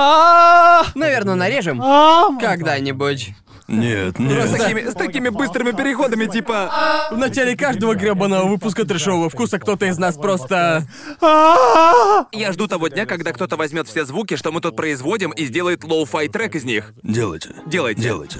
А, Наверное, нарежем. а, Когда-нибудь. Нет, С нет. такими, с такими быстрыми переходами, типа... В начале каждого гребаного выпуска трешового вкуса кто-то из нас просто... а. Я жду того дня, когда кто-то возьмет все звуки, что мы тут производим, и сделает lo-fi трек из них. Делайте. Делайте. Делайте.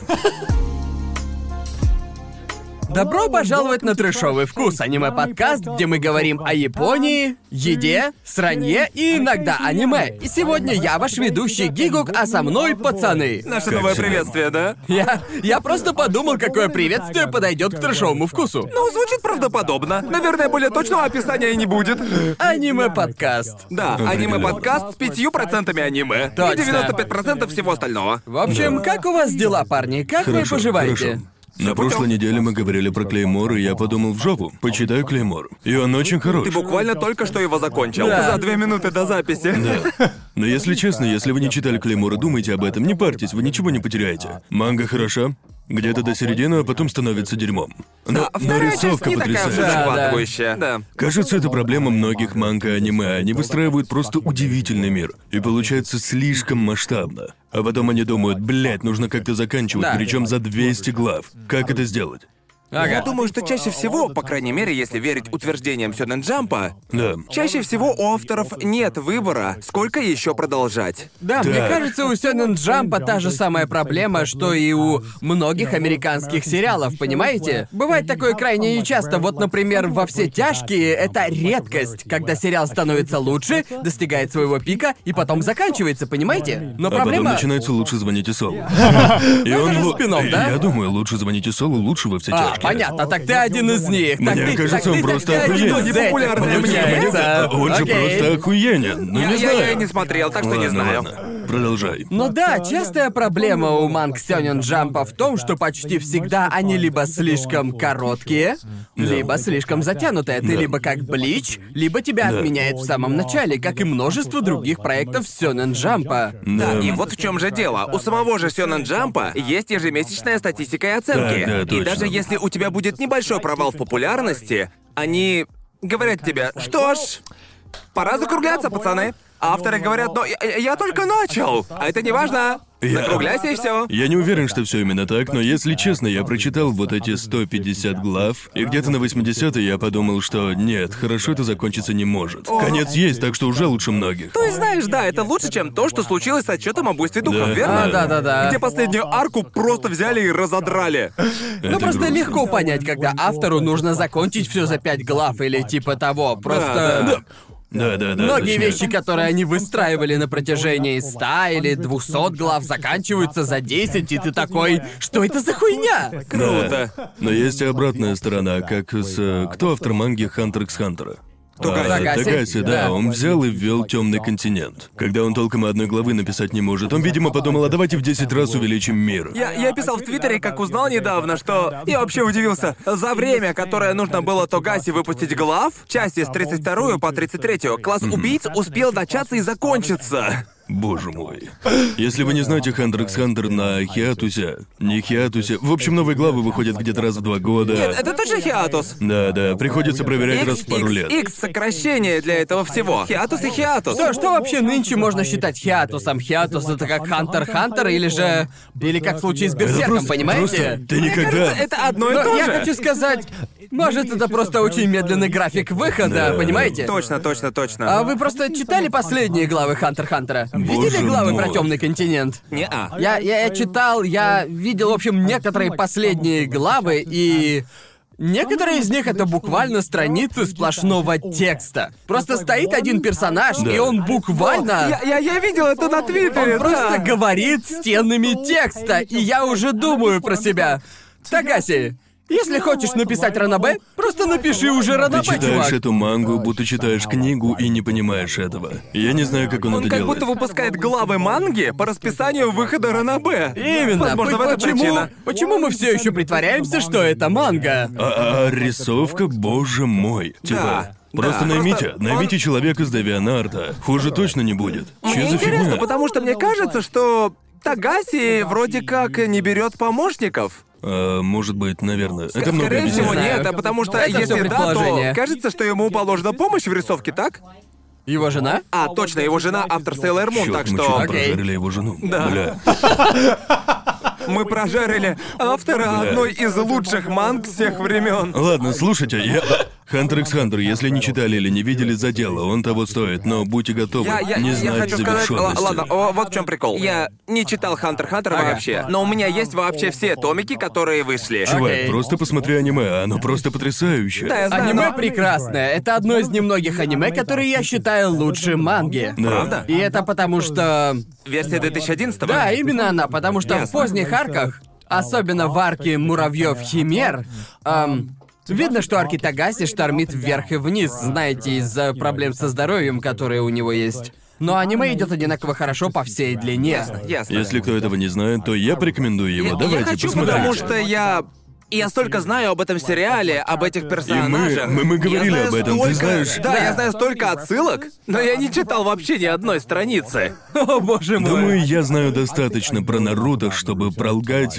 Добро пожаловать на трешовый вкус, аниме-подкаст, где мы говорим о Японии, еде, сранье и иногда аниме. И сегодня я ваш ведущий Гигук, а со мной пацаны. Наше новое приветствие, да? Я, я просто подумал, какое приветствие подойдет к трешовому вкусу. Ну, звучит правдоподобно. Наверное, более точного описания и не будет. Аниме-подкаст. Да, аниме-подкаст с пятью процентами аниме. Точно. И 95% всего остального. В общем, как у вас дела, парни? Как вы Хорошо, поживаете? хорошо. На прошлой неделе мы говорили про Клеймор, и я подумал в жопу. Почитаю Клеймор. И он очень хорош. Ты буквально только что его закончил. Да. За две минуты до записи. Да. Но если честно, если вы не читали Клеймор и думаете об этом, не парьтесь, вы ничего не потеряете. Манга хороша, где-то до середины, а потом становится дерьмом. Но, но Вторая часть рисовка не такая потрясающая. Да, да. захватывающая. Да. Кажется, это проблема многих манга и аниме. Они выстраивают просто удивительный мир. И получается слишком масштабно. А потом они думают, блядь, нужно как-то заканчивать, Да. причем за 200 глав. Как это сделать? Я думаю, что чаще всего, по крайней мере, если верить утверждениям Сёнэн Джампа, Да. чаще всего у авторов нет выбора, сколько еще продолжать. Да, мне Так. кажется, у Сёнэн Джампа та же самая проблема, что и у многих американских сериалов, понимаете? Бывает такое крайне нечасто. Вот, например, во «Все тяжкие» — это редкость, когда сериал становится лучше, достигает своего пика и потом заканчивается, понимаете? Но А потом проблема... начинается лучше звоните Солу. И он да? Я думаю, лучше звоните Солу лучше во все А, тяжкие. Понятно, так ты один из них. Так Мне ты, кажется, так ты- он так просто ты один охуенен. из этих, Непопулярный получается. А Он же Окей. просто охуенен. Ну Я, не я- знаю. я не смотрел, так что не знаю. ладно. Продолжай. Ну да, частая проблема у манг Сёнэн Джампа в том, что почти всегда они либо слишком короткие, либо слишком затянутые. Ты Да. либо как Блич, либо тебя Да. отменяет в самом начале, как и множество других проектов Сёнэн Джампа. Да, Да. и вот в чем же дело. У самого же Сёнэн Джампа есть ежемесячная статистика и оценки. Да, да, и точно. даже если у тебя будет небольшой провал в популярности, они говорят тебе, что ж, пора закругляться, пацаны. Авторы говорят, но я, я только начал. А это не важно. Я- Закругляйся и все. Я не уверен, что все именно так, но если честно, я прочитал вот эти 150 глав, и где-то на 80 я подумал, что нет, хорошо это закончиться не может. Конец есть, так что уже лучше многих. То есть, знаешь, да, это лучше, чем то, что случилось с отчетом об убийстве духов, Да. верно? А, да-да-да. Где последнюю арку просто взяли и разодрали. Ну Это просто грустно. легко понять, когда автору нужно закончить все за пять глав или типа того. Просто. Да, Да, да, да. Многие точно. вещи, которые они выстраивали на протяжении 100 или 200 глав, заканчиваются за 10, и ты такой, что это за хуйня? Да. Круто. Но есть и обратная сторона, как с... э, Кто автор манги Хантер x Хантера? Тогаси. Тогаси? Тогаси, да, Да. он взял и ввел темный континент. Когда он толком одной главы написать не может, он, видимо, подумал, а давайте в 10 раз увеличим мир. Я, я писал в Твиттере, как узнал недавно, что... Я вообще удивился. За время, которое нужно было Тогаси выпустить глав, части с 32 по 33, класс убийц успел начаться и закончиться. Боже мой. Если вы не знаете Хантер x Хантер на Хиатусе, не Хиатусе, в общем, новые главы выходят где-то раз в два года. Нет, это точно хиатус. Да, да, приходится проверять раз в пару лет. X сокращение для этого всего. Хиатус и хиатус. Что, что вообще нынче можно считать хиатусом? Хиатус это как Хантер Хантер или же... Или как в случае с Это Берсерком, просто- понимаете? просто ты Мне никогда... кажется, это одно и Но то я же. хочу сказать, может, это просто очень медленный график выхода, Да. понимаете? Точно, точно, точно. А вы просто читали последние главы Хантер Хантера? Видели главы про темный континент? Не-а. Я, я, я читал, я видел, в общем, некоторые последние главы, и некоторые из них это буквально страницы сплошного текста. Просто стоит один персонаж, и он буквально... Я, я, я видел это на Твиттере, Он просто да. говорит стенами текста, и я уже думаю про себя. Тагаси, если хочешь написать Ранабе, просто напиши уже Ты Ранабе, читаешь чувак. эту мангу, будто читаешь книгу и не понимаешь этого. Я не знаю, как он, Он это как делает. будто выпускает главы манги по расписанию выхода Ранабе. Именно. Возможно, в этом почему, причина. почему мы все еще притворяемся, что это манга? А, а рисовка, боже мой. Типа, Да, просто да. наймите, Просто наймите он- человека из Девианарта. Хуже точно не будет. Че Мне за интересно, фигня? потому что мне кажется, что Тагаси вроде как не берет помощников. А, может быть, наверное. Это много Скорее всего, объясняет. нет, а потому что Это всё если да, то предположение. кажется, что ему положена помощь в рисовке, так? Его жена? А, точно, его жена автор Sailor Moon, Чёрт, так мы что... чуть не Окей. прожарили его жену. Да. Бля. Мы прожарили автора одной из лучших манг всех времен. Ладно, слушайте, я... Хантер x Хантер, если не читали или не видели за дело, он того стоит, но будьте готовы Я, я, не я знать хочу сказать, ладно, о, вот в чем прикол. Я не читал Хантер Хантер Ага. вообще, но у меня есть вообще все томики, которые вышли. Чувак, Окей. просто посмотри аниме, оно просто потрясающее. Да, я знаю, Аниме но- прекрасное. Это одно из немногих аниме, которые я считаю лучше манги. Да. Правда? И это потому что... Версия 2011 Да, именно она, потому что в Ясно. поздних арках, особенно в арке муравьев Химер, эм, видно, что арки Тагаси штормит вверх и вниз, знаете, из-за проблем со здоровьем, которые у него есть. Но аниме идет одинаково хорошо по всей длине. Ясно. Если кто этого не знает, то я порекомендую его. Я- Давайте хочу, посмотрите. потому что я... Я столько знаю об этом сериале, об этих персонажах. мы- мы Я говорили об этом, ты столько- знаешь. Да, Да. я знаю столько отсылок, но я не читал вообще ни одной страницы. О, боже мой. Думаю, я знаю достаточно про Наруто, чтобы пролгать...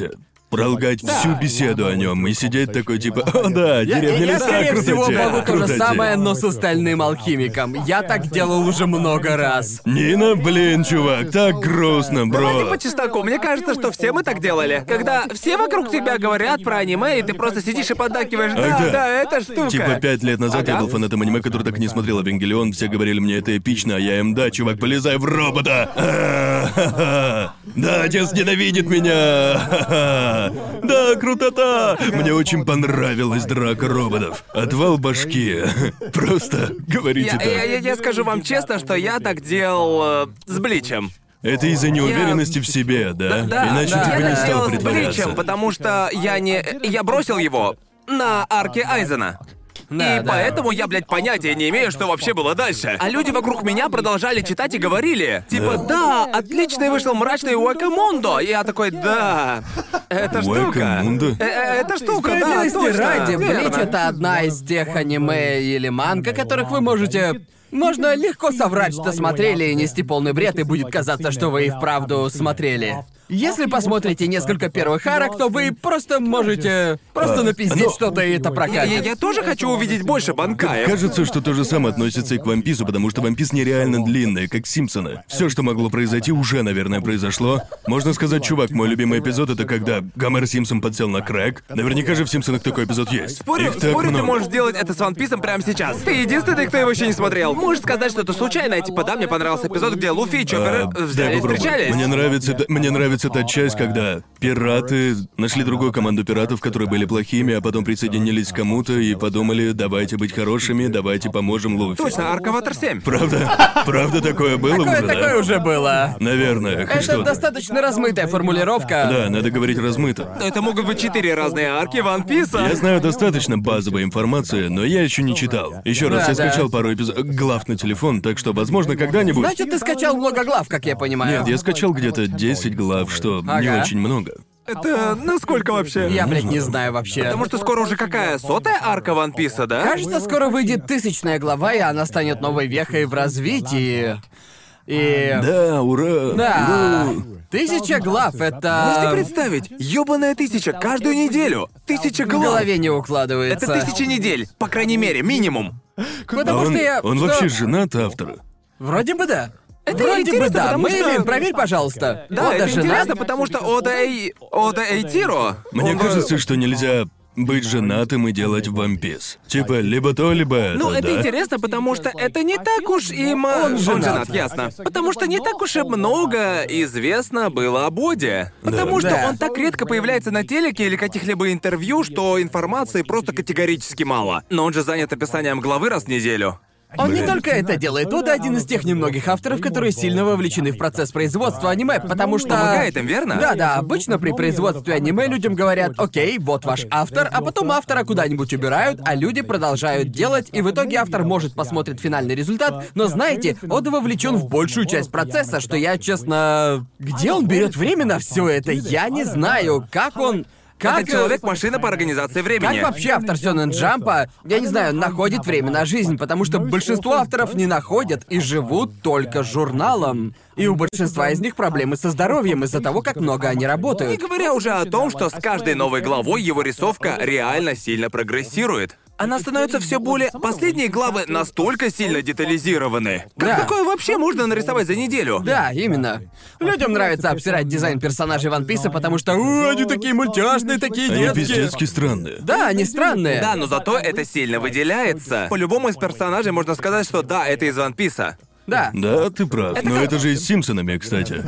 Пролгать всю беседу о нем и сидеть такой типа, о да, Я, деревня я, леса, скорее крутоте, всего, могу то же крутоте». самое, но с остальным алхимиком. Я так делал уже много раз. Нина, блин, чувак, так грустно, Давайте бро. по чесноку. Мне кажется, что все мы так делали. Когда все вокруг тебя говорят про аниме, и ты просто сидишь и поддакиваешь. Да, Ага. да, это штука. Типа пять лет назад я Ага. был фанатом аниме, который так и не смотрел Евангелион, все говорили мне, это эпично, а я им, да, чувак, полезай в робота! Да, отец ненавидит меня! Ха-ха. Да, крутота! Мне очень понравилась драка роботов. Отвал башки. Просто говорите Я, я- так. я- я скажу вам честно, что я так делал э, с Бличем. Это из-за неуверенности в себе, да? Да, Иначе да. ты бы я не так стал делал с притворяться. Бличем, потому что я не... Я бросил его на арке Айзена. Да, и да. поэтому я, блядь, понятия не имею, что вообще было дальше. А люди вокруг меня продолжали читать и говорили, типа, да, отличный вышел мрачный Уакамондо. И я такой, да, это штука. Э, э, Это штука, да, точно. ради. Блич это одна из тех аниме или манга, которых вы можете... Можно легко соврать, что смотрели и нести полный бред, и будет казаться, что вы и вправду смотрели. Если посмотрите несколько первых арок, то вы просто можете просто напиздеть ну, что-то, и это прокатит. я- я тоже хочу увидеть больше банкаев. Кажется, что то же самое относится и к One Piece, потому что Piece нереально длинный, как Симпсоны. Все, что могло произойти, уже, наверное, произошло. Можно сказать, чувак, мой любимый эпизод это когда Гомер Симпсон подсел на крэк. Наверняка же в Симпсонах такой эпизод есть. Спорю, Их так спорю, ты много. можешь сделать это с Ван Писом прямо сейчас. Ты единственный, кто его еще не смотрел. Можешь сказать что-то случайное, типа, да, мне понравился эпизод, где Луфи и Чоппер А, э, дай взяли встречались. Мне нравится, мне нравится та часть, когда пираты нашли другую команду пиратов, которые были плохими, а потом присоединились к кому-то и подумали, давайте быть хорошими, давайте поможем Луфи. Точно, Арка Ватер 7. Правда? Правда такое было Такое, уже, да? такое уже было. Наверное. Это что достаточно размытая формулировка. Да, надо говорить размыто. Это могут быть четыре разные арки Ван Писа. Я знаю достаточно базовой информации, но я еще не читал. Еще раз, Да, я да. скачал пару эпизодов глав на телефон, так что, возможно, когда-нибудь. Значит, ты скачал много глав, как я понимаю. Нет, я скачал где-то 10 глав, что не Ага. очень много. Это насколько вообще? Я, блядь, не знаю вообще. Потому что скоро уже какая? Сотая арка Ван Писа, да? Кажется, скоро выйдет тысячная глава, и она станет новой вехой в развитии. И... Да, ура! Да. Ура! Тысяча глав — Можете это... представить? Ёбаная тысяча каждую неделю. Тысяча В глав. голове не Это укладывается. тысяча недель, по крайней мере, минимум. А Потому он, что я... он что- вообще женат автора. Вроде бы да. Это Вроде бы да. Мэйлин, что- проверь, пожалуйста. Да, Ода это жена? интересно, потому что Ода Эй... Ода Эйтиро... Мне он, э, кажется, что нельзя быть женатым и делать One Piece. Типа, либо то, либо это, Ну, это да? интересно, потому что это не так уж и... м- Он женат. ясно. Потому что не так уж и много известно было о Боде. Потому что Да. он так редко появляется на телеке или каких-либо интервью, что информации просто категорически мало. Но он же занят описанием главы раз в неделю. Он не только это делает, Ода один из тех немногих авторов, которые сильно вовлечены в процесс производства аниме, потому что... Помогает им, верно? Да-да, обычно при производстве аниме людям говорят, окей, вот ваш автор, а потом автора куда-нибудь убирают, а люди продолжают делать, и в итоге автор может посмотрит финальный результат, но знаете, Ода вовлечен в большую часть процесса, что я, честно... Где он берет время на все это? Я не знаю, как он... Как... Это человек-машина по организации времени. Как вообще автор Сёнэн Джампа, я не знаю, находит время на жизнь, потому что большинство авторов не находят и живут только журналом. И у большинства из них проблемы со здоровьем из-за того, как много они Не работают. говоря уже о том, что с каждой новой главой его рисовка реально сильно прогрессирует. Она становится все более... Последние главы настолько сильно детализированы. Как Да. такое вообще можно нарисовать за неделю? Да, именно. Людям нравится обсирать дизайн персонажей Ван Писа, потому что «О, они такие мультяшные, такие Они детские. пиздецки странные. Да, они странные. Да, но зато это сильно выделяется. По любому из персонажей можно сказать, что да, это из Ван Писа. Да. Да, ты прав. Но это же и с Симпсонами, кстати.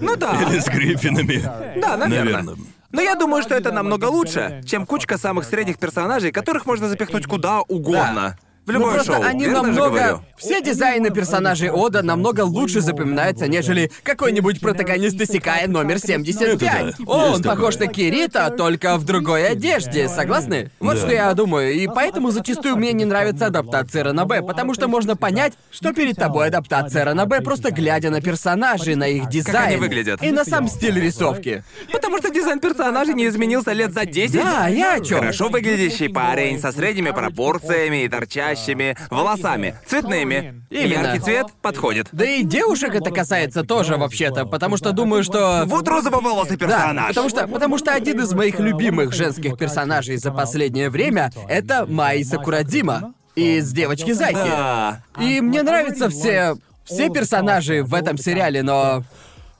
Ну да. Или с Гриффинами. Да, наверное. Наверное. Но я думаю, что это намного лучше, чем кучка самых средних персонажей, которых можно запихнуть куда угодно. В Ну любое просто шоу. они верно намного... Все дизайны персонажей Ода намного лучше запоминаются, нежели какой-нибудь протагонист Исекая номер 75. Это да, Он есть похож такое. на Кирита, только в другой одежде, согласны? Вот Да. что я думаю, и поэтому зачастую мне не нравится адаптация Ранабе, потому что можно понять, что перед тобой адаптация Ранабе, просто глядя на персонажей, на их дизайн. они выглядят. И на сам стиль рисовки. Потому что дизайн персонажей не изменился лет за 10. Да, я о чем. Хорошо выглядящий парень со средними пропорциями и торчащими волосами, цветными. Именно. Яркий цвет подходит. Да и девушек это касается тоже, вообще-то, потому что думаю, что... Вот розово-волосый Да, персонаж. потому что, потому что один из моих любимых женских персонажей за последнее время — это Майи Сакурадима из «Девочки Зайки». Да. И мне нравятся все... все персонажи в этом сериале, но...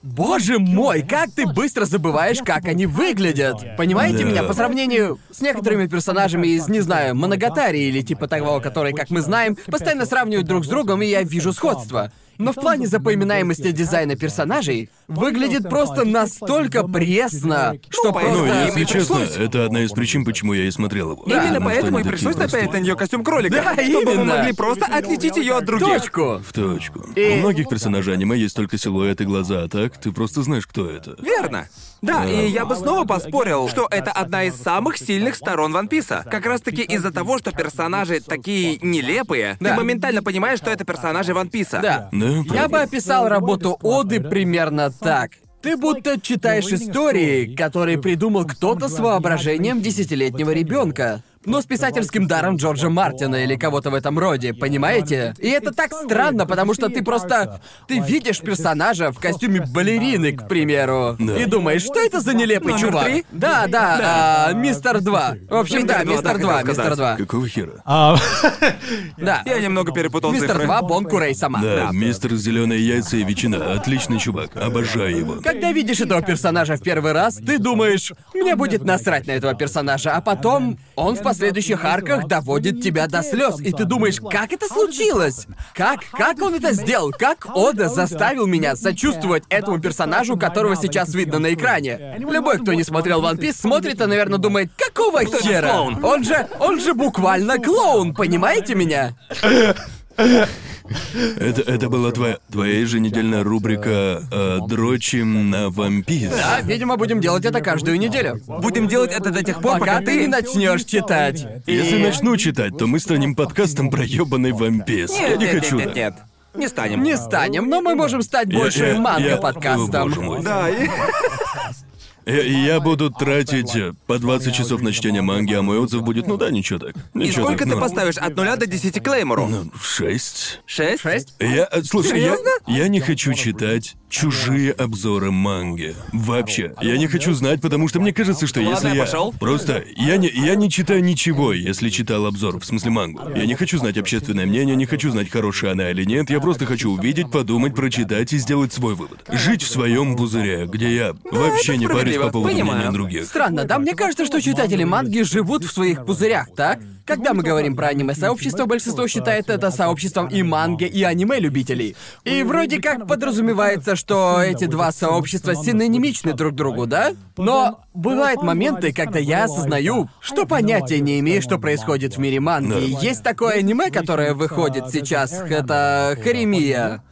Боже мой, как ты быстро забываешь, как они выглядят. Понимаете Да. меня? По сравнению с некоторыми персонажами из, не знаю, Моногатари или типа того, которые, как мы знаем, постоянно сравнивают друг с другом, и я вижу сходство. Но в плане запоминаемости дизайна персонажей выглядит просто настолько пресно, что Ну, просто... им если честно, это одна из причин, почему я и смотрел его. Да, Именно поэтому и пришлось напялить на нее костюм кролика. Да, чтобы мы именно. могли просто отличить ее от других. Точку. В точку. И- У многих персонажей аниме есть только силуэт и глаза, а так ты просто знаешь, кто это. Верно. Да, и я бы снова поспорил, что это одна из самых сильных сторон Ван Писа. Как раз таки из-за того, что персонажи такие нелепые, Да. ты моментально понимаешь, что это персонажи Ван Писа. Да. Да, Я бы описал работу Оды примерно так. Ты будто читаешь истории, которые придумал кто-то с воображением десятилетнего ребенка. Но с писательским даром Джорджа Мартина или кого-то в этом роде, понимаете? И это так странно, потому что ты просто... Ты видишь персонажа в костюме балерины, к примеру, Да. и думаешь, что это за нелепый Номер чувак? три? Да, да, а, мистер 2. В общем, да, да, мистер хотел 2, сказать. мистер 2. Какого хера? А, Да. Я немного перепутал Мистер цифры. 2 Бон Курей сама. Да, мистер Зеленые яйца и ветчина. Отличный чувак. Обожаю его. Когда видишь этого персонажа в первый раз, ты думаешь, мне будет насрать на этого персонажа, а потом он в последующих арках доводит тебя до слез, и ты думаешь, как это случилось? Как, как он это сделал? Как Ода заставил меня сочувствовать этому персонажу, которого сейчас видно на экране? Любой, кто не смотрел One Piece, смотрит и, наверное, думает, какого хера? Он же, он же буквально клоун, понимаете меня? Это, это была твоя, твоя еженедельная рубрика э, «Дрочим на вампир». Да, видимо, будем делать это каждую неделю. Будем делать это до тех пор, Пока ты не начнешь читать. Если И- начну читать, то мы станем подкастом про ёбаный вампис. Нет, я не нет, хочу. нет, нет, нет. Не станем. Не станем, но мы можем стать Я- больше я- я- манго-подкастом. О, боже мой. Да, и... Я, я буду тратить э, по 20 часов на чтение манги, а мой отзыв будет, ну да, ничего так. И Ничего сколько так, ты ну, поставишь от нуля до 10 Клеймору? Ну, шесть. Шесть? Шесть? Я, э, слушай, я, я не хочу читать чужие обзоры манги. Вообще. Я не хочу знать, потому что мне кажется, что если я. Просто я не, я не читаю ничего, если читал обзор, в смысле мангу. Я не хочу знать общественное мнение, не хочу знать, хорошая она или нет, я просто хочу увидеть, подумать, прочитать и сделать свой вывод. Жить в своем пузыре, где я вообще не парюсь справедливо. по поводу Понимаю. мнения других. Странно, да? Мне кажется, что читатели манги живут в своих пузырях, так? Когда мы говорим про аниме-сообщество, большинство считает это сообществом и манги, и аниме-любителей. И вроде как подразумевается, что эти два сообщества синонимичны друг другу, да? Но бывают моменты, когда я осознаю, что понятия не имею, что происходит в мире манги. Да. Есть такое аниме, которое выходит сейчас, это Харемия.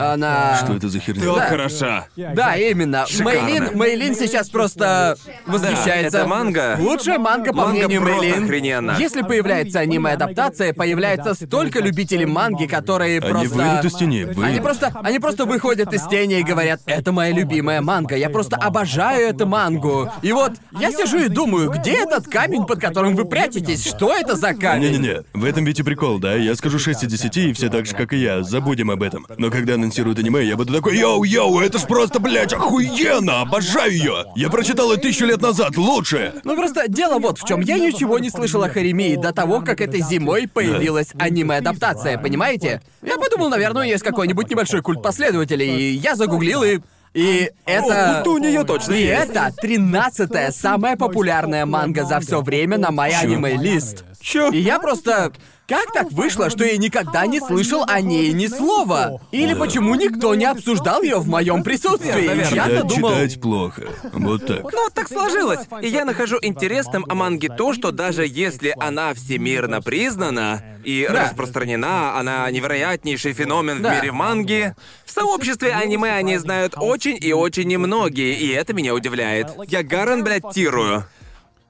Она... Что это за херня? Да. хороша. Да, именно. Шикарно. Мейлин, Мейлин сейчас просто восхищается. это манга. Лучшая манга, по Манга мнению просто Мейлин. охрененно. Если появляется аниме-адаптация, появляется столько любителей манги, которые Они просто... выйдут из тени, Они выйдут. просто, они просто выходят из тени и говорят, это моя любимая манга, я просто обожаю эту мангу. И вот я сижу и думаю, где этот камень, под которым вы прячетесь? Что это за камень? Не-не-не, в этом ведь и прикол, да? Я скажу 6 из 10, и все так же, как и я, забудем об этом. Но когда анонсируют аниме, я буду такой, йоу-йоу, это ж просто, блядь, охуенно, обожаю ее. Я прочитал ее тысячу лет назад, лучше. Ну просто дело вот в чем. Я ничего не слышал о Хоримии до того, как этой зимой появилась аниме-адаптация, понимаете? Я подумал, наверное, есть какой-нибудь небольшой культ последователей, и я загуглил и. И это... будто у неё точно И есть. это тринадцатая самая популярная манга за все время на MyAnimeList. Чё? И я просто... Как так вышло, что я никогда не слышал о ней ни слова? Или почему никто не обсуждал ее в моем присутствии? Верно. Я-то Читать, думал... читать плохо. Вот так. Ну, вот так сложилось. И я нахожу интересным о манге то, что даже если она всемирно признана и Да. распространена, она невероятнейший феномен Да. в мире манги, в сообществе аниме они знают очень и очень немногие, и это меня удивляет. Я гаран, блядь, тирую.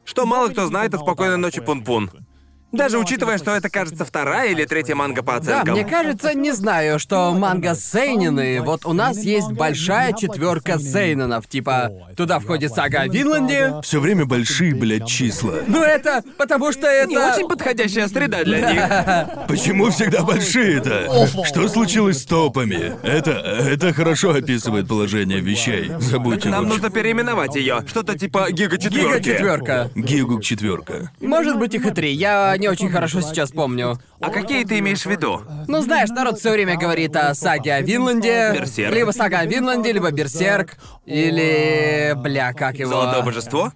Что мало кто знает о «Спокойной ночи, Пун-Пун». Даже учитывая, что это, кажется, вторая или третья манга по Да, оценкам. мне кажется, не знаю, что манга Сейнины. Вот у нас есть большая четверка Сейнинов. Типа, туда входит сага о Винланде. Все время большие, блядь, числа. Ну это потому что это... Не очень подходящая среда для них. Почему всегда большие-то? Что случилось с топами? Это, это хорошо описывает положение вещей. Забудьте Нам лучше. нужно переименовать ее. Что-то типа гига четверки. Гига четверка. Гигук четверка. Может быть их и три. Я не очень хорошо сейчас помню. А какие ты имеешь в виду? Ну, знаешь, народ все время говорит о саге о Винланде. Берсерк. Либо сага о Винланде, либо Берсерк. Или... Бля, как его... Золотое божество?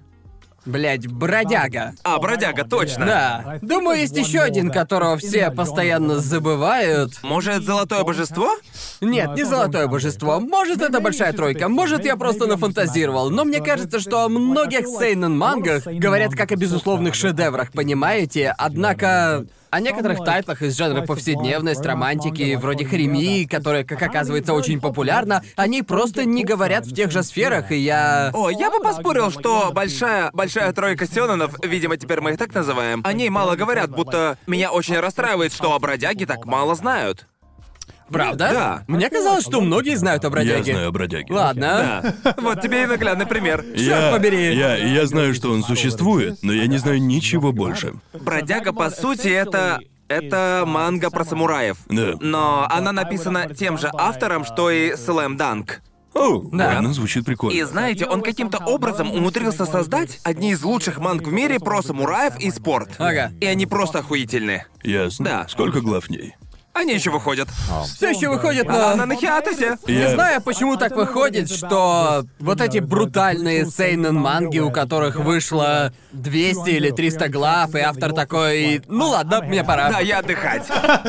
Блять, бродяга. А, бродяга, точно. Да. Думаю, есть еще один, которого все постоянно забывают. Может, золотое божество? Нет, не золотое божество. Может, это большая тройка. Может, я просто нафантазировал. Но мне кажется, что о многих сейнен мангах говорят как о безусловных шедеврах, понимаете? Однако о некоторых тайтлах из жанра повседневность, романтики, вроде Хремии, которая, как оказывается, очень популярна, они просто не говорят в тех же сферах, и я... О, я бы поспорил, что большая, большая тройка сёнэнов, видимо, теперь мы их так называем, о ней мало говорят, будто меня очень расстраивает, что о бродяге так мало знают. Правда? Да. Мне казалось, что многие знают о Я бродяге. знаю о бродяге. Ладно. Да. Вот тебе и наглядный пример. Я, побери. Я, я знаю, что он существует, но я не знаю ничего больше. Бродяга, по сути, это... Это манга про самураев. Да. Но она написана тем же автором, что и Slam Dunk. О, Да. ладно, звучит прикольно. И знаете, он каким-то образом умудрился создать одни из лучших манг в мире про самураев и спорт. Ага. И они просто охуительные. Ясно. Да. Сколько глав в ней? Они еще выходят. Все еще выходит А на... она на хиатусе. Не Я- знаю, почему так выходит, что вот эти брутальные сейнен манги, у которых вышло 200 или 300 глав, и автор такой, ну ладно, мне пора. Да, я отдыхать.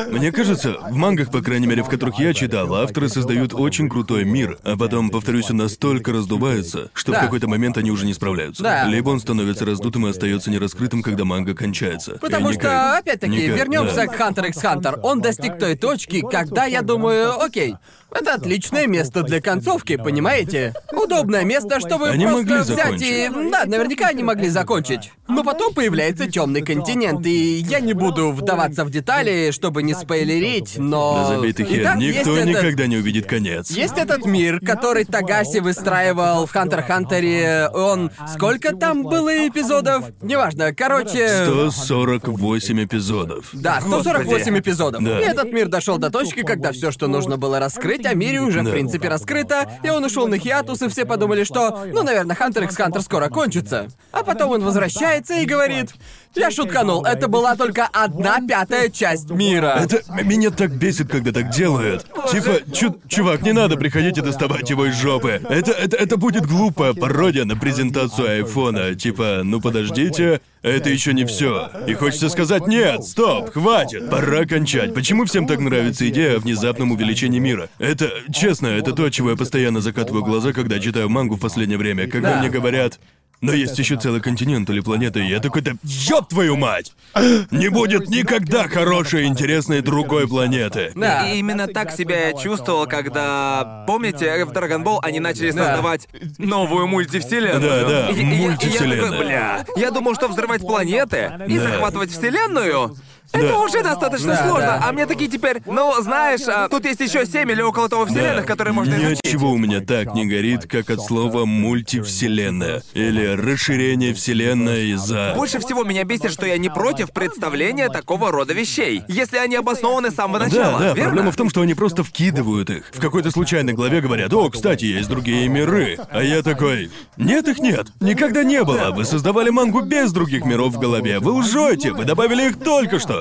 Мне кажется, в мангах, по крайней мере, в которых я читал, авторы создают очень крутой мир, а потом, повторюсь, он настолько раздувается, что Да. в какой-то момент они уже не справляются. Да. Либо он становится раздутым и остается нераскрытым, когда манга кончается. Потому И что, никак- опять-таки, никак, вернемся да. к Hunter x Hunter. Он достиг той точки, когда я думаю, окей, это отличное место для концовки, понимаете? Удобное место, чтобы Они просто могли взять и... Да, наверняка они могли закончить. Но потом появляется темный континент, и я не буду вдаваться в детали, чтобы не спойлерить, но... Да забей ты хер, Итак, никто есть этот- никогда не увидит конец. Есть этот мир, который Тагаси выстраивал в Хантер Хантере. Он... Сколько там было эпизодов? Неважно, короче... 148 эпизодов. Да, 148 Господи. эпизодов. Да. И этот мир дошел до точки, когда все, что нужно было раскрыть, о мире уже в Да. принципе раскрыто, и он ушел на хиатус, и все подумали, что, ну, наверное, Хантер x Хантер скоро кончится. А потом он возвращается и говорит: Я шутканул, это была только одна пятая часть мира. Это меня так бесит, когда так делают. Типа, чу- чувак, не надо приходить и доставать его из жопы. Это, это, это будет глупая пародия на презентацию айфона. Типа, ну подождите, это еще не все. И хочется сказать, нет, стоп, хватит, пора кончать. Почему всем так нравится идея о внезапном увеличении мира? Это, честно, это то, от чего я постоянно закатываю глаза, когда читаю мангу в последнее время, когда Да. мне говорят, но есть еще целый континент или планета, и я такой, да ёб твою мать! Не будет никогда хорошей, интересной другой планеты. Да. И именно так себя я чувствовал, когда, помните, в Dragon Ball они начали Да. создавать новую мультивселенную. Да, да, И- и я- я такой, бля, я думал, что взрывать планеты и Да. захватывать вселенную Это Да. уже достаточно Да, сложно. да. А мне такие теперь, ну, знаешь, а, тут есть еще семь или около того вселенных, Да. которые можно изучить. Ничего у меня так не горит, как от слова мультивселенная. Или расширение вселенной из-за... Больше всего меня бесит, что я не против представления такого рода вещей, если они обоснованы с самого Да, начала. да, верно? проблема в том, что они просто вкидывают их. В какой-то случайной главе говорят, о, кстати, есть другие миры. А я такой, нет их нет, никогда не было. Вы создавали мангу без других миров в голове. Вы лжете, вы добавили их только что.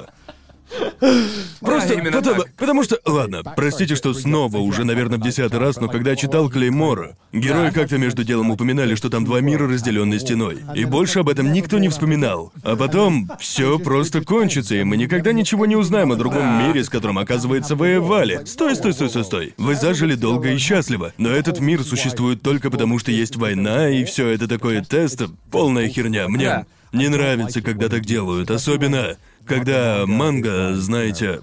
Просто именно потому, так. потому что... Ладно, простите, что снова, уже, наверное, в десятый раз, но когда я читал Клеймора, герои как-то между делом упоминали, что там два мира, разделенные стеной. И больше об этом никто не вспоминал. А потом все просто кончится, и мы никогда ничего не узнаем о другом мире, с которым, оказывается, воевали. Стой, стой, стой, стой, стой. Вы зажили долго и счастливо. Но этот мир существует только потому, что есть война, и все это такое тест, полная херня. Мне не нравится, когда так делают, особенно когда манга, знаете,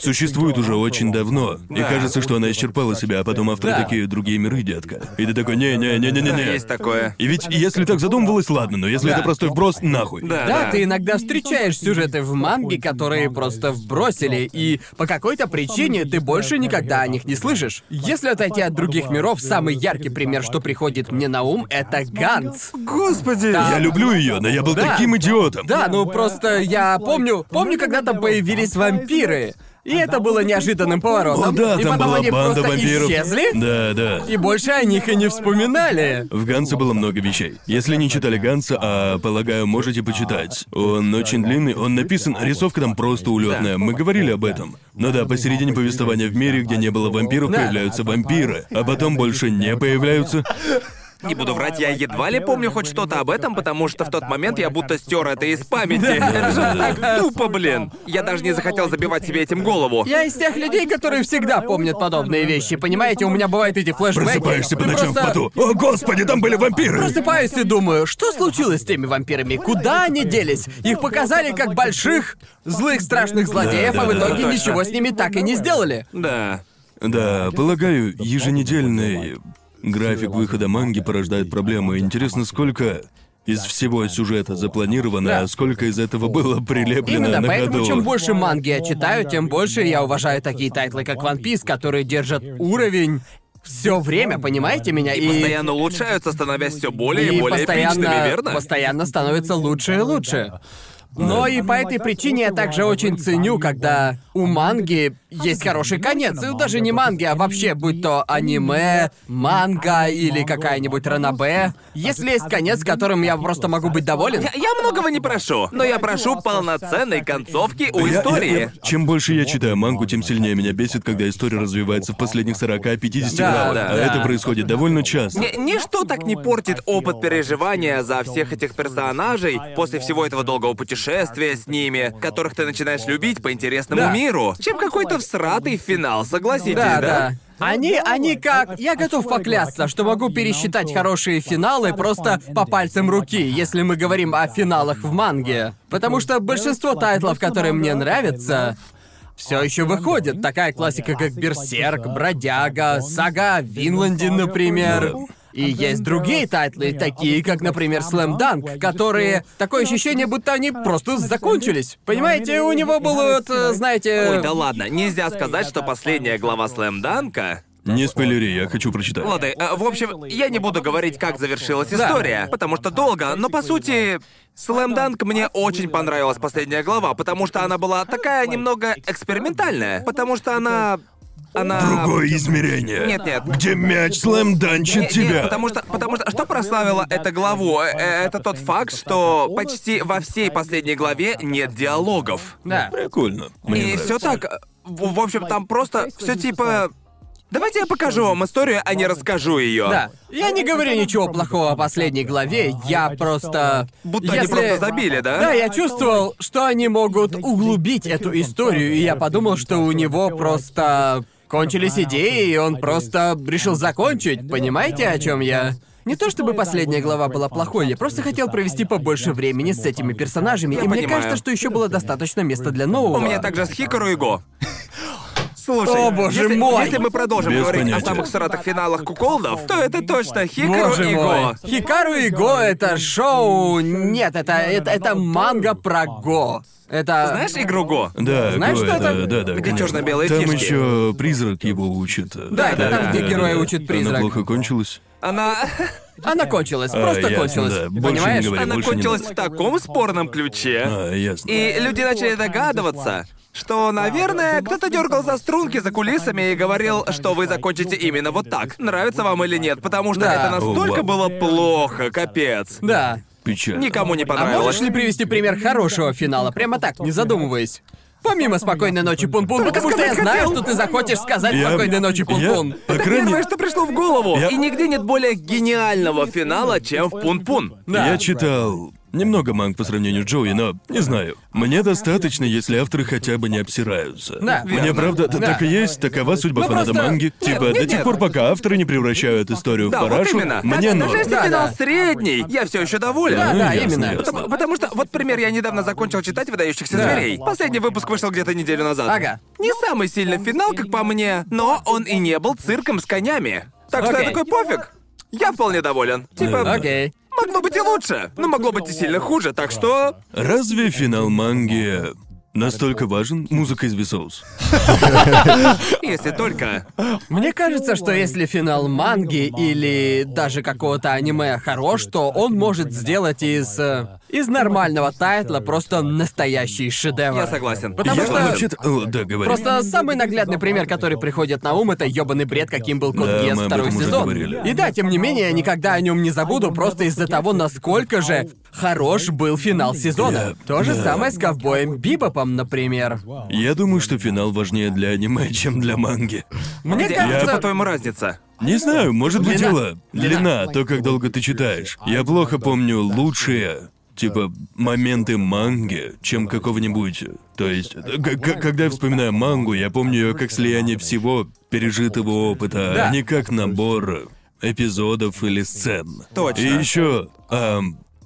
существует уже очень давно, и кажется, что она исчерпала себя, а потом авторы Да. такие другие миры, детка. И ты такой, Да, не-не-не-не-не-не. есть такое. И ведь если так задумывалось, ладно, но если Да. это простой вброс, нахуй. Да, Да, ты иногда встречаешь сюжеты в манге, которые просто вбросили, и по какой-то причине ты больше никогда о них не слышишь. Если отойти от других миров, самый яркий пример, что приходит мне на ум, это Ганс. Господи! Я люблю ее, но я был Да. таким идиотом. Да, ну просто я помню, помню, когда там появились вампиры. И это было неожиданным поворотом. О, да, и там потом была они банда просто вампиров. исчезли, Да, да. и больше о них и не вспоминали. В Гансе было много вещей. Если не читали Ганса, а полагаю, можете почитать. Он очень длинный, он написан, рисовка там просто улетная. Мы говорили об этом. Но да, посередине повествования в мире, где не было вампиров, Да. появляются вампиры, а потом больше не появляются. Не буду врать, я едва ли помню хоть что-то об этом, потому что в тот момент я будто стер это из памяти. Это же так тупо, блин. Я даже не захотел забивать себе этим голову. Я из тех людей, которые всегда помнят подобные вещи, понимаете? У меня бывают эти флешбеки. Просыпаешься по ночам в просто поту. О, господи, там были вампиры! Просыпаюсь и думаю, что случилось с теми вампирами? Куда они делись? Их показали как больших, злых, страшных злодеев, Да, а в итоге да, ничего с ними так и не сделали. Да. Да, полагаю, еженедельный график выхода манги порождает проблемы. Интересно, сколько из всего сюжета запланировано, Да. а сколько из этого было прилеплено Именно на поэтому, ходу. чем больше манги я читаю, тем больше я уважаю такие тайтлы, как One Piece, которые держат уровень все время, понимаете меня? И постоянно улучшаются, становясь все более и, и более постоянно, эпичными, верно? постоянно становится лучше и лучше. Но и по этой причине я также очень ценю, когда у манги есть хороший конец. И даже не манги, а вообще, будь то аниме, манга или какая-нибудь ранобэ. Если есть конец, которым я просто могу быть доволен. Я, я многого не прошу, но я прошу полноценной концовки у Я- я- истории. я- чем больше я читаю мангу, тем сильнее меня бесит, когда история развивается в последних 40-50 Да, главах. да, а да. это происходит довольно часто. Ни- ничто так не портит опыт переживания за всех этих персонажей после всего этого долгого путешествия с ними, которых ты начинаешь любить по интересному Да. миру, чем какой-то всратый финал, согласитесь, Да, да? да. Они, они как... Я готов поклясться, что могу пересчитать хорошие финалы просто по пальцам руки, если мы говорим о финалах в манге. Потому что большинство тайтлов, которые мне нравятся, все еще выходят. Такая классика, как Берсерк, Бродяга, Сага о Винланде, например. И есть другие тайтлы, такие как, например, Слэм Данк, которые... Такое ощущение, будто они просто закончились. Понимаете, у него было, вот, э, знаете... Ой, да ладно, нельзя сказать, что последняя глава Слэм Данка Не спойлери, я хочу прочитать. Ладно, э, в общем, я не буду говорить, как завершилась Да. история, потому что долго, но по сути, Слэм Данк мне очень понравилась последняя глава, потому что она была такая немного экспериментальная, потому что она... Она... Другое измерение. Нет, нет. Где мяч слэм данчит Не- тебя. Нет, потому что, потому что, что прославило эту главу? Э, э, Это тот факт, что почти во всей последней главе нет диалогов. Да. Прикольно. Мне И нравится. все так. В, в общем, там просто все типа. Давайте я покажу вам историю, а не расскажу ее. Да. Я не говорю ничего плохого о последней главе, я просто... Будто они Если- просто забили, да? Да, я чувствовал, что они могут углубить эту историю, и я подумал, что у него просто кончились идеи, и он просто решил закончить. Понимаете, о чем я? Не то чтобы последняя глава была плохой, я просто хотел провести побольше времени с этими персонажами, Я и мне понимаю. кажется, что еще было достаточно места для нового. У меня также с Хикару и Го. Слушай, О, боже если, мой! если мы продолжим Без говорить понятия. о самых сратых финалах куколдов, то это точно Хикару Боже и мой. Го. Хикару и Го это шоу... Нет, это, это, это манга про Го. Это... Знаешь игру Го? Да, Знаешь, Го, что это? Да, да, Где конечно. чёрно-белые Там фишки. еще призрак его учит. Да, это там, где героя учит призрак. Она плохо кончилась. Она... Она кончилась, А, просто ясно, кончилась. да. Больше не Понимаешь? говори. Она больше не кончилась в таком спорном ключе. А, ясно. И люди начали догадываться, что, наверное, кто-то дергал за струнки за кулисами и говорил, что вы закончите именно вот так. Нравится вам или нет, потому что Да. это настолько О, вау. было плохо, капец. Да. Печально. Никому не А понравилось. можешь ли привести пример хорошего финала, прямо так, не задумываясь? Помимо «Спокойной ночи, Пун-Пун», потому что я сказать знаю, хотел. что ты захочешь сказать Я- «Спокойной ночи, Пун-Пун». Я, по Это крайней первое, что пришло в голову. Я- И нигде нет более гениального финала, чем в Пун-Пун. Да. Я читал немного манг по сравнению с Джоуи, но не знаю. Мне достаточно, если авторы хотя бы не обсираются. Да, Мне верно. правда Да. так и есть, такова судьба Ну, фаната просто- манги. Нет, типа, нет, до тех нет. пор, пока авторы не превращают историю Да, в вот парашу, именно. мне даже, норм. даже если Да, финал да. средний, я все еще доволен. Да, да, ясно, именно. ясно. Потому, потому что, вот пример, я недавно закончил читать «Выдающихся Да. зверей». Последний выпуск вышел где-то неделю назад. Ага. Не самый сильный финал, как по мне, но он и не был цирком с конями. Так что я Окей. такой, пофиг. Я вполне доволен. Типа, Окей. Могло быть и лучше, но могло быть и сильно хуже, так что... Разве финал манги настолько важен? Музыка из Висоус. Если только... Мне кажется, что если финал манги или даже какого-то аниме хорош, то он может сделать из... э, из нормального тайтла просто настоящий шедевр. Я согласен. Потому Я что... О, да, говори. Просто самый наглядный пример, который приходит на ум, это ёбаный бред, каким был Код Да, об второй сезон. И да, тем не менее, я никогда о нем не забуду, просто из-за того, насколько же хорош был финал сезона. Да, То же да. самое с ковбоем Бибопом, например. Я думаю, что финал важнее для аниме, чем для манги. Мне Где, кажется... по-твоему, разница? Не знаю, может быть Длина. дело. Длина, то, как долго ты читаешь. Я плохо помню лучшие, типа, моменты манги, чем какого-нибудь. То есть, когда я вспоминаю мангу, я помню ее как слияние всего пережитого опыта, Да. а не как набор эпизодов или сцен. Точно. И еще,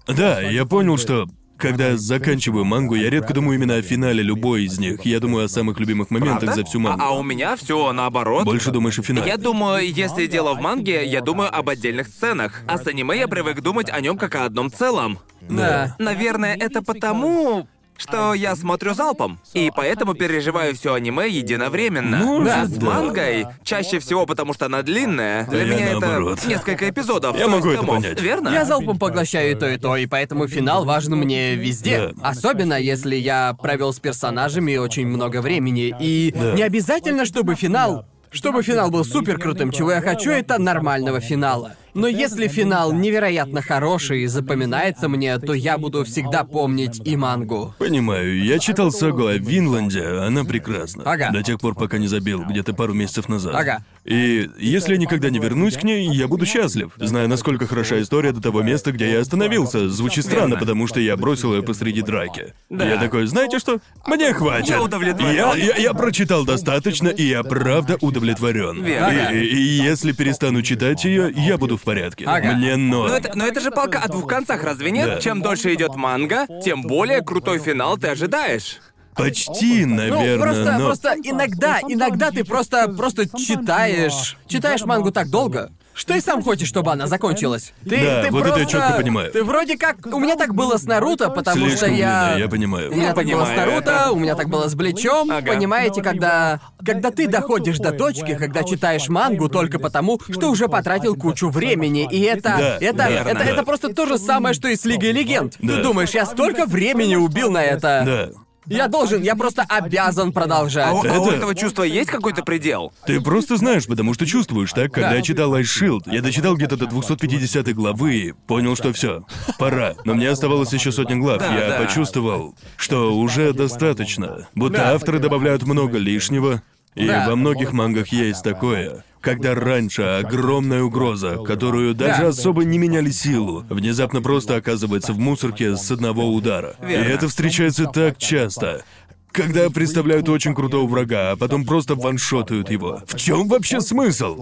да, я понял, что когда заканчиваю мангу, я редко думаю именно о финале любой из них. Я думаю о самых любимых моментах Правда? за всю мангу. А, а у меня все наоборот. Больше думаешь о финале. Я думаю, если дело в манге, я думаю об отдельных сценах. А с аниме я привык думать о нем как о одном целом. Да. Наверное, это потому, что я смотрю залпом, и поэтому переживаю все аниме единовременно. Может, а с да. мангой чаще всего потому, что она длинная. Для Я меня наоборот. это несколько эпизодов. Я могу это понять. Верно? Я залпом поглощаю и то, и то, и поэтому финал важен мне везде. Да. Особенно, если я провел с персонажами очень много времени. И Да. не обязательно, чтобы финал... Чтобы финал был супер крутым, чего я хочу, это нормального финала. Но если финал невероятно хороший и запоминается мне, то я буду всегда помнить и мангу. Понимаю, я читал сагу о Винланде, она прекрасна. Ага. До тех пор, пока не забил, где-то пару месяцев назад. Ага. И если я никогда не вернусь к ней, я буду счастлив, зная, насколько хороша история до того места, где я остановился. Звучит странно, Верно. потому что я бросил ее посреди драки. Да. Я такой, знаете что? Мне хватит. Я удовлетворен. Я, я- я прочитал достаточно, и я правда удовлетворен. Верно. И, и- и если перестану читать ее, я буду в порядке. Ага. Мне норм. Но это, но это же палка о двух концах, разве нет? Да. Чем дольше идет манга, тем более крутой финал ты ожидаешь. Почти, Ну, наверное, просто, но... просто иногда, иногда ты просто, просто читаешь, читаешь мангу так долго, что и сам хочешь, чтобы она закончилась. Ты, Да, ты вот это я просто, чётко понимаю. Ты вроде как, у меня так было с Наруто, потому Слишком что я, длинная, я понимаю. у меня Я так было с понимаю Наруто, это. у меня так было с Бличом. Ага. Понимаете, когда, когда ты доходишь до точки, когда читаешь мангу только потому, что уже потратил кучу времени, и это, Да, это, верно. это, это Да. просто то же самое, что и с Лигой Легенд. Да. Ты думаешь, я столько времени убил на это. Да. Я должен, я просто обязан продолжать. А, у- а у Это- этого чувства есть какой-то предел? Ты просто знаешь, потому что чувствуешь, так? Когда Да. я читал Ice Shield, я дочитал где-то до 250 главы и понял, что все, пора. Но мне оставалось еще сотня глав. Да, я да. почувствовал, что уже достаточно. Будто Да. авторы добавляют много лишнего. И во многих мангах есть такое. Когда раньше огромная угроза, которую даже Да. особо не меняли силу, внезапно просто оказывается в мусорке с одного удара. И это встречается так часто. Когда представляют очень крутого врага, а потом просто ваншотают его. В чем вообще смысл?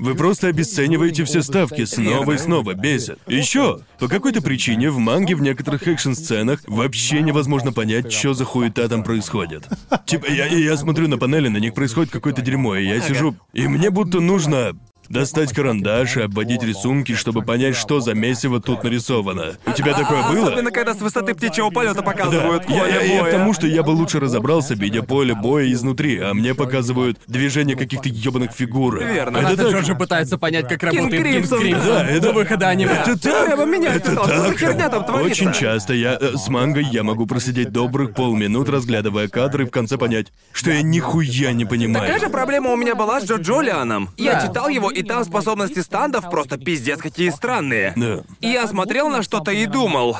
Вы просто обесцениваете все ставки снова и снова, бесит. Еще, по какой-то причине в манге в некоторых экшн-сценах вообще невозможно понять, что за хуета там происходит. Типа, я, я смотрю на панели, на них происходит какое-то дерьмо, и я сижу, и мне будто нужно достать карандаш и обводить рисунки, чтобы понять, что за месиво тут нарисовано. У тебя такое было? Особенно, когда с высоты птичьего полета показывают Я, поле я- я к боя. тому, что я бы лучше разобрался, видя поле боя изнутри, а мне показывают движение каких-то ебаных фигур. Верно. Это Это так... Джорджи пытается понять, как работает Кинг Кримсон, Кримсон да, это- до выхода аниме. Это так! прямо меня это за так! херня там творится? Очень часто я э, с мангой я могу просидеть добрых полминут, разглядывая кадры, и в конце понять, что я нихуя не понимаю. Такая же проблема у меня была с Джо Джолианом. Я Да. читал его, и там способности стандов просто пиздец какие странные. Да. И я смотрел на что-то и думал.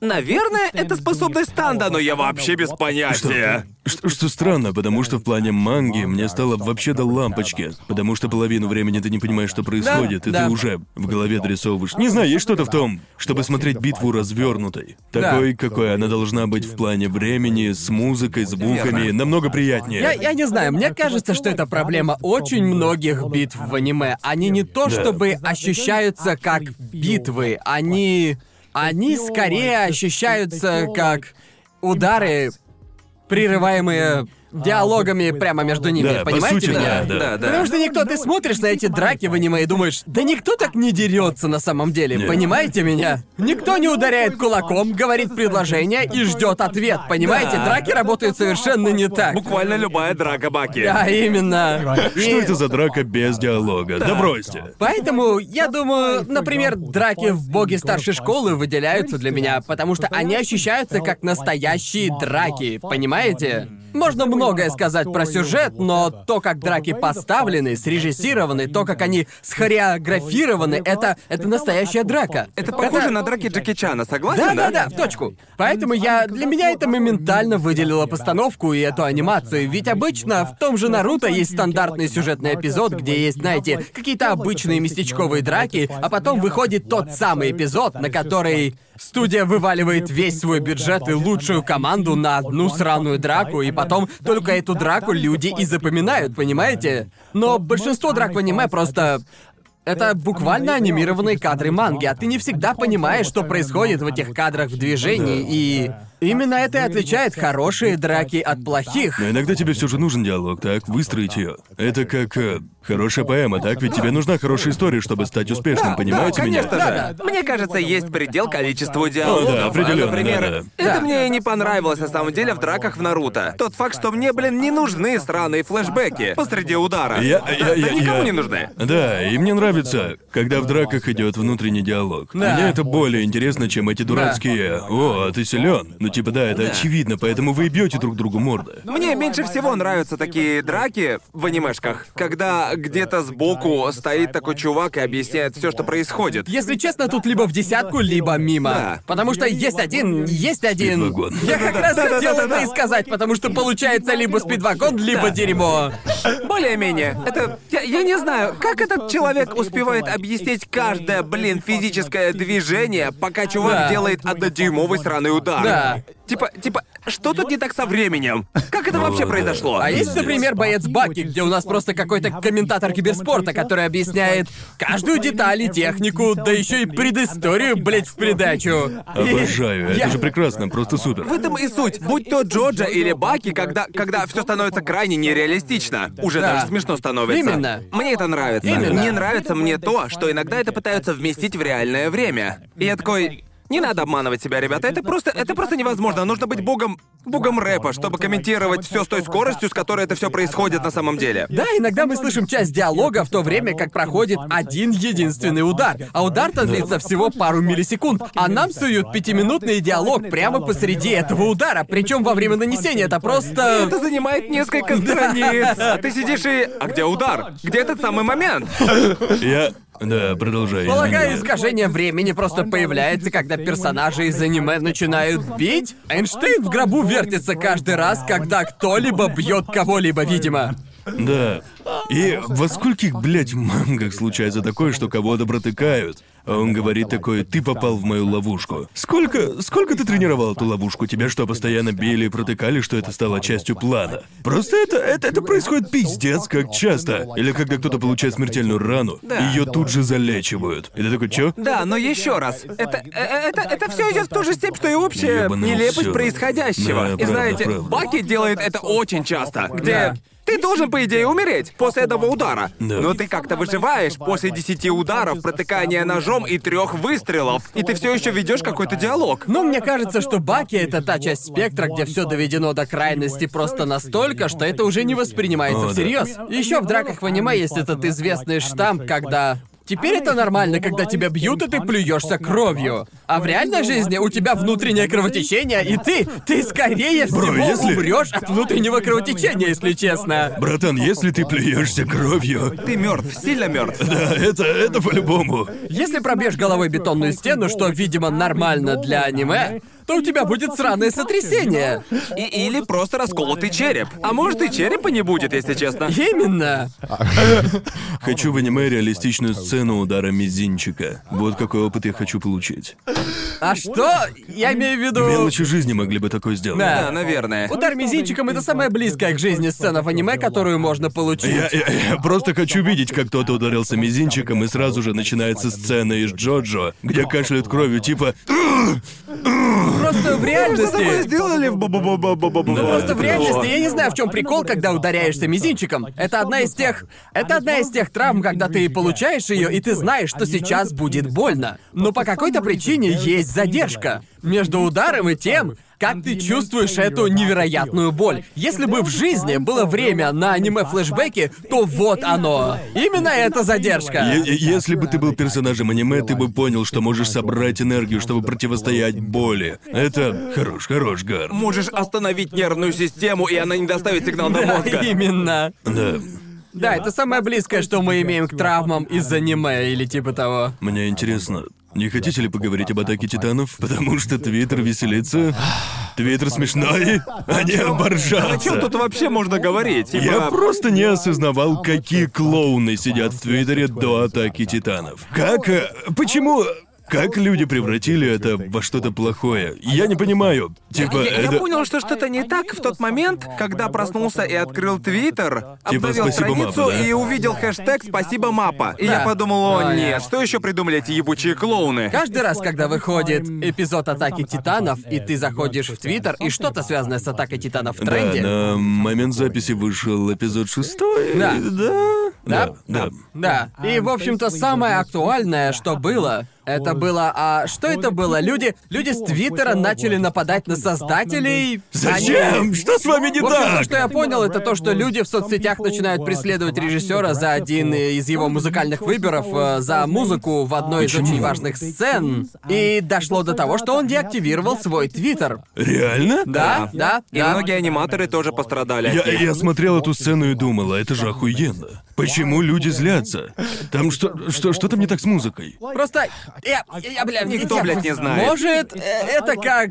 Наверное, это способность станда, но я вообще без понятия. Что, что странно, потому что в плане манги мне стало вообще до лампочки. Потому что половину времени ты не понимаешь, что происходит, и да. ты уже в голове дорисовываешь. Не знаю, есть что-то в том, чтобы смотреть битву развернутой. Такой, какой она должна быть в плане времени, с музыкой, звуками, Верно. намного приятнее. Я, я не знаю, мне кажется, что это проблема очень многих битв в аниме. Они не то чтобы ощущаются как битвы, они... Они скорее ощущаются как удары, прерываемые диалогами прямо между ними. Да, по Понимаете сути, меня? да, да. Да, да. Потому что никто, ты смотришь на эти драки в аниме и думаешь, да никто так не дерется на самом деле, Нет. понимаете меня? Никто не ударяет кулаком, говорит предложение и ждет ответ, понимаете? Да. Драки работают совершенно не так. Буквально любая драка Баки. Да, именно. Что это за драка без диалога? Да бросьте. Поэтому, я думаю, например, драки в боге старшей школы выделяются для меня, потому что они ощущаются как настоящие драки, понимаете? Можно многое сказать про сюжет, но то, как драки поставлены, срежиссированы, то, как они схореографированы, это, это настоящая драка. Это похоже на драки Джеки Чана, согласен? Да, да, да, в точку. Поэтому я для меня это моментально выделило постановку и эту анимацию. Ведь обычно в том же Наруто есть стандартный сюжетный эпизод, где есть, знаете, какие-то обычные местечковые драки, а потом выходит тот самый эпизод, на который студия вываливает весь свой бюджет и лучшую команду на одну сраную драку, и потом только эту драку люди и запоминают, понимаете? Но большинство драк в аниме просто это буквально анимированные кадры манги, а ты не всегда понимаешь, что происходит в этих кадрах в движении, и именно это и отличает хорошие драки от плохих. Но иногда тебе все же нужен диалог, так? Выстроить ее. Это как э, хорошая поэма, так? Ведь тебе нужна хорошая история, чтобы стать успешным, понимаете да, меня? конечно же. Да, Мне кажется, есть предел количеству диалогов. да, определенно, Например, да, да. это Да. мне и не понравилось на самом деле в драках в Наруто. Тот факт, что мне, блин, не нужны сраные флешбеки посреди удара. Я, Да, я, да я, никому я- не нужны. Да, и мне нравится, когда в драках идет внутренний диалог. Да. Мне это более интересно, чем эти дурацкие. О, а ты силен. Ну типа да, это очевидно, поэтому вы бьете друг другу морды. Мне меньше всего нравятся такие драки в анимешках, когда где-то сбоку стоит такой чувак и объясняет все, что происходит. Если честно, тут либо в десятку, либо мимо. Да. Потому что есть один, есть один. Спидвагон. Я как раз хотел это и сказать, потому что получается либо спидвагон, либо дерьмо. Более-менее. Это... Я, я не знаю, как этот человек успевает объяснить каждое, блин, физическое движение, пока чувак Да. делает однодюймовый сраный удар. Да. Типа, типа, что тут не так со временем? Как это вообще произошло? А есть, например, боец Баки, где у нас просто какой-то комментатор киберспорта, который объясняет каждую деталь и технику, да еще и предысторию, блядь, в придачу. И Обожаю, я- это же прекрасно, просто супер. В этом и суть. Будь то Джоджа или Баки, когда, когда все становится крайне нереалистично. Уже Да. даже смешно становится. Именно. Мне это нравится. Именно. Не нравится мне то, что иногда это пытаются вместить в реальное время. И я такой. Не надо обманывать себя, ребята. Это просто, это просто невозможно. Нужно быть богом, богом рэпа, чтобы комментировать все с той скоростью, с которой это все происходит на самом деле. Да, иногда мы слышим часть диалога в то время, как проходит один единственный удар. А удар-то длится всего пару миллисекунд. А нам суют пятиминутный диалог прямо посреди этого удара. Причем во время нанесения это просто... Это занимает несколько страниц. А ты сидишь и... А где удар? Где этот самый момент? Я... Да, продолжай. Полагаю, искажение времени просто появляется, когда персонажи из аниме начинают бить. Эйнштейн в гробу вертится каждый раз, когда кто-либо бьет кого-либо, видимо. Да. И во скольких, блядь, мангах случается такое, что кого-то протыкают? А он говорит такой, ты попал в мою ловушку. Сколько, сколько ты тренировал эту ловушку? Тебя что, постоянно били и протыкали, что это стало частью плана? Просто это, это, это происходит пиздец как часто. Или когда кто-то получает смертельную рану, Да. ее тут же залечивают. И ты такой, чё? Да, но еще раз, это, э, это, это все идет в ту же степь, что и общая Ёбаный нелепость всё. происходящего. Да, и правда, знаете, правда. Баки делает это очень часто, где Да. Ты должен, по идее, умереть после этого удара. Да. Но ты как-то выживаешь после десяти ударов, протыкания ножом и трех выстрелов. И ты все еще ведешь какой-то диалог. Ну, мне кажется, что Баки — это та часть спектра, где все доведено до крайности просто настолько, что это уже не воспринимается О, да. всерьез. Еще в драках в аниме есть этот известный штамп, когда... Теперь это нормально, когда тебя бьют, и ты плюешься кровью. А в реальной жизни у тебя внутреннее кровотечение, и ты, ты скорее всего если- умрешь от внутреннего кровотечения, если честно. Братан, если ты плюешься кровью, Ты мертв, сильно мертв. да, это, это по-любому. Если пробьешь головой бетонную стену, что, видимо, нормально для аниме, то у тебя будет сраное сотрясение. И, или просто расколотый череп. А может и черепа не будет, если честно. Именно. Хочу в аниме реалистичную сцену удара мизинчика. Вот какой опыт я хочу получить. А что? Я имею в виду... Мелочи жизни могли бы такое сделать. Да. Наверное. Удар мизинчиком — это самая близкая к жизни сцена в аниме, которую можно получить. Я, я- я просто хочу видеть, как кто-то ударился мизинчиком, и сразу же начинается сцена из Джоджо, где кашляют кровью, типа... Просто в реальности... сделали в Просто в реальности я не знаю, в чем прикол, когда ударяешься мизинчиком. Это одна из тех... Это одна из тех травм, когда ты получаешь ее, и ты знаешь, что сейчас будет больно. Но по какой-то причине есть задержка между ударом и тем, как ты чувствуешь эту невероятную боль. Если бы в жизни было время на аниме-флешбеки, то вот оно. Именно эта задержка. Е- если бы ты был персонажем аниме, ты бы понял, что можешь собрать энергию, чтобы противостоять боли. Это хорош, хорош, Гар. Можешь остановить нервную систему, и она не доставит сигнал до Да, мозга. именно. Да. Да, это самое близкое, что мы имеем к травмам из аниме или типа того. Мне интересно, не хотите ли поговорить об атаке титанов? Потому что Твиттер веселится. Твиттер смешной, они О чем оборжатся. тут вообще можно говорить? Я просто не осознавал, какие клоуны сидят в Твиттере до атаки титанов. Как... э, Почему... Как люди превратили это во что-то плохое? Я не понимаю. Типа, Я, я это... понял, что что-то не так в тот момент, когда проснулся и открыл Твиттер, Типа, обновил «Спасибо, страницу Мапа», да? и увидел хэштег «Спасибо, Мапа». И Да. я подумал, о нет, что еще придумали эти ебучие клоуны? Каждый раз, когда выходит эпизод Атаки Титанов, и ты заходишь в Твиттер, и что-то связанное с Атакой Титанов в Да, тренде. на момент записи вышел эпизод шестой. Да. Да. Да? Да. Да. И, в общем-то, самое актуальное, что было, это было... А что это было? Люди, люди с Твиттера начали нападать на создателей. Зачем? Они- Что с вами не В общем, то, так? что я понял, это то, что люди в соцсетях начинают преследовать режиссера за один из его музыкальных выборов, э, за музыку в одной из Почему? очень важных сцен. И дошло до того, что он деактивировал свой твиттер. Реально? Да, да, И да. многие аниматоры тоже пострадали. Я, я смотрел эту сцену и думал, а это же охуенно. Почему люди злятся? Там что, что, что-то не так с музыкой. Просто я, я, бля, Никто, блядь, не знает. Может, э, это как...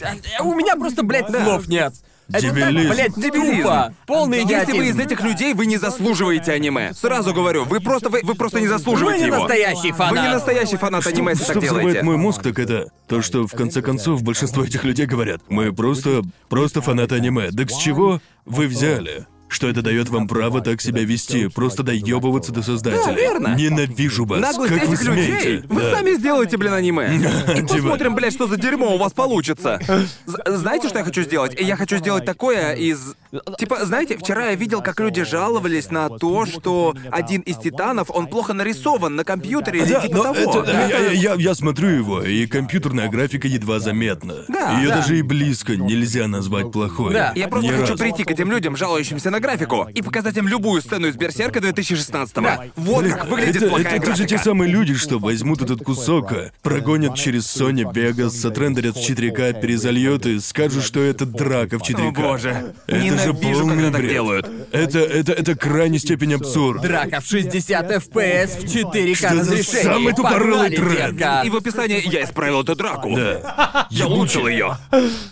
э, У меня просто, блядь, слов нет. Это так, Дебилизм. блядь, Дебилизм. тупо. Полный Если идиотизм. вы из этих людей, вы не заслуживаете аниме. Сразу говорю, вы просто вы, вы просто не заслуживаете Вы не его. настоящий Вы фанат. не настоящий фанат аниме, если что так взрывает делаете. мой мозг, так это то, что в конце концов большинство этих людей говорят, мы просто, просто фанаты аниме. Так с чего вы взяли? Что это дает вам право так себя вести, просто доебываться до создателя. Да, верно. Ненавижу вас. Наглость как вы этих людей. смеете? Вы Да. сами сделаете, блин, аниме. И Типа. посмотрим, блядь, что за дерьмо у вас получится. З- знаете, что я хочу сделать? Я хочу сделать такое из... Типа, знаете, вчера я видел, как люди жаловались на то, что один из титанов, он плохо нарисован на компьютере или Да, типа но того. это- я, я- я- я смотрю его, и компьютерная графика едва заметна. Да, Ее да. даже и близко нельзя назвать плохой. Да. Я просто Ни хочу разу. прийти к этим людям, жалующимся на графику, и показать им любую сцену из Берсерка 2016-го. Вот Блин, как выглядит это, плохая это, это же те самые люди, что возьмут этот кусок, прогонят через Sony Vegas, отрендерят в 4К, перезальют и скажут, что это драка в 4К. О, боже. Это же Ненавижу, полный когда так бред. делают. Это, это, это крайняя степень абсурда. Драка в 60 FPS в 4К Что за разрешении. самый тупорылый тренд? И в описании я исправил эту драку. Да. Я улучшил ее.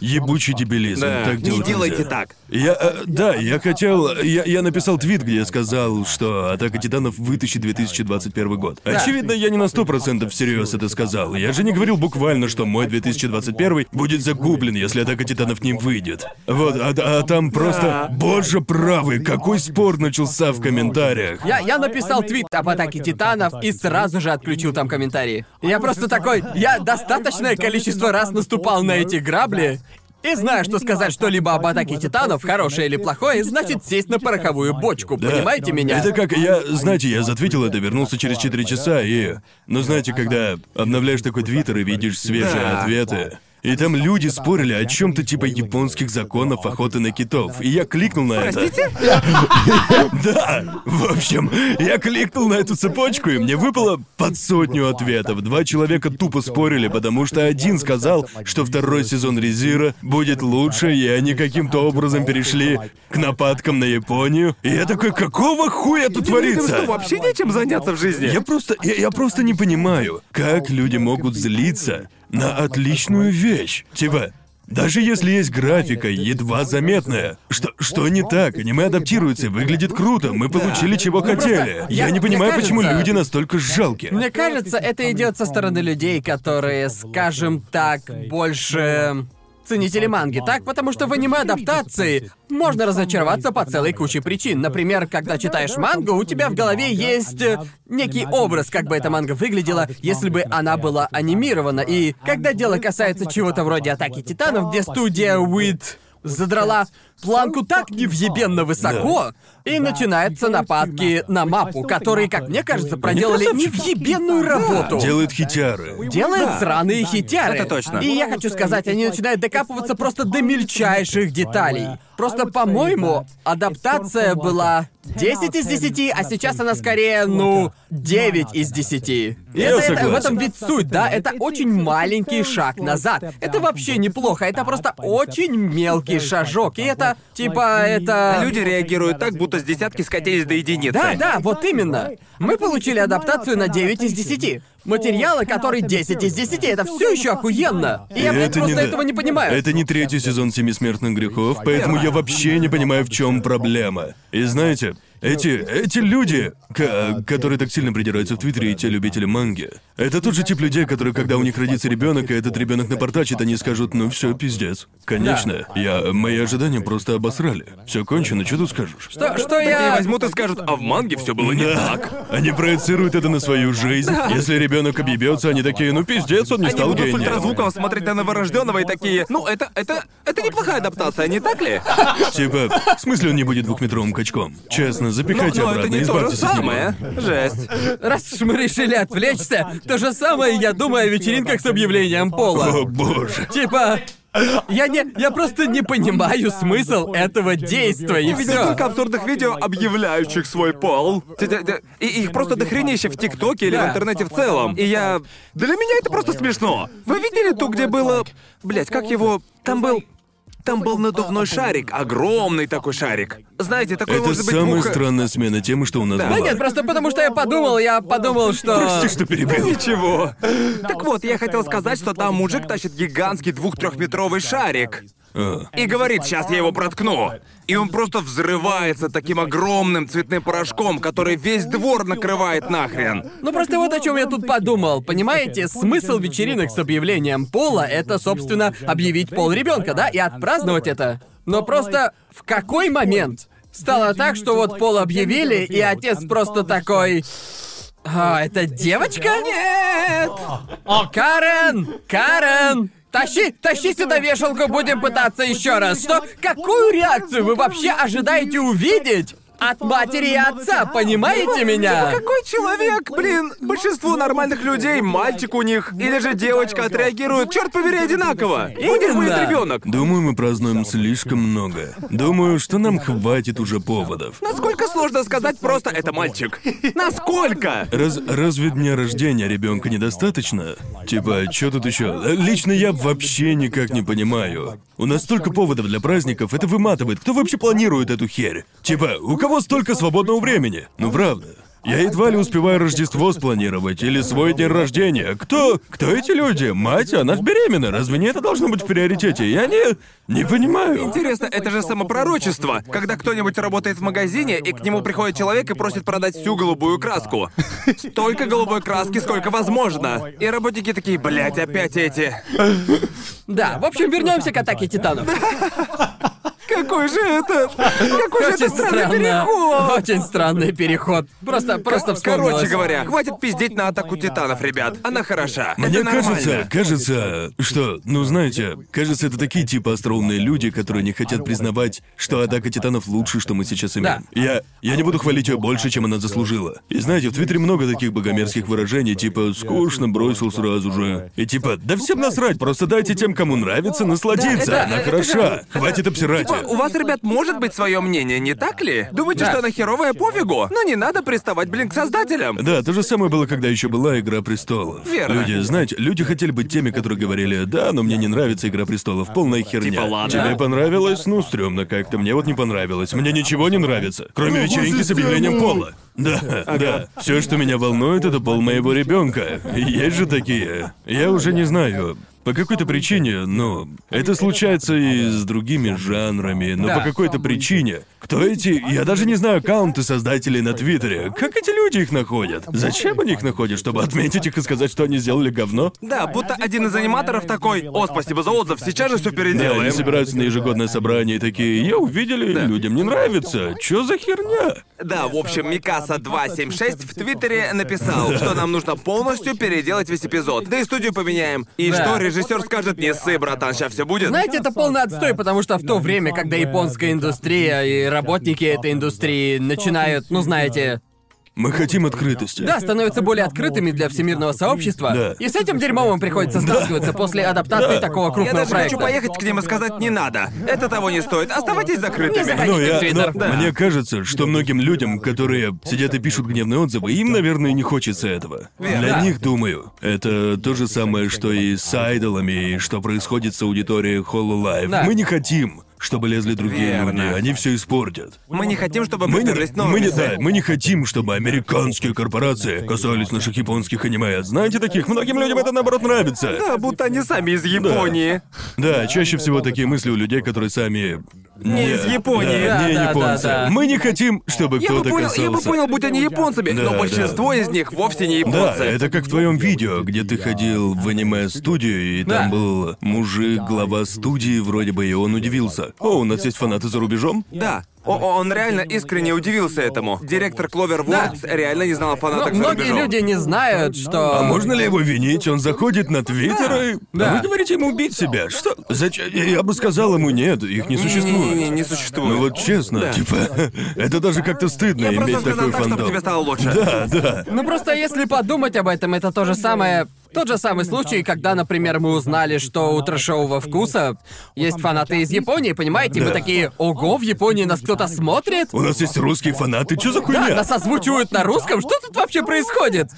Ебучий дебилизм. Да, Так не делайте нельзя. так. Я, э, да, я хотел, я, я написал твит, где я сказал, что Атака Титанов вытащит 2021 год. Очевидно, я не на сто процентов всерьез это сказал. Я же не говорил буквально, что мой 2021 будет загублен, если Атака Титанов не выйдет. Вот, а, а там просто, боже правый, какой спор начался в комментариях. Я, я написал твит об атаке титанов и сразу же отключил там комментарии. Я просто такой, я достаточное количество раз наступал на эти грабли, и знаю, что сказать что-либо об атаке титанов, хорошее или плохое, значит сесть на пороховую бочку, Да. понимаете меня? Это как я, знаете, я затвитил это, вернулся через 4 часа и... Ну, знаете, когда обновляешь такой твиттер и видишь свежие Да. ответы, и там люди спорили о чем-то типа японских законов охоты на китов. И я кликнул на это. Простите? Да! В общем, я кликнул на эту цепочку, и мне выпало под сотню ответов. Два человека тупо спорили, потому что один сказал, что второй сезон Резира будет лучше, и они каким-то образом перешли к нападкам на Японию. И я такой, какого хуя тут творится? что, вообще нечем заняться в жизни? Я просто, я, я просто не понимаю, как люди могут злиться на отличную вещь. Типа, даже если есть графика, едва заметная. Что, что не так? Аниме адаптируется, выглядит круто, мы получили чего хотели. Я не понимаю, мне почему кажется- люди настолько жалкие. Мне кажется, это идет со стороны людей, которые, скажем так, больше ценители манги, так? Потому что в аниме-адаптации можно разочароваться по целой куче причин. Например, когда читаешь мангу, у тебя в голове есть э, некий образ, как бы эта манга выглядела, если бы она была анимирована. И когда дело касается чего-то вроде «Атаки Титанов», где студия Wit задрала планку так невъебенно высоко, и начинаются нападки на мапу, которые, как мне кажется, проделали невъебенную работу. Делает хитяры. Делает сраные хитяры. Это точно. И я хочу сказать, они начинают докапываться просто до мельчайших деталей. Просто, по-моему, адаптация была 10 из 10, а сейчас она скорее, ну, 9 из 10. И Я это, это- в этом ведь суть, да? Это очень маленький шаг назад. Это вообще неплохо, это просто очень мелкий шажок. И это, типа, это... Люди реагируют так, будто с десятки скатились до единицы. Да, да, вот именно. Мы получили адаптацию на 9 из 10. Материалы, которые 10 из 10, это все еще охуенно. И я, блядь, Это просто не- этого не понимаю. Это не третий сезон Семи смертных грехов, поэтому я вообще не понимаю, в чем проблема. И знаете, эти, эти люди, ко- которые так сильно придираются в Твиттере, и те любители манги, это тот же тип людей, которые, когда у них родится ребенок, и этот ребенок напортачит, они скажут, ну все, пиздец. Конечно, я мои ожидания просто обосрали. Все кончено, что тут скажешь? Что, что Такие я... возьмут и скажут, а в манге все было не Да. так. Они проецируют это на свою жизнь. Если ребенок объебется, они такие, ну пиздец, он не Они стал будут с гением. ультразвуком смотреть на новорожденного и такие, ну это, это, это неплохая адаптация, не так ли? Типа, в смысле он не будет двухметровым качком? Честно, Но, запихайте но это обратно, не то же самое. Жесть. Раз уж мы решили отвлечься, то же самое я думаю о вечеринках с объявлением пола. О боже. Типа... Я не... Я просто не понимаю смысл этого действия, и Я видел столько абсурдных видео, объявляющих свой пол. И их просто дохренище в ТикТоке или в Да. интернете в целом. И я... Для меня это просто смешно. Вы видели ту, где было... Блять, как его... Там был... Там был надувной шарик, огромный такой шарик. Знаете, такой Это может быть самая двух- странная смена темы, что у нас Да. была. Да нет, просто потому что я подумал, я подумал, что... Прости, что перебил. Ничего. Так вот, я хотел сказать, что там мужик тащит гигантский двух-трехметровый шарик. И говорит, сейчас я его проткну. И он просто взрывается таким огромным цветным порошком, который весь двор накрывает нахрен. Ну просто вот о чем я тут подумал. Понимаете, смысл вечеринок с объявлением пола это, собственно, объявить пол ребенка, да, и отпраздновать это. Но просто в какой момент стало так, что вот пол объявили, и отец просто такой. А, это девочка? Нет! Карен! Карен! Тащи, тащи сюда вешалку, будем пытаться еще раз. Что? Какую реакцию вы вообще ожидаете увидеть? От матери и отца, понимаете меня? Какой человек, блин? Большинство нормальных людей, мальчик у них или же девочка отреагируют, черт побери, одинаково. У них будет ребенок. Думаю, мы празднуем слишком много. Думаю, что нам хватит уже поводов. Насколько сложно сказать просто это мальчик? Насколько? Раз, разве дня рождения ребенка недостаточно? Типа, что тут еще? Лично я вообще никак не понимаю. У нас столько поводов для праздников, это выматывает. Кто вообще планирует эту херь? Типа, у кого столько свободного времени? Ну правда. Я едва ли успеваю Рождество спланировать или свой день рождения. Кто? Кто эти люди? Мать, она ж беременна. Разве не это должно быть в приоритете? Я не... не понимаю. Интересно, это же самопророчество, когда кто-нибудь работает в магазине, и к нему приходит человек и просит продать всю голубую краску. Столько голубой краски, сколько возможно. И работники такие, блять, опять эти. Да, в общем, вернемся к атаке титанов. Какой же это? Какой же это Очень странный переход! Очень странный переход. Просто, просто вспомнилось. Короче говоря, хватит пиздеть на атаку титанов, ребят. Она хороша. Мне это нормально. кажется, кажется, что, ну знаете, кажется, это такие типа остроумные люди, которые не хотят признавать, что атака титанов лучше, что мы сейчас имеем. Я, я не буду хвалить ее больше, чем она заслужила. И знаете, в Твиттере много таких богомерзких выражений, типа «скучно, бросил сразу же». И типа «да всем насрать, просто дайте тем, кому нравится, насладиться, Да, это- она это хороша, хватит обсирать Типа, её». У вас, ребят, может быть свое мнение, не так ли? Думаете, Да. что она херовая пофигу? Но не надо приставать, блин, к создателям. Да, то же самое было, когда еще была Игра престолов. Верно. Люди, знаете, люди хотели быть теми, которые говорили, да, но мне не нравится Игра престолов, полная херня. Типа, ладно. Тебе понравилось? Ну, стрёмно как-то. Мне вот не понравилось. Мне ничего не нравится, кроме вечеринки с объявлением пола. Да, да. Все, что меня волнует, это пол моего ребенка. Есть же такие. Я уже не знаю. По какой-то причине, ну, это случается и с другими жанрами, но Да. по какой-то причине. Кто эти? Я даже не знаю аккаунты создателей на Твиттере. Как эти люди их находят? Зачем они их находят? Чтобы отметить их и сказать, что они сделали говно? Да, будто один из аниматоров такой, о, спасибо за отзыв, сейчас же все Да, переделаем. они собираются на ежегодное собрание и такие, я увидели, людям не нравится. Чё за херня? Да, в общем, Микаса276 в Твиттере написал, что нам нужно полностью переделать весь эпизод. Да и студию поменяем. И Да. что режиссер скажет, не ссы, братан, сейчас все будет. Знаете, это полный отстой, потому что в то время, когда японская индустрия и работники этой индустрии начинают, ну знаете, Мы хотим открытости. да, становятся более открытыми для всемирного сообщества. Да. И с этим дерьмом им приходится сталкиваться после адаптации такого Я крупного даже проекта. хочу поехать к ним и сказать, не надо. Это того не стоит. Оставайтесь Не закрытыми. Ну, я, в Твиттер. но Да. мне кажется, что многим людям, которые сидят и пишут гневные отзывы, им, наверное, не хочется этого. Верно. Для Да. них, думаю, это то же самое, что и с айдолами, и что происходит с аудиторией Hololive. Да. Мы не хотим, чтобы лезли другие Верно. люди, они все испортят. Мы не хотим, чтобы Мы не, мы, не, да, мы не хотим, чтобы американские корпорации касались наших японских аниме. Знаете таких? Многим людям это наоборот нравится. Да, будто они сами из Японии. Да, чаще всего такие мысли у людей, которые сами... Не из Японии. Да, Да, не да, японцы. да, да. Мы не хотим, чтобы Я бы, кто-то понял, касался... я бы понял, будь они японцами, Да, но да. большинство из них вовсе не японцы. Да, это как в твоем видео, где ты ходил в аниме-студию, и там Да. был мужик, глава студии вроде бы, и он удивился. О, у нас есть фанаты за рубежом? Да. О, он реально искренне удивился этому. Директор Cloverworks реально не знал о Но фанатах за многие рубежом. люди не знают, что... А можно ли его винить? Он заходит на Твиттер и... Да. А Вы говорите ему убить себя? Что? Зачем? Я бы сказал ему нет, их не существует. Не-не-не, не существует. Ну вот честно, Да. типа, это даже как-то стыдно Я просто иметь сказал такой так, чтобы фандом. тебе стало лучше. Да, да. Ну просто если подумать об этом, это то же самое... Тот же самый случай, когда, например, мы узнали, что у трэшового вкуса есть фанаты из Японии, понимаете? Мы Да. такие, ого, в Японии нас кто-то смотрит? У нас есть русские фанаты, что за Да, хуйня? нас озвучивают на русском, что тут вообще происходит?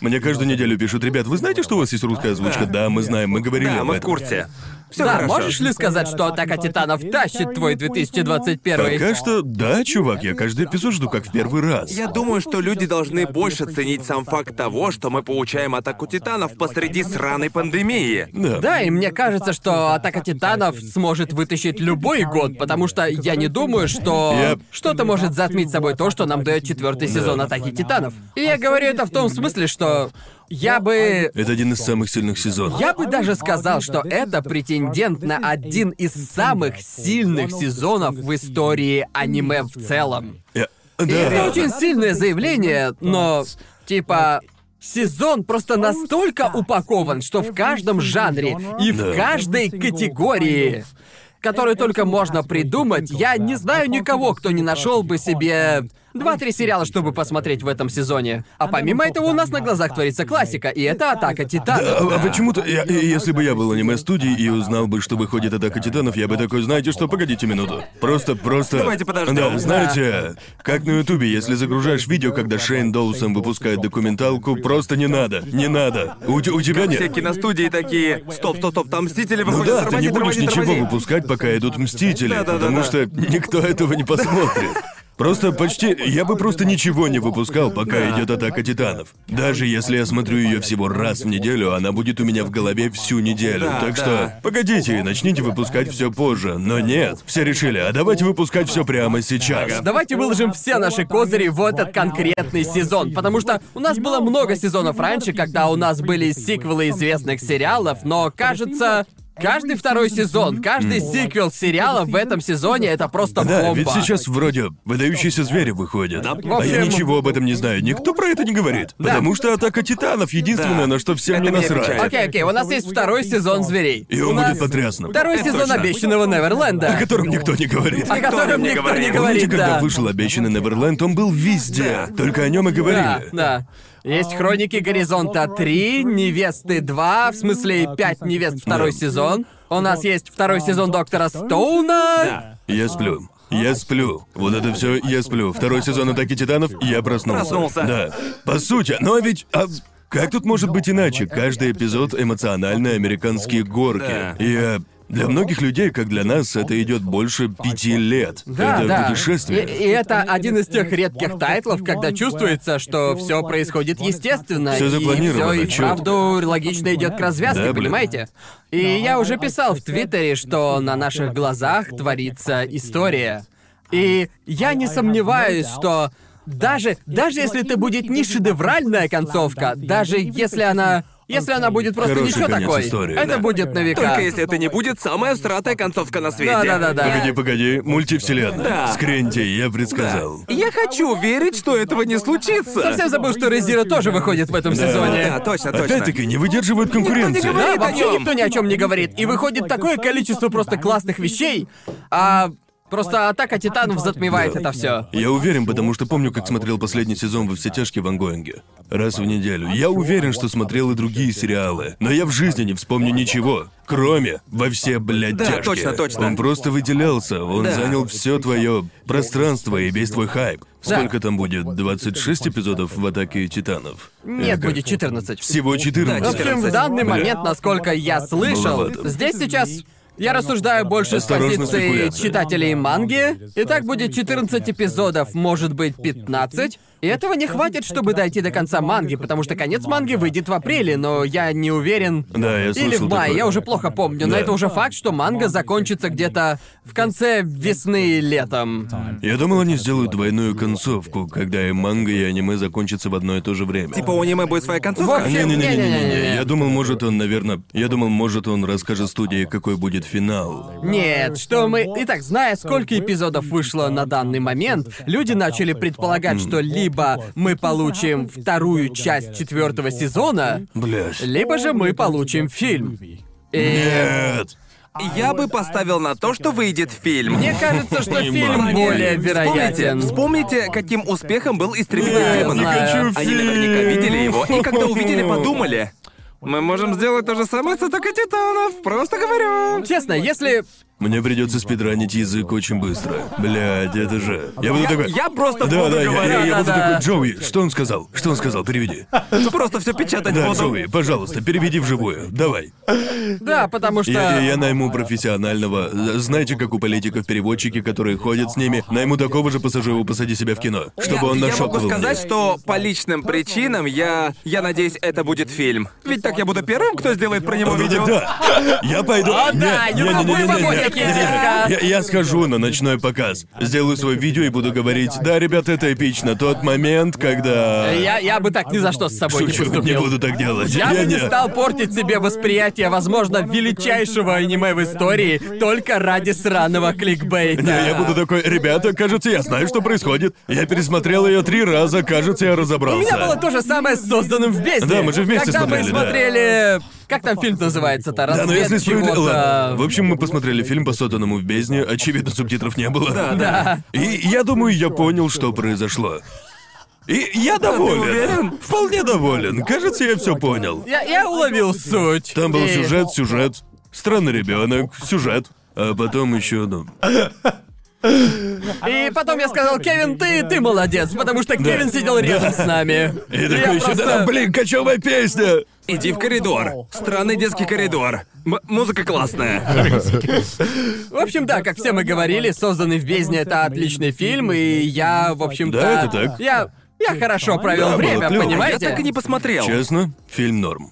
Мне каждую неделю пишут, ребят, вы знаете, что у вас есть русская озвучка? Да, мы знаем, мы говорили Да, об мы в курсе. Все да, хорошо. можешь ли сказать, что Атака Титанов тащит твой 2021? Пока что, да, чувак, я каждый эпизод жду как в первый раз. Я думаю, что люди должны больше ценить сам факт того, что мы получаем атаку титанов посреди сраной пандемии. Да. Да, и мне кажется, что Атака Титанов сможет вытащить любой год, потому что я не думаю, что Я- что-то может затмить собой то, что нам дает четвертый сезон Атаки Титанов. И я говорю это в том смысле, что я бы... Это один из самых сильных сезонов. Я бы даже сказал, что это претендент на один из самых сильных сезонов в истории аниме в целом. Я- И это Да. очень сильное заявление, но типа сезон просто настолько упакован, что в каждом жанре и в Да. каждой категории, которую только можно придумать, я не знаю никого, кто не нашел бы себе два-три сериала, чтобы посмотреть в этом сезоне. А помимо этого у нас на глазах творится классика, и это Атака Титанов. А, а почему-то, я- и- если бы я был аниме-студией и узнал бы, что выходит Атака Титанов, я бы такой, знаете что, погодите минуту. Просто, просто... Давайте подождем. Да, знаете, как на Ютубе, если загружаешь видео, когда Шейн Доусон выпускает документалку, просто не надо, не надо. У, те- у тебя Все нет. киностудии такие, стоп, стоп, стоп, там Мстители Ну выходят, да, ты не тормози, будешь тормози, ничего тормози». выпускать, пока идут Мстители, Да-да-да-да. потому что никто этого не посмотрит. Просто почти... Я бы просто ничего не выпускал, пока идет атака титанов. Даже если я смотрю ее всего раз в неделю, она будет у меня в голове всю неделю. Да, так да. что, погодите, начните выпускать все позже. Но нет, все решили, а давайте выпускать все прямо сейчас. Давайте выложим все наши козыри в этот конкретный сезон, потому что у нас было много сезонов раньше, когда у нас были сиквелы известных сериалов, но кажется, каждый второй сезон, каждый сиквел сериала в этом сезоне это просто Да, бомба. ведь сейчас вроде выдающиеся звери выходят. А я общем- ничего об этом не знаю. Никто про это не говорит. Потому что атака титанов единственное, Да. на что всем не меня насрать. печалит. Окей, окей, у нас есть второй сезон зверей. И у он нас будет потрясным. второй Это сезон точно. обещанного Неверленда. О котором никто не говорит. О котором не никто говорит. не Помните, говорит, когда да. вышел обещанный Неверленд, он был везде. Только о нем и Да, говорили. да. Есть Хроники Горизонта 3, Невесты 2, в смысле 5 невест второй сезон. У нас есть второй сезон Доктора Стоуна. Я сплю. Я сплю. Вот это все, я сплю. Второй сезон Атаки Титанов, я проснулся. Проснулся. Да. По сути, но ведь. а как тут может быть иначе? Каждый эпизод эмоциональные американские горки. Да. И для многих людей, как для нас, это идет больше пяти лет. Да, это да. путешествие. И, и это один из тех редких тайтлов, когда чувствуется, что все происходит естественно. Всё запланировано, и, всё и чётко. вправду логично идет к развязке, Да, блин. понимаете? И я уже писал в Твиттере, что на наших глазах творится история. И я не сомневаюсь, что даже, даже если это будет не шедевральная концовка, даже если она. Если она будет просто Хороший ничего конец такой, истории, это да. будет на века. Только если это не будет самая всратая концовка на свете. Да-да-да-да. Погоди, погоди, мультивселенная. Да. Скриньте, я предсказал. Я хочу верить, что этого не случится. Совсем забыл, что Резира тоже выходит в этом сезоне. Да, точно, точно. Опять-таки, не выдерживает конкуренции. Никто не говорит. Да, о вообще нём. никто ни о чем не говорит. И выходит такое количество просто классных вещей, а просто атака титанов затмевает Да. это все. Я уверен, потому что помню, как смотрел последний сезон во все тяжкие в ангоинге. Раз в неделю. Я уверен, что смотрел и другие сериалы. Но я в жизни не вспомню ничего. Кроме во все, блядь, Да, тяжкие. точно, точно. Он просто выделялся. Он Да. занял все твое пространство и весь твой хайп. Да. Сколько там будет? 26 эпизодов в атаке титанов? Нет, как? будет 14. Всего 14. В общем, в 14. данный Бля. момент, насколько я слышал, Маловато. здесь сейчас я рассуждаю больше с Осторожно, позиции спекуляция. читателей манги. И так будет 14 эпизодов, может быть 15. И этого не хватит, чтобы дойти до конца манги, потому что конец манги выйдет в апреле, но я не уверен. Да, я Или слышал в мае, такое. я уже плохо помню, но Да. это уже факт, что манга закончится где-то в конце весны летом. Я думал, они сделают двойную концовку, когда и манга, и аниме закончатся в одно и то же время. Типа у аниме будет своя концовка? Вообще- Не-не-не-не-не. Я думал, может, он, наверное... Я думал, может, он расскажет студии, какой будет финал. Нет, что мы... Итак, зная, сколько эпизодов вышло на данный момент, люди начали предполагать, что либо мы получим вторую часть четвертого сезона, Блять. либо же мы получим фильм. И Нет! Я бы поставил на то, что выйдет фильм. мне кажется, что Не фильм более Вспомните, вероятен. вспомните, каким успехом был «Истребитель демонов». знаю. Они наверняка видели его, и когда увидели, подумали. Мы можем сделать то же самое с «Атакой Титанов», просто говорю. Честно, если... Мне придется спидранить язык очень быстро. Блядь, это же. Я буду Я, такой. я просто Да, буду да, я, я- я говорить. буду Да-да-да. такой, Джоуи, что он сказал? Что он сказал? Переведи. Просто все печатать Да, буду. Джоуи, пожалуйста, переведи вживую. Давай. Да, потому что... Я, я, я найму профессионального. Знаете, как у политиков переводчики, которые ходят с ними, найму такого же пассажира, посади себя в кино, чтобы я, он я нашептывал могу сказать, мне. что по личным причинам я... Я надеюсь, это будет фильм. Ведь так я буду первым, кто сделает про него видео. да. Я пойду. О, Нет, да, не, не, не, не, не, не, Я, я схожу на ночной показ, сделаю свое видео и буду говорить, да, ребята, это эпично. Тот момент, когда. Я, я бы так ни за что с собой не Шучу, не поступил. буду так делать. Я бы не стал портить себе восприятие, возможно, величайшего аниме в истории только ради сраного кликбейта. Не, я буду такой, ребята, кажется, я знаю, что происходит. Я пересмотрел ее три раза, кажется, я У разобрался. меня было то же самое с созданным в бездне. Да, мы же вместе Когда смотрели, мы да. смотрели. Как там фильм называется-то? Да, но если справедливо... чего-то. Ладно. В общем, мы посмотрели фильм по сотанному в бездне, очевидно, субтитров не было. Да, Да. И я думаю, я понял, что произошло. И я доволен. уверен? Вполне доволен. Кажется, я все понял. Я, я уловил суть. Там был И- сюжет, сюжет. Странный ребенок, сюжет. А потом еще, ну. И потом я сказал, Кевин, ты, ты молодец, потому что Кевин сидел рядом с нами. И я такой еще, просто- да, блин, кочевая песня! Иди в коридор. Странный детский коридор. М- музыка классная. В общем, да, как все мы говорили, «Созданный в бездне» — это отличный фильм, и я, в общем-то... Да, это так. Я... Я хорошо провел Да, было время, клёво. Я понимаете? так и не посмотрел. Честно, фильм норм.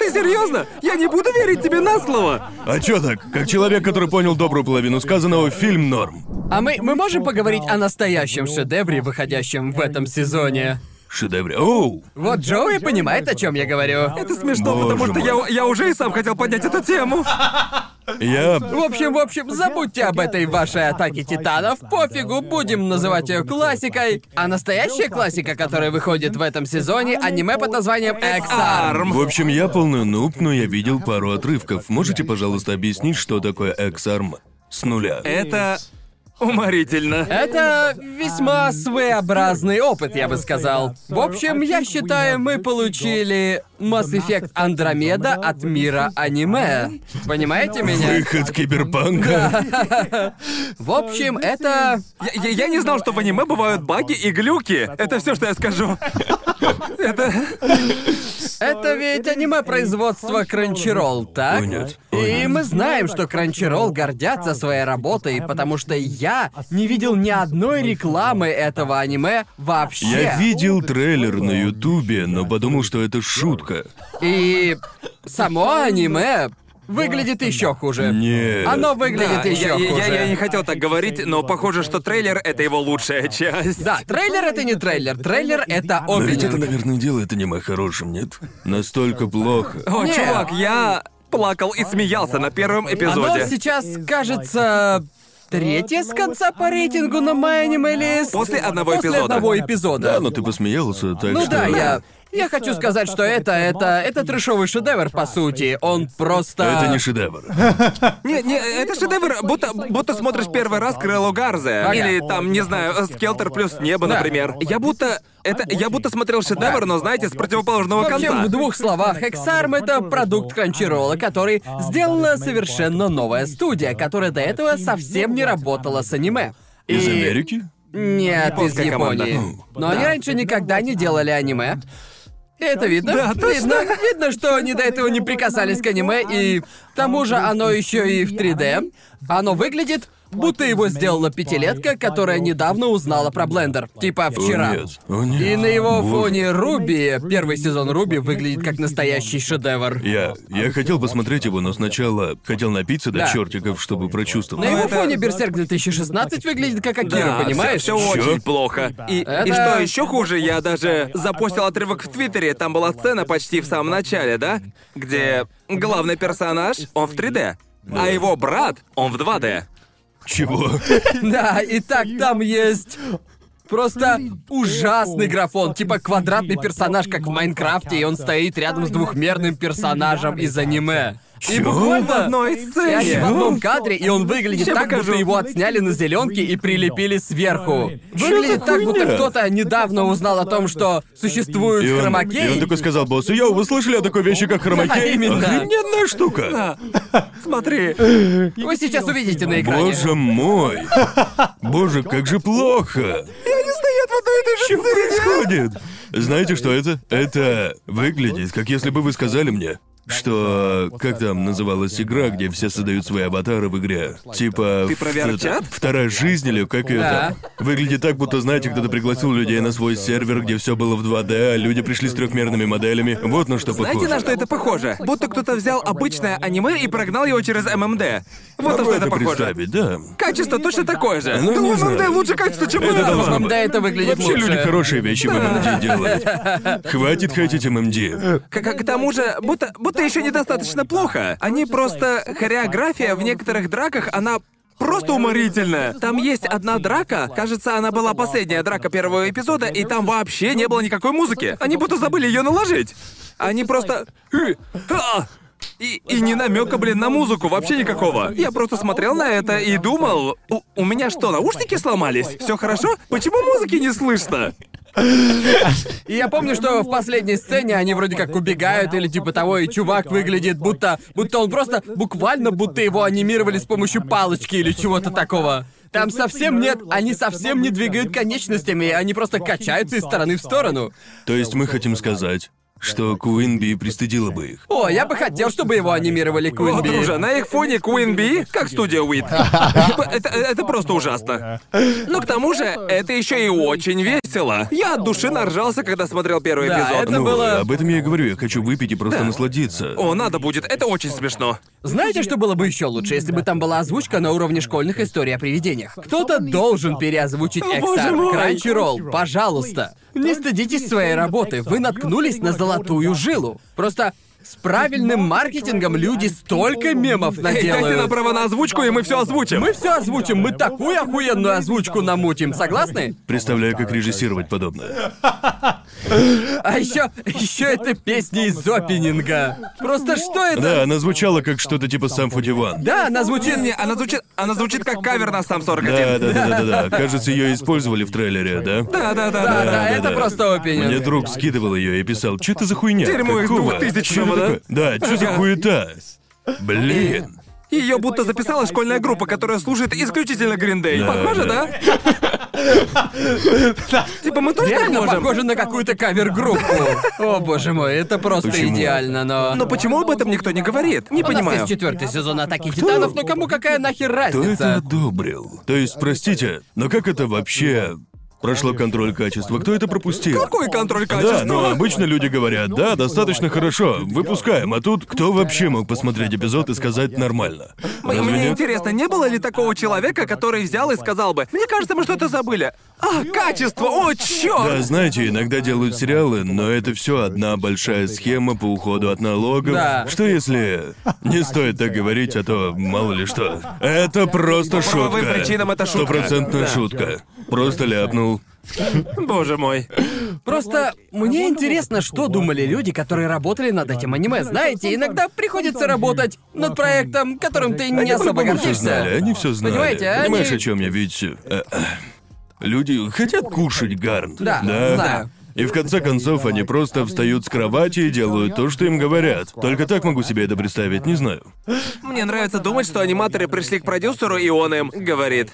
Ты серьезно? Я не буду верить тебе на слово. А чё так? Как человек, который понял добрую половину сказанного, фильм норм. А мы, мы можем поговорить о настоящем шедевре, выходящем в этом сезоне? Шедевре. Оу! Вот Джоуи понимает, о чем я говорю. Это смешно, Боже потому что я, я уже и сам хотел поднять эту тему. Я... В общем, в общем, забудьте об этой вашей атаке титанов, пофигу, будем называть ее классикой. А настоящая классика, которая выходит в этом сезоне, аниме под названием X-Arm. В общем, я полный нуб, но я видел пару отрывков. Можете, пожалуйста, объяснить, что такое X-Arm? С нуля. Это уморительно. Это весьма своеобразный опыт, я бы сказал. В общем, я считаю, мы получили Mass Effect Андромеда от мира аниме. Понимаете меня? Выход киберпанка. В общем, это... Я, не знал, что в аниме бывают баги и глюки. Это все, что я скажу. Это... Это ведь аниме производства Crunchyroll, так? Нет. И мы знаем, что Crunchyroll гордятся своей работой, потому что я не видел ни одной рекламы этого аниме вообще. Я видел трейлер на Ютубе, но подумал, что это шутка. И само аниме выглядит еще хуже. Нет. Оно выглядит Да, еще я, я- хуже. я не хотел так говорить, но похоже, что трейлер — это его лучшая часть. Да, трейлер это не трейлер, трейлер это Но ведь это, опенинг. наверное, делает аниме хорошим, нет? Настолько плохо. О, Нет. чувак, я плакал и смеялся на первом Оно эпизоде. сейчас, кажется, третье с конца по рейтингу на или с- После одного После эпизода. одного эпизода. Да, но ты посмеялся, так Ну что... да, я... Я хочу сказать, что это, это, это трешовый шедевр, по сути. Он просто... Это не шедевр. Не, не, это шедевр, будто, будто смотришь первый раз Крыло Гарзе. Ага. Или там, не знаю, Скелтер плюс небо, Да. например. Я будто. Это. Я будто смотрел шедевр, но знаете, с противоположного В общем, конца. в двух словах, Exarm это продукт Crunchyroll, который сделала совершенно новая студия, которая до этого совсем не работала с аниме. Из И- Америки? Нет, из Японская команда. Японии. Но они раньше никогда не делали аниме. Это видно. Да, точно. видно, видно, что они до этого не прикасались к аниме, и к тому же оно еще и в 3D. Оно выглядит, будто его сделала пятилетка, которая недавно узнала про блендер. Типа вчера. О нет, о нет. И на его фоне Руби, первый сезон Руби выглядит как настоящий шедевр. Я... Я хотел посмотреть его, но сначала хотел напиться до Да. чертиков, чтобы На прочувствовать. его это- фоне Берсерк 2016 выглядит как Акира, Да, понимаешь? Все, Чё? очень плохо. И, Это- и что еще хуже, я даже запостил отрывок в Твиттере. Там была сцена почти в самом начале, да? Где главный персонаж, он в 3D. А его брат, он в 2D. Чего? Да, и так там есть просто ужасный графон, типа квадратный персонаж, как в Майнкрафте, и он стоит рядом с двухмерным персонажем из аниме. И буквально В одной и они в сцене. одном кадре, и он выглядит Ща так, покажу. будто его отсняли на зеленке и прилепили сверху. Выглядит так, будто кто-то недавно узнал о том, что существует И он, хромакей. и он такой сказал боссу, йоу, вы слышали о такой вещи, как хромакей? Да, именно. Охрененная штука. Смотри. Вы сейчас увидите на экране. Боже мой. Боже, как же плохо. Они стоят в одной и той же Что происходит? Знаете, что это? Это выглядит, как если бы вы сказали мне, что... Как там называлась игра, где все создают свои аватары в игре? Типа... Ты про VR-чат? Вторая жизнь или как ее Да. там? Выглядит так, будто, знаете, кто-то пригласил людей на свой сервер, где все было в 2D, а люди пришли с трехмерными моделями. Вот на что похоже. Знаете, на что это похоже? Будто кто-то взял обычное аниме и прогнал его через ММД. Вот на что это это похоже. да. Качество точно такое же. Ну, Да не ММД знаю. лучше качество, чем Это должно быть. Да, это выглядит Вообще лучше. люди хорошие вещи в ММД делают. Хватит хейтить ММД. К, к- к тому же, будто, будто еще недостаточно плохо. Они просто... Хореография в некоторых драках, она просто уморительная. Там есть одна драка, кажется, она была последняя драка первого эпизода, и там вообще не было никакой музыки. Они будто забыли ее наложить. Они просто... «Хы, а!» И, и не намека, блин, на музыку, вообще никакого. Я просто смотрел на это и думал, у, у меня что, наушники сломались? Все хорошо? Почему музыки не слышно? И я помню, что в последней сцене они вроде как убегают или типа того, и чувак выглядит будто... Будто он просто... Буквально будто его анимировали с помощью палочки или чего-то такого. Там совсем нет, они совсем не двигают конечностями, они просто качаются из стороны в сторону. То есть мы хотим сказать, что Куинби пристыдила бы их. О, я бы хотел, чтобы его анимировали О, Куинби. друже, на их фоне Bee, как студия Уит. Это, это просто ужасно. Но к тому же, это еще и очень весело. Я от души наржался, когда смотрел первый Да, эпизод. это ну, было- об этом я и говорю, я хочу выпить и просто насладиться. О, надо будет, это очень смешно. Знаете, что было бы еще лучше, если бы там была озвучка на уровне школьных историй о привидениях? Кто-то должен переозвучить О, XR, мой! Crunchyroll, пожалуйста. Не стыдитесь своей работы, вы наткнулись на золотую жилу. Просто с правильным маркетингом люди столько мемов Эй, дайте нам наделают. право на озвучку, и мы все озвучим. Мы все озвучим, мы такую охуенную озвучку намутим, согласны? Представляю, как режиссировать подобное. А еще, еще это песня из опенинга. Просто что это? Да, она звучала как что-то типа сам Футиван. Да, она звучит... Не, она звучит, она звучит как кавер на сам 41. Да, да, да, да, да, да. Кажется, ее использовали в трейлере, да? Да, да, да, Да, да. это просто опенинг. Мне друг скидывал ее и писал, что это за хуйня? Дерьмо из Какого? 2000-го, Чё это да? Такое? Да, что за хуета? Блин. Ее будто записала школьная группа, которая слушает исключительно Гриндей. Да, Похоже, да? Типа мы тоже так Реально можем? похоже на какую-то кавер-группу. О, боже мой, это просто Почему? идеально, но... Но почему об этом никто не говорит? Не У нас понимаю. есть четвертый сезон Атаки Титанов, но кому какая нахер Кто это разница? одобрил? То есть, простите, но как это вообще прошло контроль качества? Кто это пропустил? Какой контроль качества? Да, но обычно люди говорят, да, достаточно хорошо, выпускаем, а тут кто вообще мог посмотреть эпизод и сказать нормально? Разве Мне нет? интересно, не было ли такого человека, который взял и сказал бы, мне кажется, мы что-то забыли. А, качество, о, Да, черт! знаете, иногда делают сериалы, но это все одна большая схема по уходу от налогов. Да. Что если... Не стоит так говорить, а то мало ли что. Это просто По шутка. причинам это шутка. Стопроцентная Да. шутка. Просто ляпнул. Боже мой. Просто мне интересно, что думали люди, которые работали над этим аниме. Знаете, иногда приходится работать над проектом, которым ты не Они особо гордишься. знали, они все знали. Понимаете, они- Понимаешь, о чем я? Ведь... э, э, люди хотят кушать гарнт. Да, знаю. И в конце концов они просто встают с кровати и делают то, что им говорят. Только так могу себе это представить, не знаю. Мне нравится думать, что аниматоры пришли к продюсеру, и он им говорит.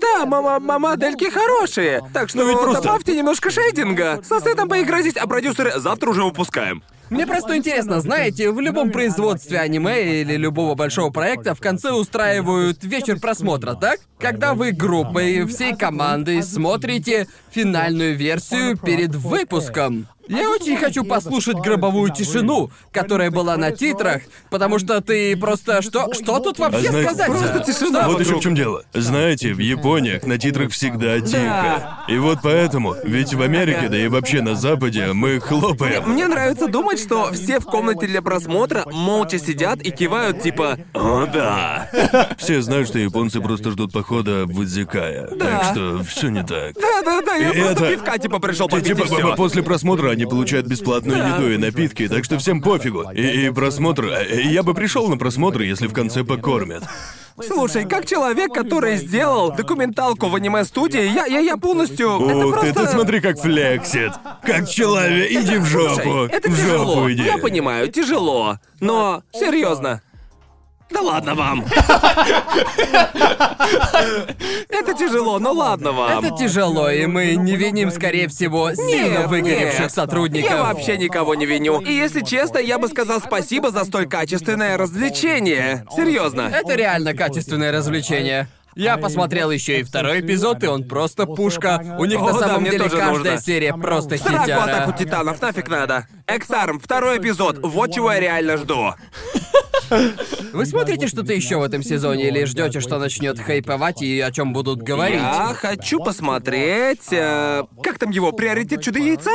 Да, мама, модельки хорошие. Так что Ну ведь просто- добавьте немножко шейдинга. Со сетом поиграйтесь, а продюсеры завтра уже выпускаем. Мне просто интересно, знаете, в любом производстве аниме или любого большого проекта в конце устраивают вечер просмотра, так? Когда вы группой, всей командой смотрите финальную версию перед выпуском. Я очень хочу послушать гробовую тишину, которая была на титрах, потому что ты просто что что тут вообще А знаете- сказать? Просто тишина Вот еще в чем дело. Знаете, в Япониях на титрах всегда тихо. И вот поэтому, ведь в Америке, да и вообще на Западе, мы хлопаем. Мне нравится думать, что все в комнате для просмотра молча сидят и кивают типа «О, да». Все знают, что японцы просто ждут похода в Идзикая. Так что все не так. Да-да-да, я И просто это- пивка типа пришел Ти- попить Типа и всё. по- после просмотра они получают бесплатную еду и напитки, так что всем пофигу. И, и просмотр. э, Я бы пришел на просмотр, если в конце покормят. Слушай, как человек, который сделал документалку в аниме-студии, я, я, я полностью... это Ух ты, просто... ты смотри, как флексит. Как человек, иди в жопу. Слушай, это в тяжело. жопу иди. Я понимаю, тяжело. Но, серьезно. Да ладно вам. Это тяжело, но ладно вам. Это тяжело, и мы не виним, скорее всего, сильно выгоревших сотрудников. Я вообще никого не виню. И если честно, я бы сказал спасибо за столь качественное развлечение. Серьезно. Это реально качественное развлечение. Я посмотрел еще и второй эпизод, и он просто пушка. У них О, на да, самом мне деле тоже каждая нужно. серия просто Сраку атаку хитяра. титанов, нафиг надо. Эксарм, второй эпизод. Вот чего я реально жду. Вы смотрите что-то еще в этом сезоне или ждете, что начнет хайповать и о чем будут говорить? Я хочу посмотреть. э, как там его? Приоритет чудо яйца?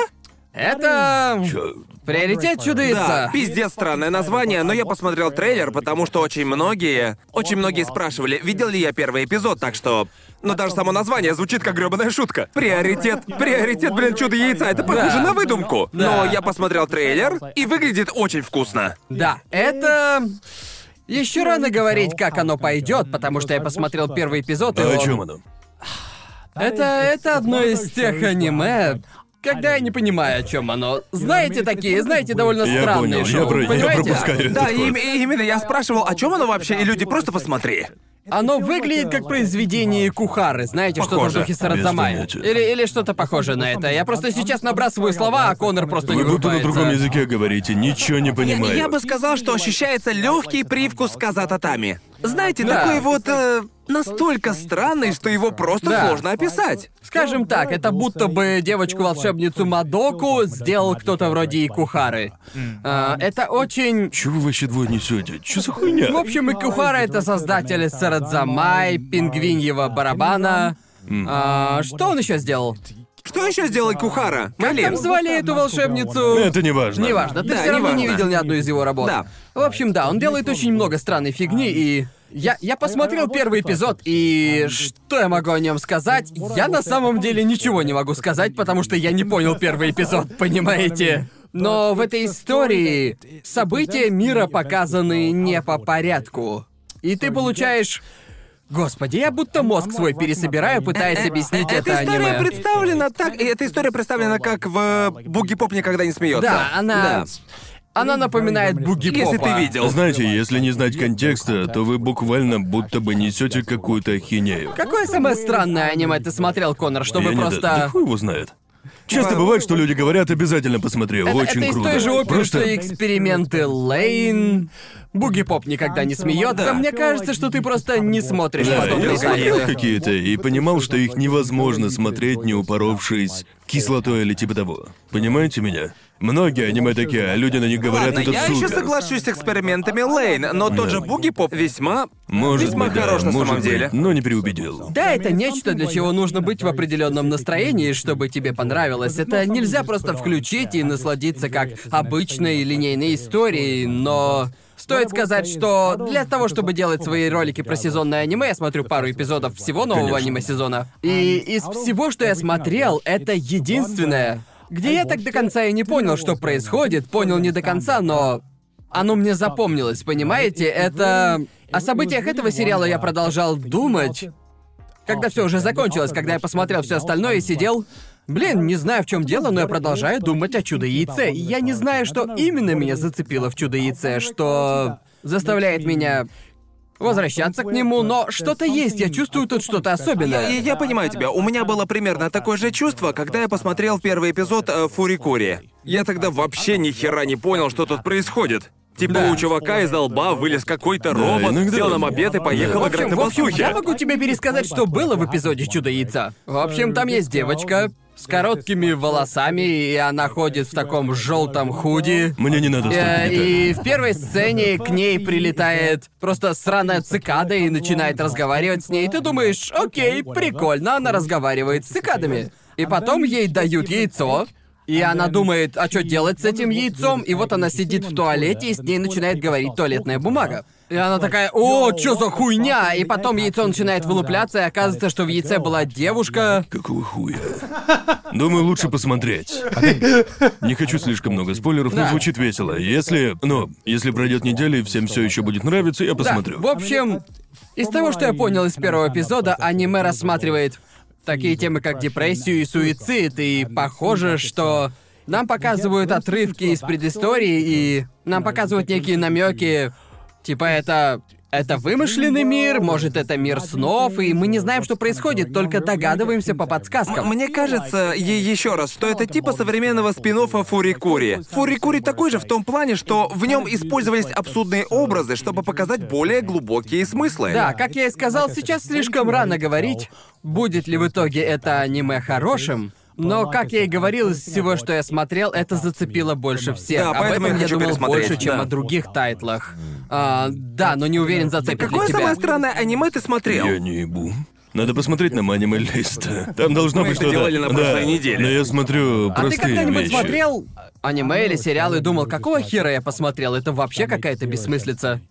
Это Чё? приоритет Да, чудо-яйца. пиздец странное название, но я посмотрел трейлер, потому что очень многие, очень многие спрашивали, видел ли я первый эпизод, так что... Но даже само название звучит как грёбаная шутка. Приоритет, приоритет, блин, чудо яйца, это похоже Да. на выдумку. Да. Но я посмотрел трейлер, и выглядит очень вкусно. Да, это... Еще рано говорить, как оно пойдет, потому что я посмотрел первый эпизод, и А о он- чем оно? Это, это одно из тех аниме, когда я не понимаю, о чем оно. Знаете такие, знаете, довольно Я странные понял, я шоу, про- я понимаете? пропускаю. Да, и, ход. и именно я спрашивал, о чем оно вообще, и люди просто посмотри. Оно выглядит как произведение Кухары, знаете, что-то в Похоже. духе понятия. Или, или что-то похожее на это. Я просто сейчас набрасываю слова, а Конор просто не Вы будто на другом языке говорите, ничего не понимаю. Я бы сказал, что ощущается легкий привкус казататами. Знаете, Да. такой вот э, настолько странный, что его просто Да. сложно описать. Скажем так, это будто бы девочку-волшебницу Мадоку сделал кто-то вроде Икухары. А, это очень... Чего вы вообще двое несете? Че за хуйня? В общем, Икухара — это создатель Сарадзамай, пингвиньего барабана. А, что он еще сделал? Что еще сделать Кухара? Как Блин. там звали эту волшебницу? Это не важно. Неважно, ты Да, все равно не неважно. видел ни одну из его работ. Да. В общем, да, он делает очень много странной фигни, и я, я посмотрел первый эпизод, и что я могу о нем сказать? Я на самом деле ничего не могу сказать, потому что я не понял первый эпизод, понимаете? Но в этой истории события мира показаны не по порядку. И ты получаешь... Господи, я будто мозг свой пересобираю, пытаясь объяснить это Эта история аниме. представлена так, эта история представлена как в э, Буги Поп никогда не смеется. Да, она... Да. Она напоминает буги Если ты видел. Знаете, если не знать контекста, то вы буквально будто бы несете какую-то ахинею. Какое самое странное аниме ты смотрел, Конор, чтобы Я не- просто... Да хуй его знает. Часто бывает, что люди говорят, обязательно посмотри, Это, очень это из круто. той же оперы, Просто... что эксперименты Лейн. Буги Поп никогда не смеется. Мне кажется, что ты просто не смотришь Да, подобные я смотрел какие-то и понимал, что их невозможно смотреть, не упоровшись кислотой или типа того. Понимаете меня? Многие аниме такие, а люди на них говорят, Ладно, это я супер. еще соглашусь с экспериментами Лейн, но тот Да. же Буги Поп весьма... Может весьма быть, да, хорош на может самом быть, деле. но не преубедил. Да, это нечто, для чего нужно быть в определенном настроении, чтобы тебе понравилось. Это нельзя просто включить и насладиться как обычной линейной историей, но... Стоит сказать, что для того, чтобы делать свои ролики про сезонное аниме, я смотрю пару эпизодов всего нового Конечно. аниме-сезона. И из всего, что я смотрел, это единственное, где я так до конца и не понял, что происходит, понял не до конца, но оно мне запомнилось, понимаете? Это... О событиях этого сериала я продолжал думать, когда все уже закончилось, когда я посмотрел все остальное и сидел. Блин, не знаю в чем дело, но я продолжаю думать о чудо яйце. И я не знаю, что именно меня зацепило в чудо яйце, что заставляет меня возвращаться к нему, но что-то есть, я чувствую тут что-то особенное. Я, я понимаю тебя. У меня было примерно такое же чувство, когда я посмотрел первый эпизод э, Фурикури. Я тогда вообще ни хера не понял, что тут происходит. Типа Да. у чувака из лба вылез какой-то робот, иногда- сел на мопед и поехал В играть общем, на в общем, басухе. я могу тебе пересказать, что было в эпизоде Чудо яйца. В общем, там есть девочка с короткими волосами, и она ходит в таком желтом худи. Мне не надо Э, столько деталей. И в первой сцене к ней прилетает просто сраная цикада и начинает разговаривать с ней. И ты думаешь, окей, прикольно, она разговаривает с цикадами. И потом ей дают яйцо, и она думает, а что делать с этим яйцом? И вот она сидит в туалете, и с ней начинает говорить туалетная бумага. И она такая, о, чё за хуйня? И потом яйцо начинает вылупляться, и оказывается, что в яйце была девушка. Какого хуя? Думаю, лучше посмотреть. Не хочу слишком много спойлеров, но Да. звучит весело. Если, ну, если пройдет неделя и всем все еще будет нравиться, я посмотрю. Да, в общем, из того, что я понял из первого эпизода, аниме рассматривает такие темы, как депрессию и суицид, и похоже, что нам показывают отрывки из предыстории, и нам показывают некие намеки, типа это... Это вымышленный мир, может, это мир снов, и мы не знаем, что происходит, только догадываемся по подсказкам. Мне кажется, ей еще раз, что это типа современного спин Фурикури. Фурикури такой же в том плане, что в нем использовались абсурдные образы, чтобы показать более глубокие смыслы. Да, как я и сказал, сейчас слишком рано говорить, будет ли в итоге это аниме хорошим. Но, как я и говорил, из всего, что я смотрел, это зацепило больше всех. Да, Об поэтому этом я я хочу думал пересмотреть, больше, чем да. о других тайтлах. А, да, но не уверен, зацепит ли Какое тебя. самое странное аниме ты смотрел? Я не ебу. Надо посмотреть на аниме лист. Там должно Мы быть это что-то. делали на прошлой да, неделе. Но я смотрю А ты простые когда-нибудь вещи. смотрел аниме или сериал и думал, какого хера я посмотрел? Это вообще какая-то бессмыслица.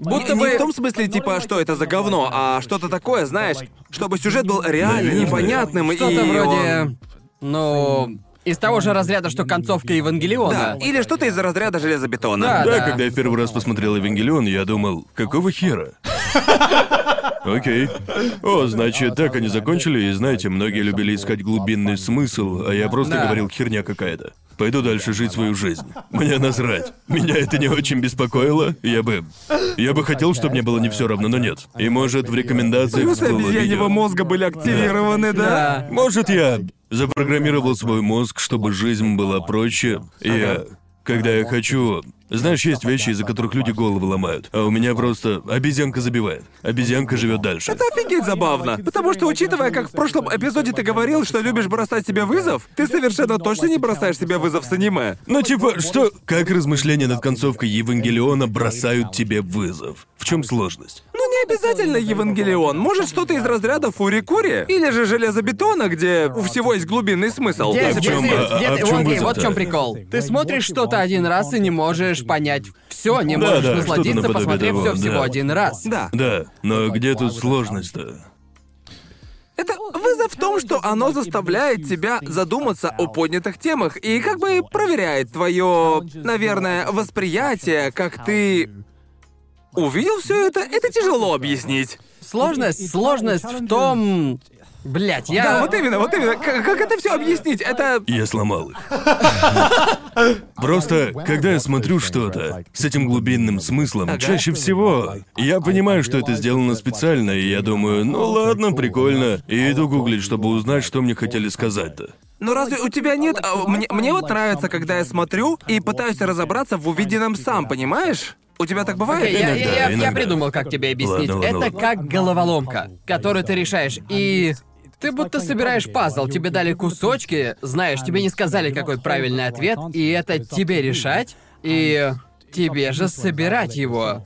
Будто не бы... в том смысле, типа, что это за говно, а что-то такое, знаешь, чтобы сюжет был реально Наверное. непонятным и... Что-то он- вроде... Ну... Из того же разряда, что концовка Да, Евангелиона. или что-то из разряда железобетона. Да, Да, да. когда я в первый раз посмотрел Евангелион, я думал, какого хера? Окей. О, значит, так они закончили, и знаете, многие любили искать глубинный смысл, а я просто Да. говорил херня какая-то. Пойду дальше жить свою жизнь. Мне насрать. Меня это не очень беспокоило. Я бы... Я бы хотел, чтобы мне было не все равно, но нет. И может в рекомендациях Плюсы всплыло обезьяньего видео. мозга были активированы, да? Да. Может, я запрограммировал свой мозг, чтобы жизнь была проще. И я, когда я хочу... Знаешь, есть вещи, из-за которых люди головы ломают. А у меня просто обезьянка забивает. Обезьянка живет дальше. Это офигеть забавно. Потому что, учитывая, как в прошлом эпизоде ты говорил, что любишь бросать себе вызов, ты совершенно точно не бросаешь себе вызов с аниме. Ну, типа, что... Как размышления над концовкой Евангелиона бросают тебе вызов? В чем сложность? Не обязательно Евангелион. Может, что-то из разряда Фури-Кури? Или же Железобетона, где у всего есть глубинный смысл. Где, А в где- чём- где- а- где а ты- в чём окей, вот в чем прикол. Ты смотришь что-то один раз и не можешь понять все, не Да, можешь да, насладиться, что-то наподобие посмотрев того, все всего да. один раз. Да. Да, но где тут сложность-то? Это вызов в том, что оно заставляет тебя задуматься о поднятых темах и как бы проверяет твое, наверное, восприятие, как ты увидел все это. Это тяжело объяснить. Сложность, сложность в том, блять, я. Да, вот именно, вот именно. Как, как это все объяснить? Это Я сломал их. Просто, когда я смотрю что-то с этим глубинным смыслом, чаще всего я понимаю, что это сделано специально, и я думаю, ну ладно, прикольно, и иду гуглить, чтобы узнать, что мне хотели сказать-то. Ну разве у тебя нет... а, Мне, мне вот нравится, когда я смотрю и пытаюсь разобраться в увиденном сам, понимаешь? У тебя так бывает? Окей, я, я- Иногда, я- я иногда. придумал, как тебе объяснить. Ладно, ладно, это ладно. как головоломка, которую ты решаешь. И ты будто собираешь пазл, тебе дали кусочки, знаешь, тебе не сказали, какой правильный ответ, и это тебе решать, и тебе же собирать его.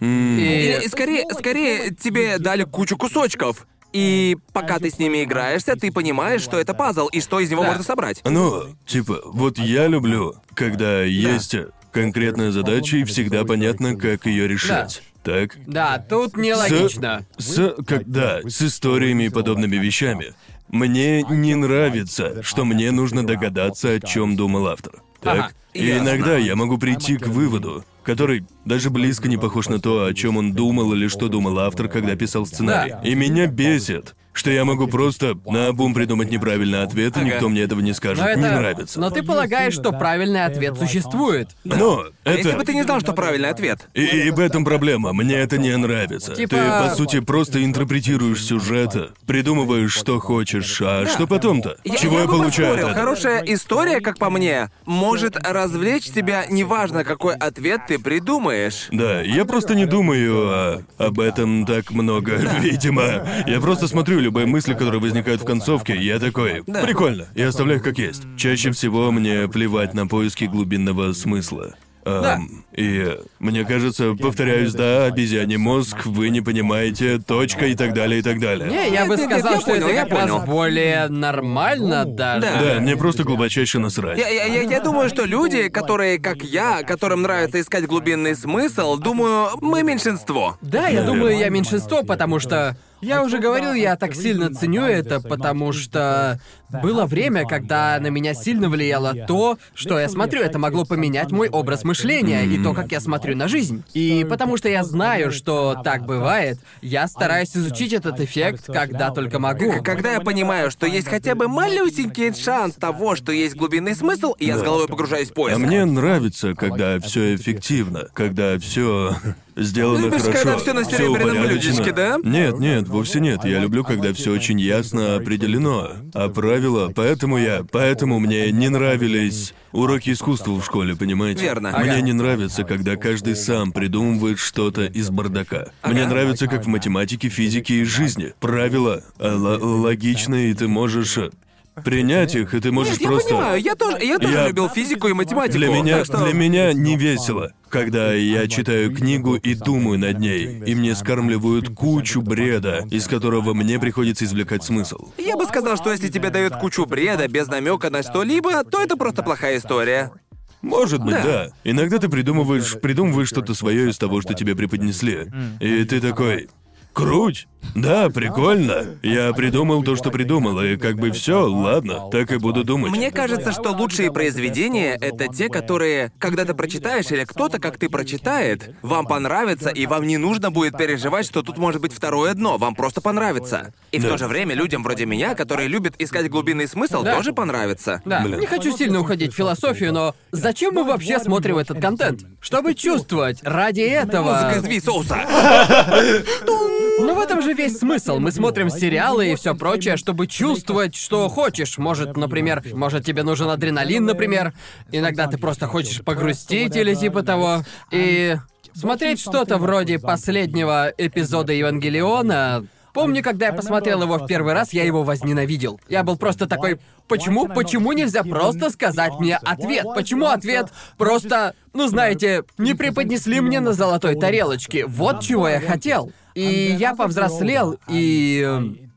М, И... И скорее, скорее тебе дали кучу кусочков. И пока ты с ними играешься, ты понимаешь, что это пазл и что из него Да. можно собрать. Ну, типа, вот я люблю, когда есть конкретная задача и всегда понятно, как ее решать. Так? Да, тут нелогично. С, с, когда с историями и подобными вещами. Мне не нравится, что мне нужно догадаться, о чем думал автор. Так? Ага, и ясно. иногда я могу прийти к выводу, который даже близко не похож на то, о чем он думал или что думал автор, когда писал сценарий. Да. И меня бесит, что я могу просто наобум придумать неправильный ответ, и Ага. никто мне этого не скажет. Но это... Не нравится. Но ты полагаешь, что правильный ответ существует. Но А это... Если бы ты не знал, что правильный ответ. И, и в этом проблема. Мне это не нравится. Типа- Ты, по сути, просто интерпретируешь сюжет, придумываешь, что хочешь, а что потом-то? Чего я, бы получаю поспорил. этого? Хорошая история, как по мне, может развлечь тебя, неважно, какой ответ ты придумаешь. Да, я просто не думаю о- об этом так много, видимо. Я просто смотрю любые мысли, которые возникают в концовке, я такой, прикольно, и оставляю их как есть. Чаще всего мне плевать на поиски глубинного смысла. Ам, Да. И мне кажется, повторяюсь, да, обезьяний мозг, вы не понимаете, точка и так далее, и так далее. Не, я бы сказал, я что понял, это я как раз понял. более нормально даже. Да, мне просто глубочайше насрать. Я, я, я, я думаю, что люди, которые, как я, которым нравится искать глубинный смысл, думаю, мы меньшинство. Да, я думаю, я меньшинство, потому что я уже говорил, я так сильно ценю это, потому что было время, когда на меня сильно влияло то, что я смотрю. Это могло поменять мой образ мышления и то, как я смотрю на жизнь. И потому что я знаю, что так бывает, я стараюсь изучить этот эффект, когда только могу. Когда я понимаю, что есть хотя бы малюсенький шанс того, что есть глубинный смысл, я с головой погружаюсь в поиск. А мне нравится, когда все эффективно, когда все сделано Любишь, хорошо. когда всё на всё серебряном упорядочено. блюдечке, да? Нет, нет, вовсе нет. Я люблю, когда все очень ясно определено. А правила, поэтому я, поэтому мне не нравились уроки искусства в школе, понимаете? Верно. Мне Ага. не нравится, когда каждый сам придумывает что-то из бардака. Мне Ага. нравится, как в математике, физике и жизни. Правила э, л- логичны, и ты можешь э, принять их, и ты можешь Нет, я просто. понимаю, я тоже, я тоже Я- любил физику и математику. Для меня, так что- для меня не весело, когда я читаю книгу и думаю над ней, и мне скармливают кучу бреда, из которого мне приходится извлекать смысл. Я бы сказал, что если тебе дают кучу бреда без намека на что-либо, то это просто плохая история. Может быть, Да. да. Иногда ты придумываешь, придумываешь что-то свое из того, что тебе преподнесли. И ты такой. Круть! Да, прикольно. Я придумал то, что придумал, и как бы все, ладно, так и буду думать. Мне кажется, что лучшие произведения — это те, которые, когда ты прочитаешь или кто-то, как ты прочитает, вам понравится, и вам не нужно будет переживать, что тут может быть второе дно, вам просто понравится. И в Да. то же время людям вроде меня, которые любят искать глубинный смысл, Да. тоже понравится. Да, Блин. не хочу сильно уходить в философию, но зачем мы вообще смотрим этот контент? Чтобы чувствовать. Ради этого. Музыка из соуса. Но в этом же весь смысл. Мы смотрим сериалы и все прочее, чтобы чувствовать, что хочешь. Может, например, может тебе нужен адреналин, например. Иногда ты просто хочешь погрустить или типа того. И смотреть что-то вроде последнего эпизода Евангелиона. Помню, когда я посмотрел его в первый раз, я его возненавидел. Я был просто такой, почему, почему нельзя просто сказать мне ответ? Почему ответ просто, ну знаете, не преподнесли мне на золотой тарелочке? Вот чего я хотел. И я повзрослел, и...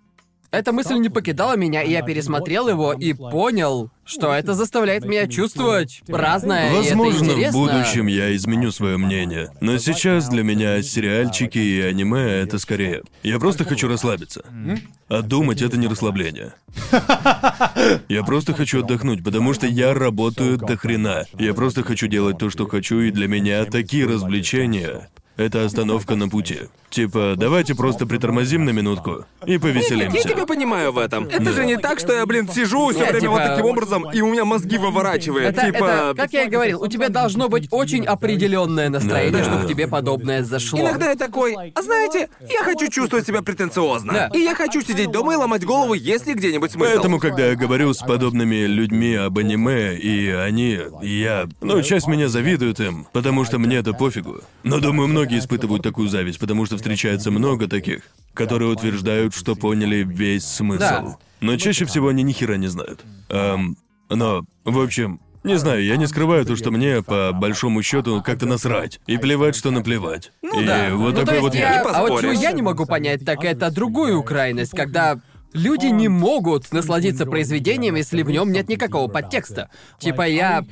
Эта мысль не покидала меня, и я пересмотрел его и понял, что это заставляет меня чувствовать разное, и это Возможно, в будущем я изменю свое мнение. Но сейчас для меня сериальчики и аниме это скорее. Я просто хочу расслабиться. А думать это не расслабление. Я просто хочу отдохнуть, потому что я работаю до хрена. Я просто хочу делать то, что хочу, и для меня такие развлечения. Это остановка на пути. Типа, давайте просто притормозим на минутку и Я повеселимся. тебя понимаю в этом. Это же не так, что я, блин, сижу все Не, время вот типа- таким образом, и у меня мозги выворачивает. Это, типа. это, как я и говорил, у тебя должно быть очень определенное настроение, Да, да. чтобы тебе подобное зашло. Иногда я такой, а знаете, я хочу чувствовать себя претенциозно. Да. И я хочу сидеть дома и ломать голову, есть ли где-нибудь смысл. Поэтому, когда я говорю с подобными людьми об аниме, и они, я, ну, часть меня завидует им, потому что мне это пофигу. Но думаю, многие испытывают такую зависть, потому что встречается много таких, которые утверждают, что поняли весь смысл. Да. Но чаще всего они ни хера не знают. Эм, но, в общем, не знаю, я не скрываю то, что мне, по большому счету, как-то насрать. И плевать, что наплевать. и да. вот Ну, такой вот я... А вот чего поспоришь. я не могу понять, так это другую крайность, когда люди не могут насладиться произведением, если в нем нет никакого подтекста. Типа я...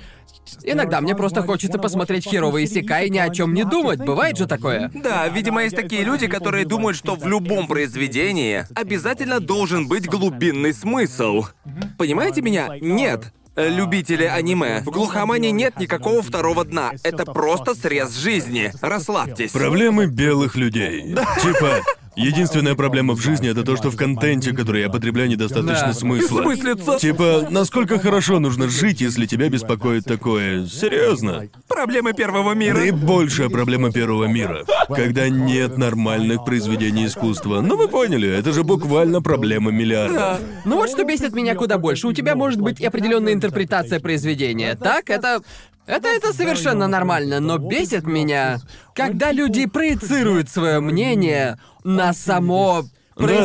Иногда мне просто хочется посмотреть херовые сека и ни о чем не думать. Бывает же такое? Да, видимо, есть такие люди, которые думают, что в любом произведении обязательно должен быть глубинный смысл. Понимаете меня? Нет. Любители аниме. В глухомане нет никакого второго дна. Это просто срез жизни. Расслабьтесь. Проблемы белых людей. Типа, единственная проблема в жизни это то, что в контенте, который я потребляю, недостаточно Да. смысла. Бессмыслица. Типа, насколько хорошо нужно жить, если тебя беспокоит такое? Серьезно? Проблемы первого мира. Наибольшая проблема первого мира. Когда нет нормальных произведений искусства. Ну вы поняли, это же буквально проблема миллиардов. Ну вот что бесит меня куда больше. У тебя может быть и определенная интерпретация произведения. Так, это... Это, это совершенно нормально, но бесит меня, когда люди проецируют свое мнение на само Да,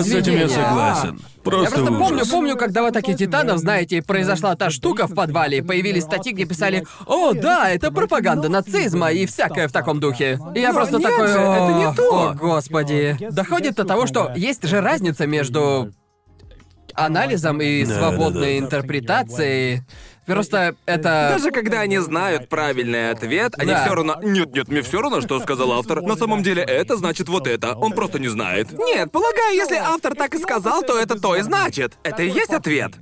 с этим произведение. я согласен. Просто, Я просто ужас. помню, помню, когда в атаке титанов, знаете, произошла та штука в подвале, и появились статьи, где писали «О, да, это пропаганда нацизма» и всякое в таком духе. И я Но просто нет такой же, это не «О, то». О, господи. Доходит до того, что есть же разница между анализом и Да, свободной да, да. интерпретацией. Просто это... Даже когда они знают правильный ответ, они Да. все равно. Нет, нет, мне все равно, что сказал автор. На самом деле это значит вот это. Он просто не знает. Нет, полагаю, если автор так и сказал, то это то и значит. Это и есть ответ.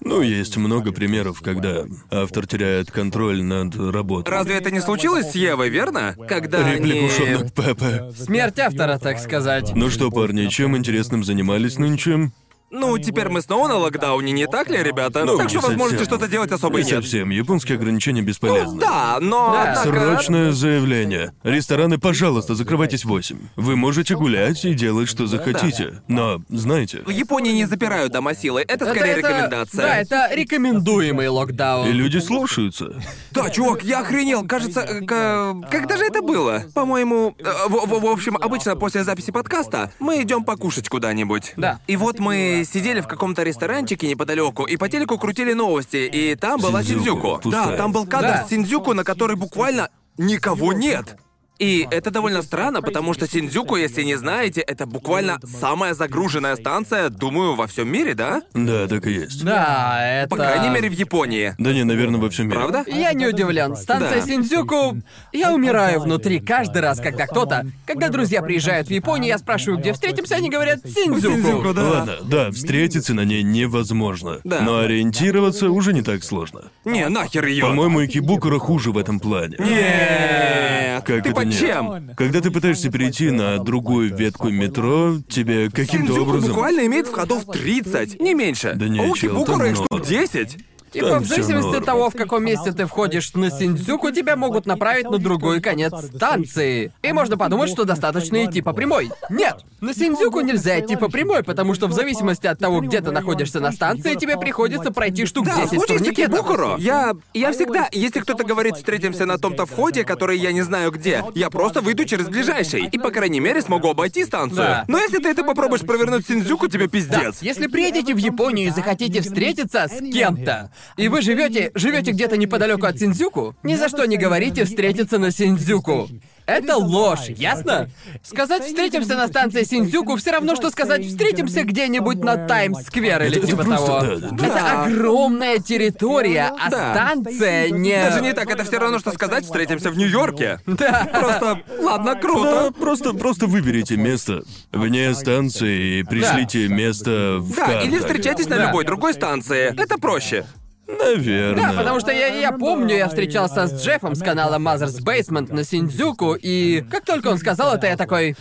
Ну, есть много примеров, когда автор теряет контроль над работой. Разве это не случилось с Евой, верно? Когда Реплику они... Шона Пепе. Смерть автора, так сказать. Ну что, парни, чем интересным занимались нынче? Ну, теперь мы снова на локдауне, не так ли, ребята? Ну, так что возможности совсем. что-то делать особо Не нет. совсем. Японские ограничения бесполезны. Да, но Да. однако- Срочное заявление. Рестораны, пожалуйста, закрывайтесь в 8. Вы можете гулять и делать, что захотите. Но, знаете, В Японии не запирают дома силой, это Это- скорее это- рекомендация. Да, это рекомендуемый локдаун. и люди слушаются. Да, чувак, я охренел. Кажется, э, к- когда же это было? По-моему, э, в, в- в общем, обычно после записи подкаста мы идем покушать куда-нибудь. Да. И вот мы сидели в каком-то ресторанчике неподалеку, и по телеку крутили новости, и там была Синдзюку, Синдзюку. пустая. Да, там был кадр Да. с Синдзюку, на который буквально никого нет. И это довольно странно, потому что Синдзюку, если не знаете, это буквально самая загруженная станция, думаю, во всем мире, да? Да, так и есть. Да, это... По крайней мере, в Японии. Да не, наверное, во всем мире. Правда? Я не удивлен. Станция Да. Синдзюку... Я умираю внутри каждый раз, когда кто-то... Когда друзья приезжают в Японию, я спрашиваю, где встретимся, они говорят Синдзюку. Синдзюку, да. Ладно, да, встретиться на ней невозможно. Да. Но ориентироваться уже не так сложно. Не, нахер ее. По-моему, Икибукура хуже в этом плане. Нет. Как Ты это под нет? чем? Когда ты пытаешься перейти на другую ветку метро, тебе каким-то Синдзюку образом... буквально имеет входов 30, не меньше. Да не, а чел, там их штук много. 10. Типа, в зависимости от того, в каком месте ты входишь на Синдзюку, тебя могут направить на другой конец станции. И можно подумать, что достаточно идти по прямой. Нет! На Синдзюку нельзя идти по прямой, потому что в зависимости от того, где ты находишься на станции, тебе приходится пройти штук Да, в 10 случае с турникетов. Кибукуро, я, я всегда, если кто-то говорит, встретимся на том-то входе, который я не знаю где, я просто выйду через ближайший. И, по крайней мере, смогу обойти станцию. Да. Но если ты это попробуешь провернуть Синдзюку, тебе Да, пиздец. если приедете в Японию и захотите встретиться с кем-то, и вы живете живете где-то неподалеку от Синдзюку, ни за что не говорите встретиться на Синдзюку. Это ложь, ясно? Сказать «встретимся на станции Синдзюку» все равно, что сказать «встретимся где-нибудь на Таймс-сквер» или типа того. да. Это огромная территория, а Да. станция не... Даже не так, это все равно, что сказать, встретимся в Нью-Йорке. Да. Просто, ладно, Да, круто. просто, просто выберите место вне станции и пришлите место в Да, картах. или встречайтесь на Да. любой другой станции. Это проще. Наверное. Да, потому что я, я помню, я встречался с Джеффом с канала Mother's Basement на Синдзюку, и как только он сказал это, я такой...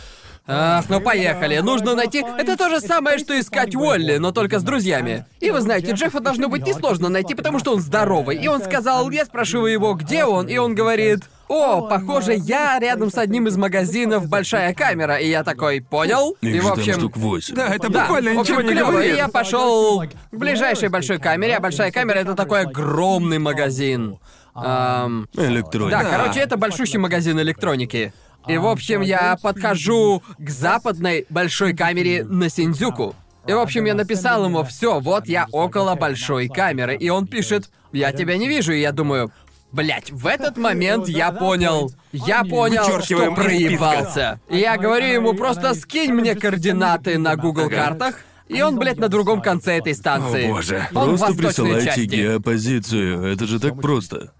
Ах, ну поехали, нужно найти... Это то же самое, что искать Уолли, но только с друзьями. И вы знаете, Джеффа должно быть несложно найти, потому что он здоровый. И он сказал, я спрашиваю его, где он, и он говорит... О, похоже, я рядом с одним из магазинов «Большая камера», и я такой, понял? Их и, же в там общем... штук восемь. Да, это Да, буквально в общем, ничего не клёво, говорит. и я пошел к ближайшей большой камере, а большая камера это такой огромный магазин. Ам, Электроника. да, короче, это большущий магазин электроники. И, в общем, я подхожу к западной большой камере на Синдзюку. И, в общем, я написал ему, все, вот я около большой камеры. И он пишет, я тебя не вижу. И я думаю, Блять, в этот момент я понял. Я понял, что списка. проебался. Я говорю ему, просто скинь мне координаты на Google картах. И он, блядь, на другом конце этой станции. О, боже. Он в Просто восточной присылайте части. геопозицию. Это же так просто.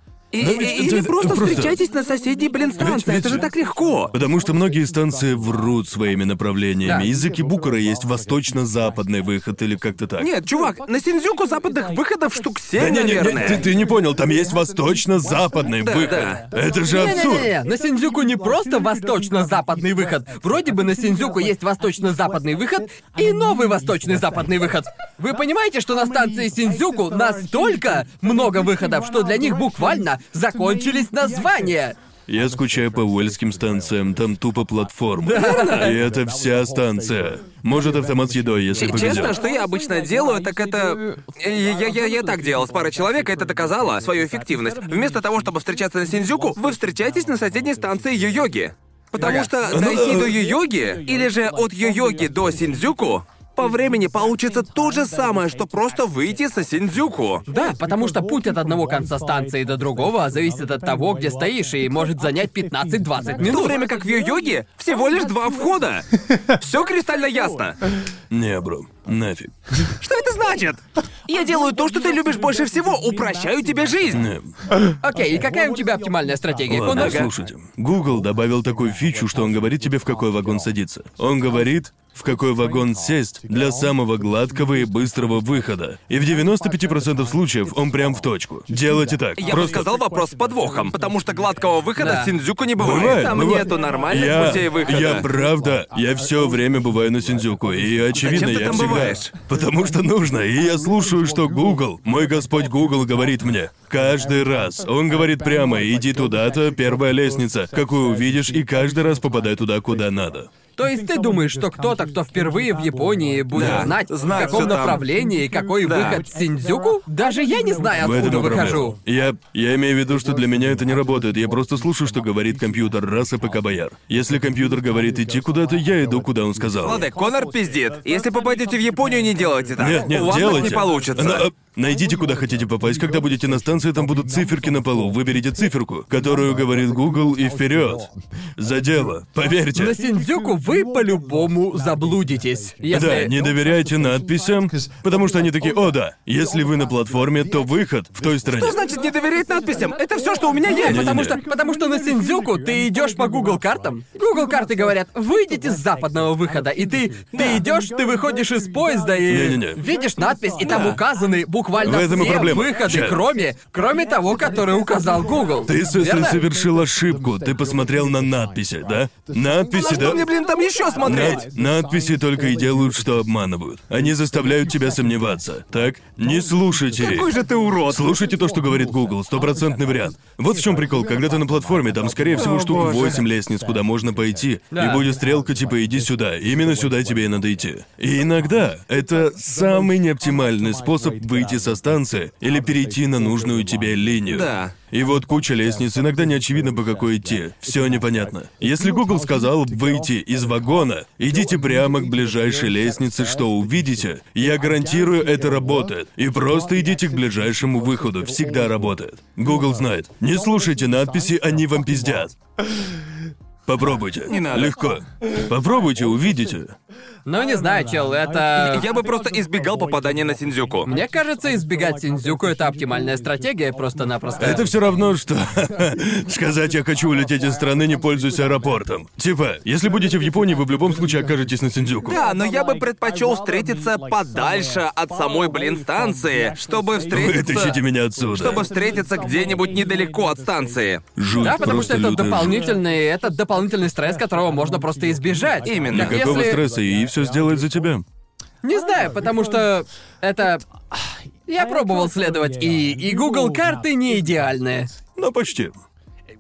И- Да или это- просто, просто- встречайтесь на соседней, блин, станции. ведь- Это же так легко. Потому что многие станции врут своими направлениями. Да. Из Акибукура есть восточно-западный выход или как-то так. Нет, чувак, на Синдзюку западных выходов штук Да 7, не, не, не, наверное. ты, ты не понял, там есть восточно-западный Да, выход. да. Это же абсурд. Не-не-не, на Синдзюку не просто восточно-западный выход. Вроде бы на Синдзюку есть восточно-западный выход и новый восточный-западный выход. Вы понимаете, что на станции Синдзюку настолько много выходов, что для них буквально закончились названия. Я скучаю по уэльским станциям, там тупо платформа. И это вся станция. Может, автомат с едой, если повезет. Честно, что я обычно делаю, так это... Я, я, я, я так делал с парой человек, и это доказало свою эффективность. Вместо того, чтобы встречаться на Синдзюку, вы встречаетесь на соседней станции Йо-Йоги. Потому что дойти до Йо-Йоги, или же от Йо-Йоги до Синдзюку, по времени получится то же самое, что просто выйти со Синдзюку. Да, потому что путь от одного конца станции до другого зависит от того, где стоишь, и может занять 15-20 В то минут. время как в Йо-Йоге всего лишь два входа. Все кристально ясно. Не, бро, нафиг. Что это значит? Я делаю то, что ты любишь больше всего, упрощаю тебе жизнь. Не. Окей, и какая у тебя оптимальная стратегия, Ладно, Конор? слушайте. Google добавил такую фичу, что он говорит тебе, в какой вагон садиться. Он говорит, в какой вагон сесть для самого гладкого и быстрого выхода. И в 95% случаев он прям в точку. Делайте так. Я бы Просто... сказал вопрос с подвохом, потому что гладкого выхода Да. с Синдзюку не бывает. Бывает, Там бывает. нету нормальных я, путей выхода. Я правда, я все время бываю на Синдзюку, и очевидно, Зачем ты я там всегда. бываешь? Потому что нужно, и я слушаю, что Google, мой господь Google говорит мне. Каждый раз. Он говорит прямо, иди туда-то, первая лестница, какую увидишь, и каждый раз попадай туда, куда надо. То есть ты думаешь, что кто-то, кто впервые в Японии, будет Да, знать, знать в каком всё там. направлении, какой Да. выход Синдзюку? Даже я не знаю, В этом откуда и проблема. выхожу. Я, я имею в виду, что для меня это не работает. Я просто слушаю, что говорит компьютер, раз и ПК бояр. Если компьютер говорит идти куда-то, я иду, куда он сказал. Ладно, Конор пиздит. Если попадете в Японию, не делайте так. Нет, нет, У вас так делайте. не получится. Но, э, Найдите, куда хотите попасть. Когда будете на станции, там будут циферки на полу. Выберите циферку, которую говорит Google, и вперед. За дело. Поверьте. На Синдзюку вы по-любому заблудитесь. Если... Да, не доверяйте надписям, потому что они такие, о да, если вы на платформе, то выход в той стороне. Что значит не доверять надписям? Это все, что у меня есть. Не-не-не. Потому что, потому что на Синдзюку ты идешь по Google картам. Google карты говорят, выйдите с западного выхода, и ты, ты идешь, ты выходишь из поезда и Не-не-не. видишь надпись, и там указаны буквально В этом и все проблема. выходы, Ща. кроме, кроме того, который указал Google. Ты с- Верно? совершил ошибку. Ты посмотрел на надписи, да? Надписи, Что да? мне, блин, там еще смотреть? Над- надписи только и делают, что обманывают. Они заставляют тебя сомневаться. Так? Не слушайте их. Какой же ты урод. Слушайте то, что говорит Google, стопроцентный вариант. Вот в чем прикол, когда ты на платформе, там, скорее всего, О, штук боже. 8 лестниц, куда можно пойти. Да. И будет стрелка типа иди сюда. Именно сюда тебе и надо идти. И иногда это самый неоптимальный способ выйти со станции или перейти на нужную тебе линию. Да. И вот куча лестниц, иногда не очевидно, по какой идти. Все непонятно. Если Google сказал выйти из вагона, идите прямо к ближайшей лестнице, что увидите. Я гарантирую, это работает. И просто идите к ближайшему выходу. Всегда работает. Google знает. Не слушайте надписи, они вам пиздят. Попробуйте. Не надо. Легко. Попробуйте, увидите. Ну, не знаю, чел, это... Я бы просто избегал попадания на Синдзюку. Мне кажется, избегать Синдзюку — это оптимальная стратегия, просто-напросто. Это все равно, что сказать «я хочу улететь из страны, не пользуясь аэропортом». Типа, если будете в Японии, вы в любом случае окажетесь на Синдзюку. Да, но я бы предпочел встретиться подальше от самой, блин, станции, чтобы встретиться... Вытащите меня отсюда. Чтобы встретиться где-нибудь недалеко от станции. Жуть, Да, потому что это дополнительный, это дополнительный стресс, которого можно просто избежать. Именно. Как Никакого если- стресса, и все сделает за тебя. Не знаю, потому что это... Я пробовал следовать, и, и Google карты не идеальные. Ну, почти.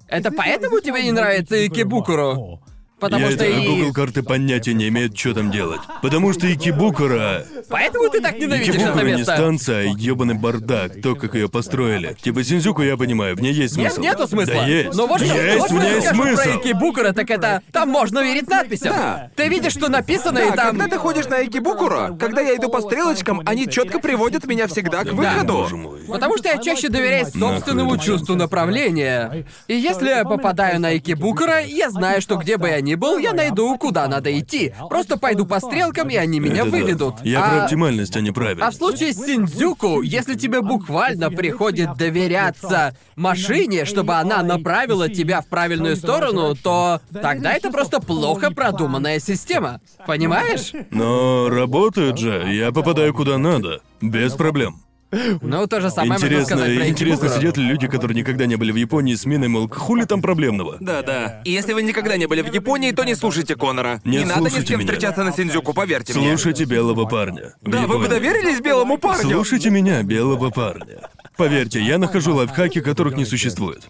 Это поэтому тебе не нравится Икебукуро? Потому Я что это, и... Google карты понятия не имеют, что там делать. Потому что Икибукура... Поэтому ты так ненавидишь это Икибукура не место? станция, а ёбаный бардак, то, как ее построили. Типа Синдзюку я понимаю, в ней есть Нет, смысл. нету смысла. Да есть. Но вот что, есть, вот у что меня я есть скажу смысл. про Икебукуро, так это... Там можно верить надписям. Да. Ты видишь, что написано, и Да, там... когда ты ходишь на Экибукуро, когда я иду по стрелочкам, они четко приводят меня всегда к выходу. Боже мой. Потому что я чаще доверяю собственному это чувству направления. И если я попадаю на Икебукура, я знаю, что где бы я ни был, я найду, куда надо идти. Просто пойду по стрелкам, и они меня Это да. выведут. Я а... про оптимальность, а не правильность. А в случае с Синдзюку, если тебе буквально приходит доверяться машине, чтобы она направила тебя в правильную сторону, то тогда это просто плохо продуманная система. Понимаешь? Но работает же, я попадаю куда надо. Без проблем. Ну, то же самое можно Интересно, сказать про интересно, сидят ли люди, которые никогда не были в Японии с миной, мол, хули там проблемного? Да, да. И если вы никогда не были в Японии, то не слушайте Конора. Не не надо ни с слушайте кем меня. встречаться на Синдзюку, поверьте мне. Слушайте белого парня. В Да, вы бы Японии. доверились белому парню? Слушайте меня, белого парня. Поверьте, я нахожу лайфхаки, которых не существует.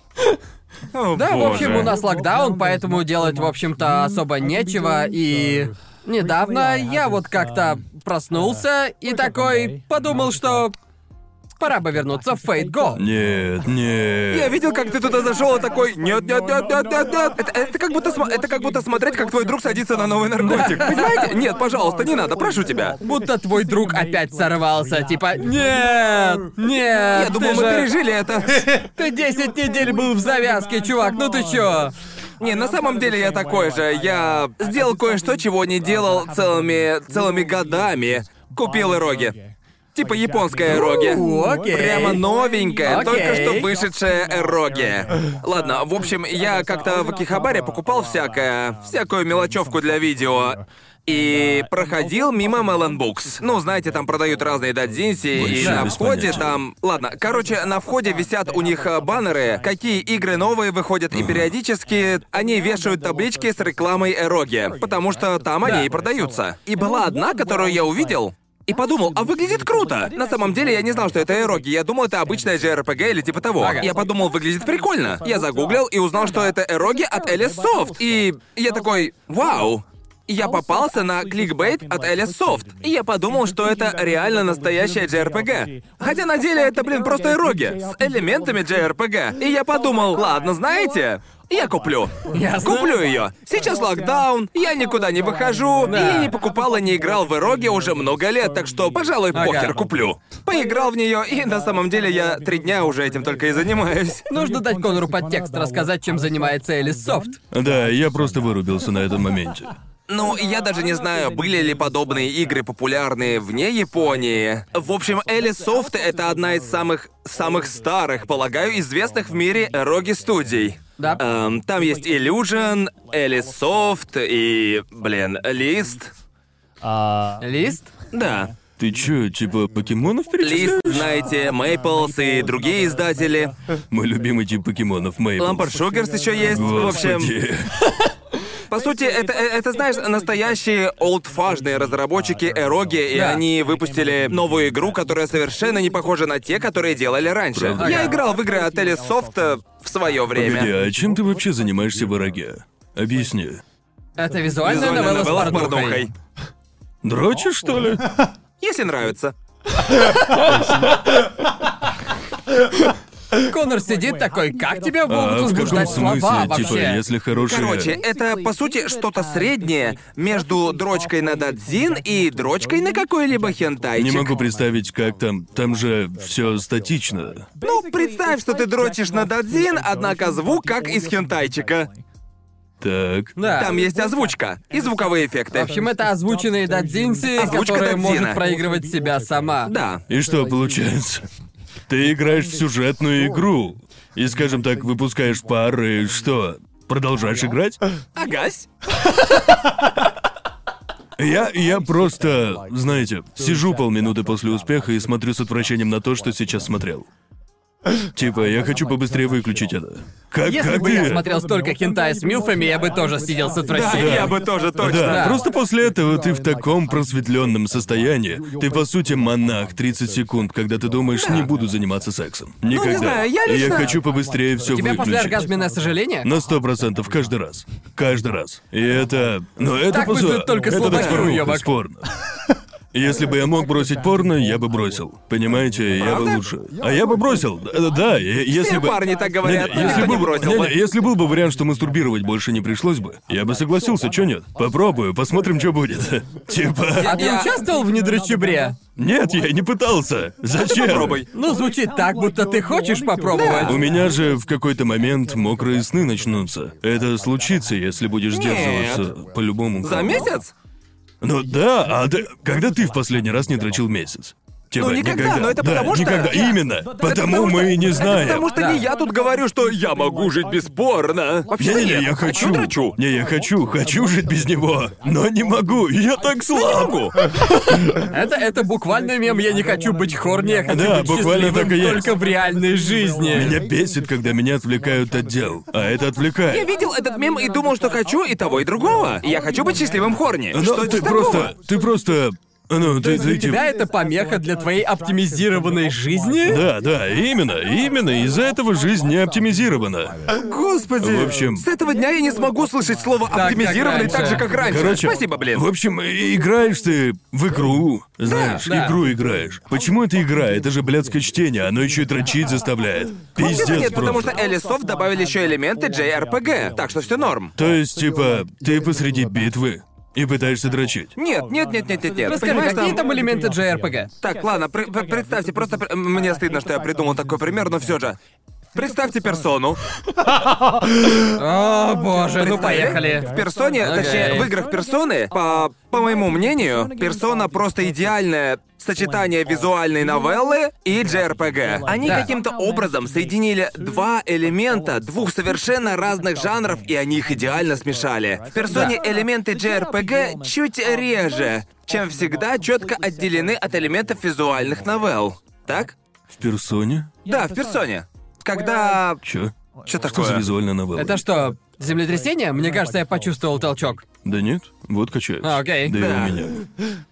О, Да, в общем, боже. у нас локдаун, поэтому делать, в общем-то, особо нечего, и... Недавно я вот как-то проснулся и такой подумал, что пора бы вернуться в Fate Go. Нет, нет. Я видел, как ты туда зашел и такой, нет, нет, нет, нет, нет, нет. Это, это как будто это как будто смотреть, как твой друг садится на новый наркотик. Понимаете? Нет, пожалуйста, не надо, прошу тебя. Будто твой друг опять сорвался, типа, нет, нет, Я думал, ты мы же- пережили это. Ты 10 недель был в завязке, чувак, ну ты чё? Не, на самом деле я такой же. Я сделал кое-что, чего не делал целыми целыми годами. Купил эроги. Типа японская эроги. У, окей. Прямо новенькая, Окей. только что вышедшая эроги. Ладно, в общем, я как-то в Акихабаре покупал всякое, всякую мелочевку для видео. И проходил мимо Melon Books. Ну, знаете, там продают разные дадзинси, и Вообще на без входе понятия. там... Ладно, короче, на входе висят у них э, баннеры, какие игры новые выходят, и периодически они вешают таблички с рекламой Эроги, потому что там они и продаются. И была одна, которую я увидел, и подумал, а выглядит круто. На самом деле я не знал, что это эроги. Я думал, это обычная JRPG или типа того. Я подумал, выглядит прикольно. Я загуглил и узнал, что это эроги от Элис Soft. И я такой, вау. Я попался на кликбейт от Элис Soft. И я подумал, что это реально настоящая JRPG. Хотя на деле это, блин, просто эроги с элементами JRPG. И я подумал, ладно, знаете, Я куплю. Ясно. Куплю ее. Сейчас локдаун, я никуда не выхожу, Да. и не покупал и не играл в Эроге уже много лет, так что, пожалуй, Ага. покер куплю. Поиграл в нее, и на самом деле я три дня уже этим только и занимаюсь. Нужно дать Конору подтекст, рассказать, чем занимается Элис Софт. Да, я просто вырубился на этом моменте. Ну, я даже не знаю, были ли подобные игры популярны вне Японии. В общем, Элис Софт — это одна из самых самых старых, полагаю, известных в мире роги студий. Да. Эм, там есть Illusion, Элис Софт и, блин, Лист. Лист? Да. Ты чё, типа покемонов перечисляешь? Лист, знаете, Мейплс и другие издатели. Мой любимый тип покемонов, Мейпл. Лампард Шугерс еще есть. В общем, Господи. по сути, это, это знаешь, настоящие олдфажные разработчики Эроги, и Да. они выпустили новую игру, которая совершенно не похожа на те, которые делали раньше. Правда? Я играл в игры от Soft в свое время. Погоди, а чем ты вообще занимаешься в Ороге? Объясни. Это визуальная, Визуальная новелла, новелла с порнухой. Дрочишь, что ли? Если нравится. Конор сидит такой, как тебя А могут в каком возбуждать слова смысле? вообще? Типа, если хорошие... Короче, это по сути что-то среднее между дрочкой на дадзин и дрочкой на какой-либо хентайчик. Не могу представить, как там. Там же все статично. Ну, представь, что ты дрочишь на дадзин, однако звук как из хентайчика. Так. Да. Там есть озвучка и звуковые эффекты. В общем, это озвученные дадзинси, Озвучка которая дадзина. может проигрывать себя сама. Да. И что получается? Ты играешь в сюжетную игру. И, скажем так, выпускаешь пары, и что? Продолжаешь играть? Агась. Я, я просто, знаете, сижу полминуты после успеха и смотрю с отвращением на то, что сейчас смотрел. Типа, я хочу побыстрее выключить это. Как, Если как бы ты? я смотрел столько хентай с милфами, я бы тоже сидел с Да, отвращением. я бы тоже точно. Да, Да. просто после этого ты в таком просветленном состоянии. Ты, по сути, монах 30 секунд, когда ты думаешь, не буду заниматься сексом. Никогда. знаю, я И я лично- хочу побыстрее все У тебя выключить. послеоргазменное сожаление? На сто процентов каждый раз. Каждый раз. И это... Но это Так по мыслят сути- только это слабаки, так порнуха уёбок. с порно. Если бы я мог бросить порно, я бы бросил. Понимаете, я бы Правда? лучше. А я бы бросил. Да, да, е- если Все бы. парни так говорят, Не-не, если никто не бы- бросил не-не, бы. если был бы вариант, что мастурбировать больше не пришлось бы, я бы согласился, чё нет? Попробую, посмотрим, что будет. Типа. А ты Я- участвовал в недрочебре? Нет, я не пытался. Зачем? Попробуй. Ну, звучит так, будто ты хочешь попробовать. У меня же в какой-то момент мокрые сны начнутся. Это случится, если будешь сдерживаться по-любому. За месяц? Ну да, а ты... Когда ты в последний раз не дрочил месяц? Типа, Ну, никогда, но это Да, потому что- никогда, Я- именно. Потому потому мы что- и не Это знаем. потому что Да. не я тут говорю, что я могу жить без порно. Вообще Не-не-не, нет. я хочу. дрочу. Не, я хочу, хочу жить без него. Но не могу, я так слаб. Это, это буквально мем «Я не хочу быть хорни, я хочу Да, быть буквально так и только в реальной жизни». Меня бесит, когда меня отвлекают от дел. А это Я отвлекает. видел этот мем и думал, что хочу и того, и другого. Я хочу быть счастливым хорни. Но что ты это такого? просто... Ты просто... Ну, ты, ты, Для тебя это помеха для твоей оптимизированной жизни? Да, да, именно, именно. Из-за этого жизнь не оптимизирована. Господи. В общем- С этого дня я не смогу слышать слово как оптимизированный так, раньше. же, как раньше. Короче, Спасибо, блин. В общем, играешь ты в игру. Знаешь, Да. игру играешь. Почему это игра? Это же блядское чтение, оно еще и дрочить заставляет. Пиздец нет, потому что просто. Элисофт добавили еще элементы JRPG, так что все норм. То есть, типа, ты посреди битвы и пытаешься дрочить. Нет, нет, нет, нет, нет, нет. Расскажи, Понимаешь, какие там- элементы JRPG? Так, ладно, пр- пр- представьте, просто пр- мне стыдно, что я придумал такой пример, но все же. Представьте персону. О, боже, ну поехали. В персоне, точнее, в играх персоны, по, по моему мнению, персона просто идеальное сочетание визуальной новеллы и JRPG. Они Да. каким-то образом соединили два элемента двух совершенно разных жанров, и они их идеально смешали. В персоне элементы JRPG чуть реже, чем всегда четко отделены от элементов визуальных новелл. Так? В персоне? Да, в персоне. Когда... Чё? Что Что за такое? визуальная новелла? Это что, Землетрясение? Мне кажется, я почувствовал толчок. Да нет, вот качает. А, окей. Да и Да. у меня.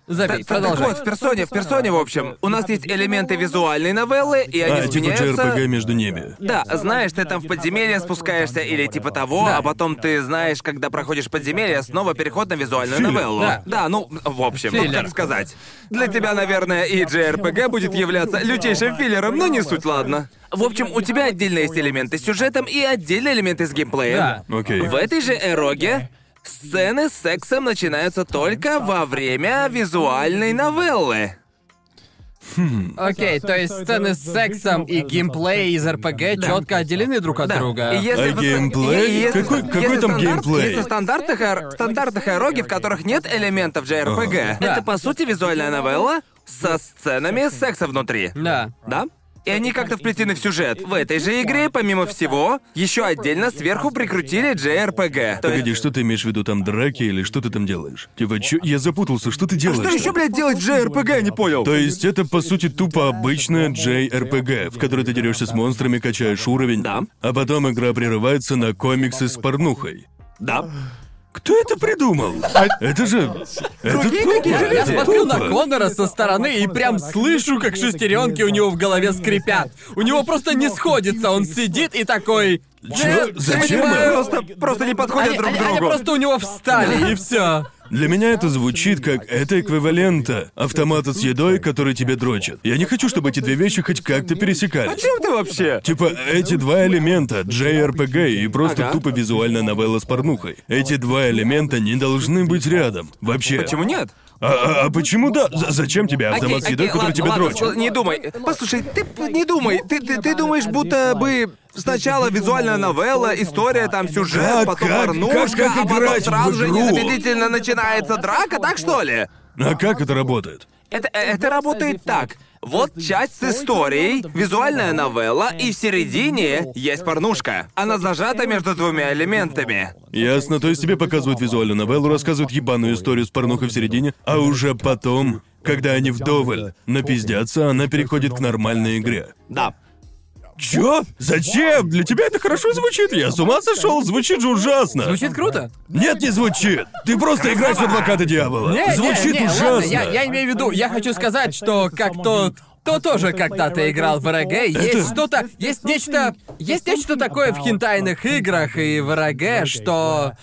Забей, Так продолжай. вот, в персоне, в персоне, в общем, у нас есть элементы визуальной новеллы, и они А, типа изменяются... JRPG между ними. Да, знаешь, ты там в подземелье спускаешься или типа того, Да. а потом ты знаешь, когда проходишь подземелье, снова переход на визуальную Филлер. новеллу. Да. ну, в общем, ну, Филлер. как сказать. Для тебя, наверное, и JRPG будет являться лютейшим филлером, но не суть, ладно. В общем, у тебя отдельно есть элементы с сюжетом и отдельные элементы с геймплеем. Да. Окей. В этой же эроге сцены с сексом начинаются только во время визуальной новеллы. Окей, то есть сцены с сексом и геймплей из РПГ четко отделены друг от Да. друга. И если А в- геймплей? и- если- Какой- какой если там стандарт- геймплей? Если стандартных, эр- стандартных эроги, в которых нет элементов JRPG, это по сути визуальная новелла со сценами секса внутри. Да. Да? И они как-то вплетены в сюжет. В этой же игре, помимо всего, еще отдельно сверху прикрутили JRPG. То Погоди, есть... что ты имеешь в виду там драки или что ты там делаешь? Типа, чё? Я запутался, что ты делаешь? Что еще, блядь, делать в JRPG, не понял? То есть это по сути тупо обычная JRPG, в которой ты дерешься с монстрами, качаешь уровень, Да. а потом игра прерывается на комиксы с порнухой. Да. Кто это придумал? Это же... Это Другие тупо. Я это смотрю на тупо. Конора со стороны и прям слышу, как шестеренки у него в голове скрипят. У него просто не сходится, он сидит и такой. Чё? «Нет, Зачем? понимаю». Просто, просто не подходят Они, друг они- они другу. просто у него встали, и все. Для меня это звучит как это эквивалента автомата с едой, который тебе дрочит. Я не хочу, чтобы эти две вещи хоть как-то пересекались. Чем ты вообще? Типа, эти два элемента, JRPG и просто Ага. тупо визуальная новелла с порнухой. Эти два элемента не должны быть рядом. Вообще. Почему нет? А, а- а почему да? З- зачем тебе автомат с едой, который ладно, дрочит? Не думай. Послушай, ты не думай. Ты, ты, ты думаешь, будто бы сначала визуальная новелла, история, там сюжет, Как- потом как- порнушка, как- как а потом играть в сразу же игру? незамедлительно начинается драка, так что ли? А как это работает? Это, э, это работает так. Вот часть с историей, визуальная новелла, и в середине есть порнушка. Она зажата между двумя элементами. Ясно, то есть тебе показывают визуальную новеллу, рассказывают ебаную историю с порнухой в середине, а уже потом, когда они вдоволь напиздятся, она переходит к нормальной игре. Да. Чё? Зачем? Для тебя это хорошо звучит? Я с ума сошел? Звучит же ужасно. Звучит круто. Нет, не звучит. Ты просто играешь в адвоката дьявола. Не, не, звучит не, ужасно. ладно, я, я имею в виду, я хочу сказать, что как тот кто тоже когда-то играл в РГ, есть что-то, есть нечто, есть нечто такое в хентайных играх и в РГ, что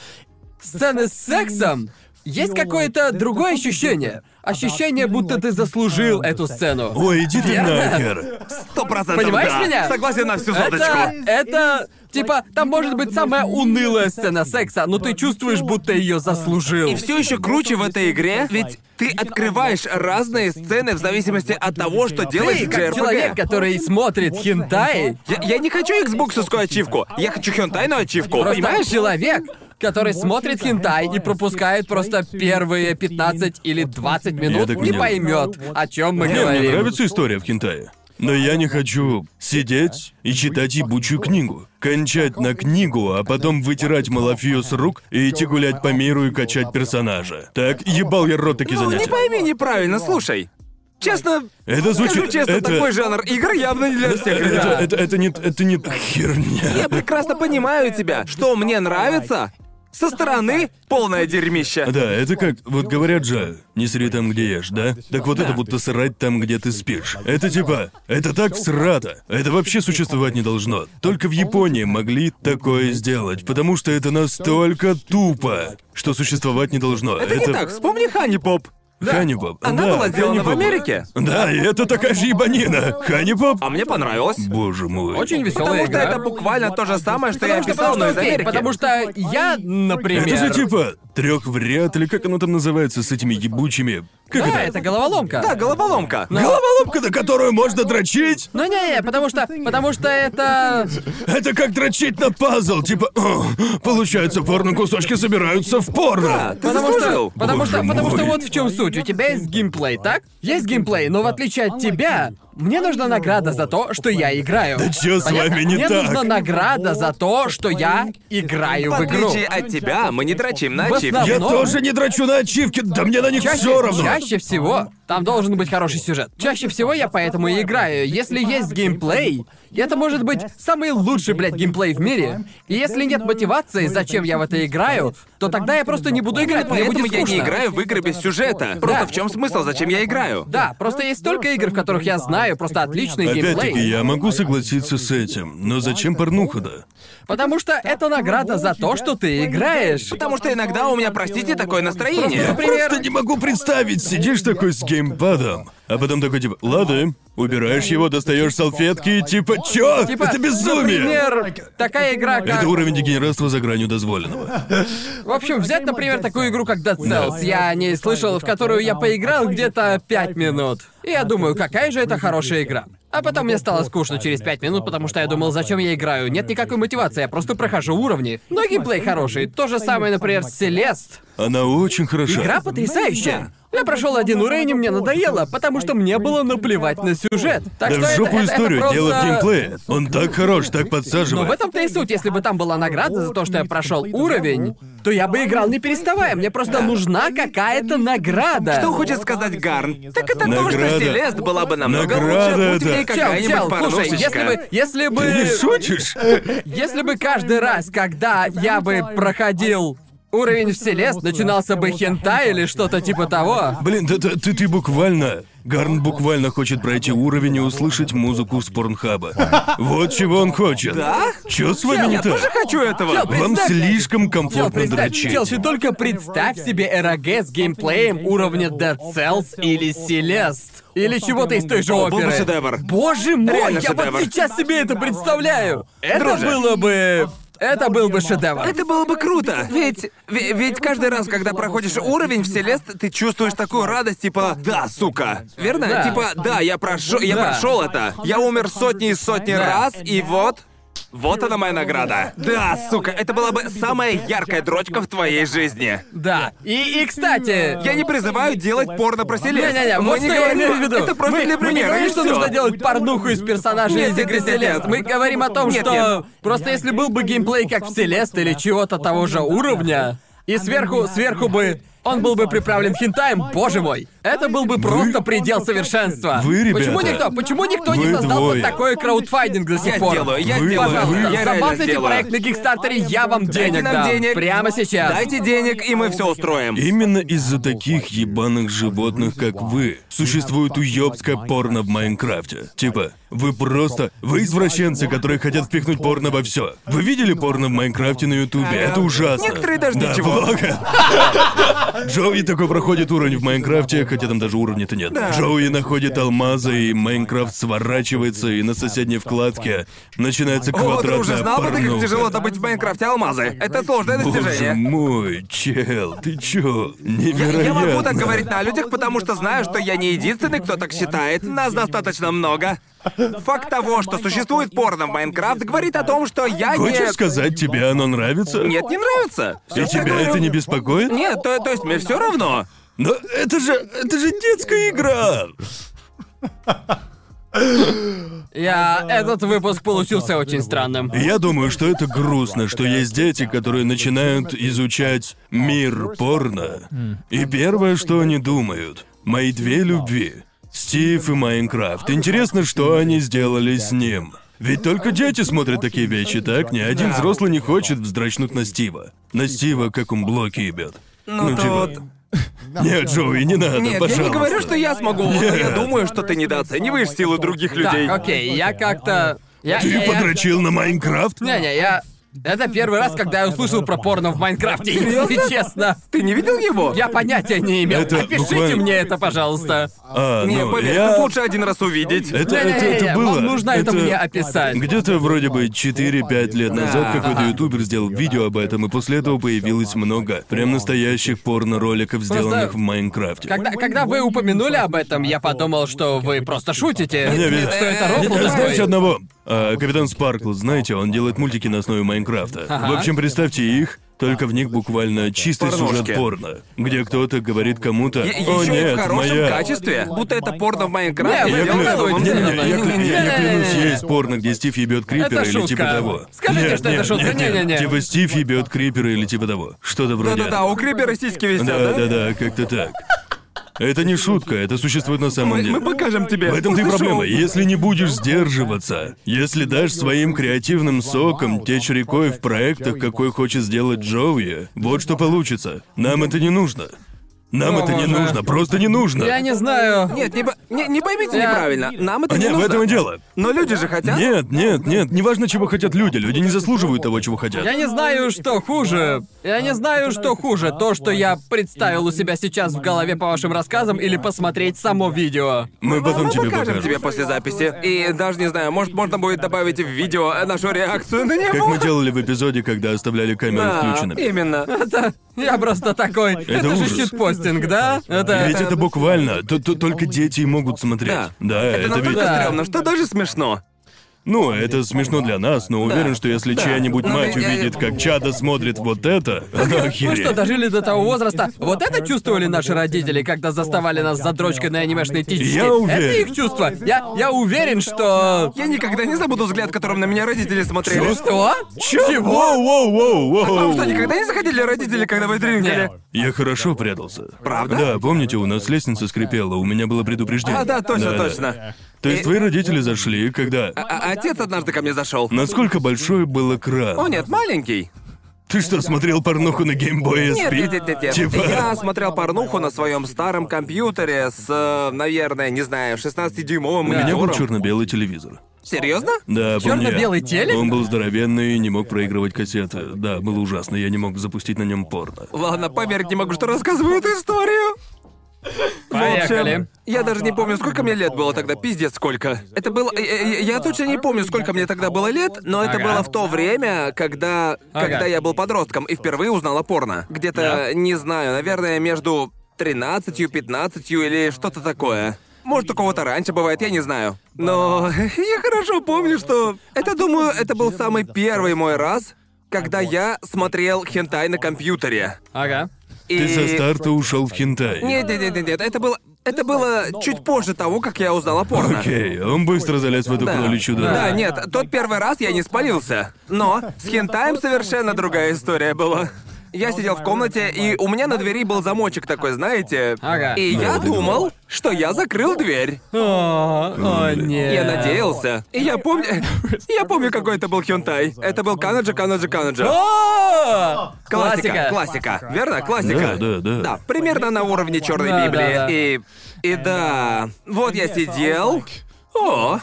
сцены с сексом есть какое-то другое ощущение. Ощущение, будто ты заслужил эту сцену. Ой, иди ты нахер. Сто процентов Понимаешь да. меня? Согласен на всю Это, соточку. это, типа, там может быть самая унылая сцена секса, но ты чувствуешь, будто ее заслужил. И все еще круче в этой игре, ведь ты открываешь разные сцены в зависимости от того, что делаешь Ты, в как человек, который смотрит хентай, Я, я не хочу Xbox'овскую ачивку, я хочу хентайную ачивку, Просто понимаешь? человек, который смотрит хентай и пропускает просто первые 15 или 20 минут, так не поймет, о чем мы Не, мне говорим. нравится история в Кентае. Но я не хочу сидеть и читать ебучую книгу. Кончать на книгу, а потом вытирать малафию с рук и идти гулять по миру и качать персонажа. Так, ебал я рот такие Ну, не пойми неправильно, слушай. Честно, Это звучит... скажу честно, это... такой жанр игр явно не для всех, Это, ребят. это, это не... Это не херня. Я прекрасно понимаю тебя. Что мне нравится, со стороны полное дерьмище. Да, это как, вот говорят же, не сри там, где ешь, да? Так вот это будто срать там, где ты спишь. Это типа, это так всрато. Это вообще существовать не должно. Только в Японии могли такое сделать, потому что это настолько тупо, что существовать не должно. Это не так, вспомни Хани Поп. Ханибоб. Она да, была сделана в Ханибоб. Америке. Да, и это такая же ебанина. Ханибоб. А мне понравилось. Боже мой. Очень веселая Потому что игра. это буквально то же самое, что я Потому что, описал, потому но что, из окей, Америки. потому что я, например... Это же типа трех в ряд, или как оно там называется с этими ебучими. Как Да, это? это головоломка. Да, головоломка. Головоломка, на которую можно дрочить? Ну не-не, потому что, потому что это... Это как дрочить на пазл, типа, «О, получается, порно-кусочки собираются в порно. Да, ты Потому заслужил. что, потому что, потому что вот в чем суть. У тебя есть геймплей, так? Есть геймплей, но в отличие от тебя, мне нужна награда за то, что я играю. Да чё с Понятно? вами не Мне так? нужна награда за то, что я играю В в игру. отличие от тебя, мы не дрочим на В ачивки. основном- Я но- тоже не дрочу на ачивки, да мне на них Чаще, все равно. чаще всего там должен быть хороший сюжет. Чаще всего я поэтому и играю. Если есть геймплей, это может быть самый лучший, блядь, геймплей в мире. И если нет мотивации, зачем я в это играю, то тогда я просто не буду играть, мне Поэтому будет я скучно. не играю в игры без сюжета. Просто Да. в чем смысл, зачем я играю? Да, просто есть столько игр, в которых я знаю просто отличный геймплей. Опять-таки, я могу согласиться с этим, но зачем порнуха-то? Потому что это награда за то, что ты играешь. Потому что иногда у меня, простите, такое настроение. Например, Просто не могу представить, сидишь такой с геймпадом, а потом такой типа, ладно, убираешь его, достаешь салфетки, и типа, чё? типа, Это безумие! Например, такая игра, как... Это уровень дегенератства за гранью дозволенного. В общем, взять, например, такую игру, как Dead Cells. Я о ней слышал, в которую я поиграл где-то 5 минут. И я думаю, какая же это хорошая игра. А потом мне стало скучно через 5 минут, потому что я думал, зачем я играю. Нет никакой мотивации, я просто прохожу уровни. Но геймплей хороший. То же самое, например, с Celeste. Она очень хороша. Игра потрясающая. Я прошел один уровень, и мне надоело, потому что мне было наплевать на сюжет. Так Да что в это- жопу это- это историю, просто- дело в геймплее. Он так хорош, так Но в подсаживает. этом-то и суть. Если бы там была награда за то, что я прошел уровень, то я бы играл не переставая. Мне просто нужна какая-то награда. Что хочет сказать Гарн? Так это то, что Награда. Селест была бы намного Награда, лучше, будь в ней Чел, какая-нибудь чел, слушай, если бы, если бы, Ты не шутишь? если бы каждый раз, когда я бы проходил уровень в Селест, начинался бы хентай или что-то типа того. Блин, да, да, ты, ты буквально... Гарн буквально хочет пройти уровень и услышать музыку с порнхаба. Вот чего он хочет. Да? Чё с вами не Я тоже так? хочу этого. Чел, Вам представь- слишком комфортно представь, дрочить. чел, ты только представь себе РГ с геймплеем уровня Dead Cells или Celeste. Или чего-то из той же О, был бы оперы. шедевр. Боже мой, Реально я шедевр. вот сейчас себе это представляю. Это Друже. было бы... Это был бы шедевр. Это было бы круто. Ведь, ве- ведь каждый раз, когда проходишь уровень в Селест, ты чувствуешь такую радость, типа, да, сука. Верно? Да. Типа, да, я прошел, я Да. прошел это. Я умер сотни и сотни Да. раз, и вот. Вот она моя награда. Да, сука, это была бы самая яркая дрочка в твоей жизни. Да. И, и кстати... Я не призываю делать порно про Селест. Не-не-не, Мы вот не что я говорим- имею в виду. Это просто мы, для мы не примера, говорим, что всё. нужно делать порнуху из персонажей из игры Селест. Мы говорим о том, Нет, что... нет. Просто если был бы геймплей как в Селест или чего-то того же уровня, и сверху, сверху бы... Он был бы приправлен хентаем, боже мой. Это был бы просто предел совершенства. Вы, ребята, Почему никто, почему никто не создал двое. вот такой краудфандинг до сих Я пор? сделаю, я Вы- сделаю. Пожалуйста, вы- я сделаю. проект на Кикстартере, я вам денег нам дам. денег. Прямо сейчас. Дайте денег, и мы все устроим. Именно из-за таких ебаных животных, как вы, существует уёбское порно в Майнкрафте. Типа, вы просто... Вы извращенцы, которые хотят впихнуть порно во все. Вы видели порно в Майнкрафте на Ютубе? Это ужасно. Некоторые даже да, ничего. плохо. Джоуи такой проходит уровень в Майнкрафте, хотя там даже уровня-то нет. Джоуи находит алмазы, и Майнкрафт сворачивается, и на соседней вкладке начинается О, квадратная друже, знал ты, как порнуха. тяжело добыть в Майнкрафте алмазы? Это сложное Боже достижение. мой, чел, ты чё? Невероятно. Я могу так говорить на людях, потому что знаю, что я не единственный, кто так считает. Нас достаточно много. Факт того, что существует порно в Майнкрафт, говорит о том, что я Хочешь не... сказать, тебе оно нравится? Нет, не нравится. И тебя говорю. это не беспокоит? Нет, то, то есть мне все равно. Но это же... это же детская игра! Я... Этот выпуск получился очень странным. Я думаю, что это грустно, что есть дети, которые начинают изучать мир порно. И первое, что они думают, мои две любви. Стив и Майнкрафт. Интересно, что они сделали с ним. Ведь только дети смотрят такие вещи, так? Ни один взрослый не хочет вздрачнуть на Стива. На Стива, как он блоки ебет. Ну, типа... тут- Нет, Джоуи, не надо, Нет, пожалуйста. я не говорю, что я смогу, но я думаю, что ты недооцениваешь силы других людей. Так, окей, я как-то... Я, Ты я- я- подрочил на Майнкрафт? Не-не, я... Это первый раз, когда я услышал про порно в Майнкрафте, если честно. Ты не видел его? Я понятия не имел. Это Опишите буквально- мне это, пожалуйста. А, Не, ну, поверь, я... тут лучше один раз увидеть. Это, это, это Не-не-не, было. вам нужно это мне описать. Где-то вроде бы 4-5 лет назад какой-то ютубер сделал видео об этом, и после этого появилось много прям настоящих порно-роликов, сделанных в Майнкрафте. Когда, когда вы упомянули об этом, я подумал, что вы просто шутите. Не, ведь- Что это не, такой. знаете одного? А, Капитан Спаркл, знаете, он делает мультики на основе Майнкрафта. Ага. В общем, представьте их, только в них буквально чистый Порнушки. сюжет порно, где кто-то говорит кому-то, Е- «О Еще и нет, в хорошем моя...» качестве. Будто это порно в Майнкрафте. Не, Я, не, не, не, я, кля- я- я клянусь, есть порно, где Стив ебет крипера Это или шутка. типа того. Скажите, Нет, что это нет, шутка. нет, нет. Не-не-не. Типа Стив ебет крипера или типа того. Что-то вроде. Да-да-да, у Крибера сиськи висят, да? Да, да, да, как-то так. Это не шутка, это существует на самом Мы, деле. мы покажем тебе. В этом ты проблема. Если не будешь сдерживаться, если дашь своим креативным соком течь рекой в проектах, какой хочет сделать Джоуи, вот что получится. Нам это не нужно. Нам О, это не боже. нужно, просто не нужно. Я не знаю. Нет, не, по- не, не поймите Я- неправильно. Нам это А не нет, в нужно. этом и дело. Но люди же хотят. Нет, нет, нет, неважно, чего хотят люди. Люди не заслуживают того, чего хотят. Я не знаю, что хуже. Я не знаю, что хуже. То, что я представил у себя сейчас в голове по вашим рассказам, или посмотреть само видео. Мы потом мы тебе покажем покажем. тебе после записи. И даже не знаю, может, можно будет добавить в видео нашу реакцию на него. Как мы делали в эпизоде, когда оставляли камеры Да, включенными. именно. Это... Я просто такой... Это, же ужас. щитпостинг, да? Это... Ведь это буквально, то- то- только дети и могут смотреть. Да. Да, Это это, настолько ведь... Да. стрёмно, что даже смешно. Ну, это смешно для нас, но уверен, что если чья-нибудь Ну, мать я- я- увидит, как Чада смотрит вот это, она Мы что, охереет. дожили до того возраста? Вот это чувствовали наши родители, когда заставали нас за дрочкой на анимешные птички? Я уверен. Это их чувство. Я, я уверен, что... Я никогда не забуду взгляд, которым на меня родители смотрели. Что? Чего? Воу, воу, воу, воу. Вам что, никогда не заходили родители, когда вы дринкали? Нет. Я хорошо прятался. Правда? Да, помните, у нас лестница скрипела, у меня было предупреждение. А, да, точно, Да-да. точно. То есть И- твои родители зашли, когда... А- отец однажды ко мне зашел. Насколько большой был экран? О, нет, маленький. Ты что, смотрел порнуху на геймбое SP? нет, нет, нет, нет. Типа... Я смотрел порнуху на своем старом компьютере с, э, наверное, не знаю, 16-дюймовым У меня был черно-белый телевизор. Серьезно? Да, помню. Чёрно-белый телек? Он был здоровенный и не мог проигрывать кассеты. Да, было ужасно, я не мог запустить на нем порно. Ладно, поверить не могу, что рассказываю эту историю. В общем, Поехали. я даже не помню, сколько мне лет было тогда, пиздец сколько. Это было... Я, я- точно не помню, сколько мне тогда было лет, но это Ага. было в то время, когда... Ага. Когда я был подростком и впервые узнал о порно. Где-то, не знаю, наверное, между 13, 15 или что-то такое. Может, у кого-то раньше бывает, я не знаю. Но я хорошо помню, что... Это, думаю, это был самый первый мой раз, когда я смотрел хентай на компьютере. Ага. И... Ты со старта ушел в хентай. Нет, нет, нет, нет, нет, это было... Это было чуть позже того, как я узнал о порно. Окей, он быстро залез в эту Да. кроличью Да, нору. нет, тот первый раз я не спалился. Но с хентаем совершенно другая история была. Я сидел в комнате, и у меня на двери был замочек такой, знаете. Ага. И я думал, что я закрыл дверь. О, о, нет. Я надеялся. И я помню... Я помню, какой это был хентай. Это был Канаджа, Канаджа, Канаджа. О! Классика, классика. Верно? Классика. Да, да, да. Да, примерно на уровне Черной Да, Библии. да, да. И. И да. Вот я сидел. О!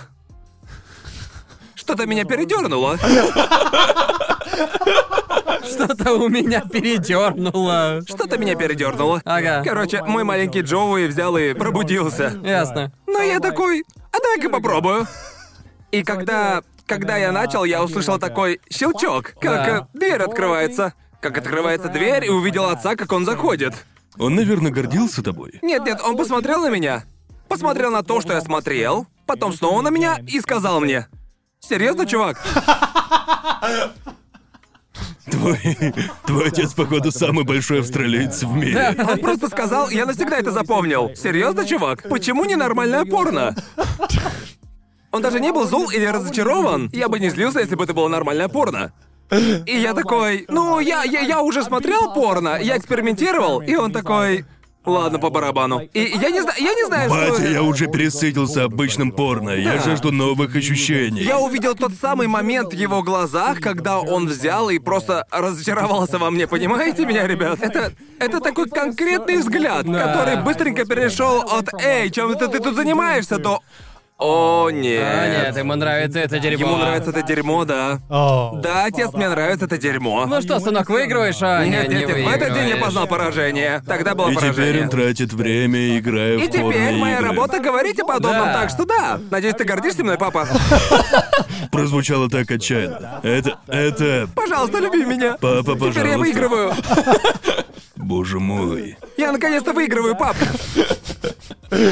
Что-то меня передернуло. Что-то у меня передернуло. Что-то меня передернуло. Ага. Короче, мой маленький Джоуи взял и пробудился. Ясно. Но я такой, а дай-ка попробую. И когда, когда я начал, я услышал такой щелчок, как Да. э, дверь открывается. Как открывается дверь, и увидел отца, как он заходит. Он, наверное, гордился тобой. Нет, нет, он посмотрел на меня, посмотрел на то, что я смотрел, потом снова на меня и сказал мне. Серьезно, чувак? Твой, твой отец, походу, самый большой австралиец в мире. Он просто сказал, я навсегда это запомнил. Серьезно, чувак? Почему ненормальное порно? Он даже не был зол или разочарован. Я бы не злился, если бы это было нормальное порно. И я такой, ну, я, я, я уже смотрел порно, я экспериментировал, и он такой, ладно, по барабану. И я не знаю, я не знаю, что... Батя, я уже пересытился обычным порно. Я Да. жажду новых ощущений. Я увидел тот самый момент в его глазах, когда он взял и просто разочаровался во мне, понимаете меня, ребят? Это, это такой конкретный взгляд, который быстренько перешел от «Эй, чем это ты тут занимаешься?» до «О, нет». А, нет, ему нравится это дерьмо. Ему нравится это дерьмо, да. О. Да, отец, мне нравится это дерьмо. Ну что, сынок, выигрываешь? А, нет, не, нет, не нет, в этот день я познал поражение. Тогда было И теперь поражение. он тратит время, играя И в теперь порно моя игры. работа говорить о подобном, Да. так что да. Надеюсь, ты гордишься мной, папа? Прозвучало так отчаянно. Это... это... Пожалуйста, люби меня. Папа, Теперь я пожалуйста. выигрываю. Боже мой. Я наконец-то выигрываю, пап.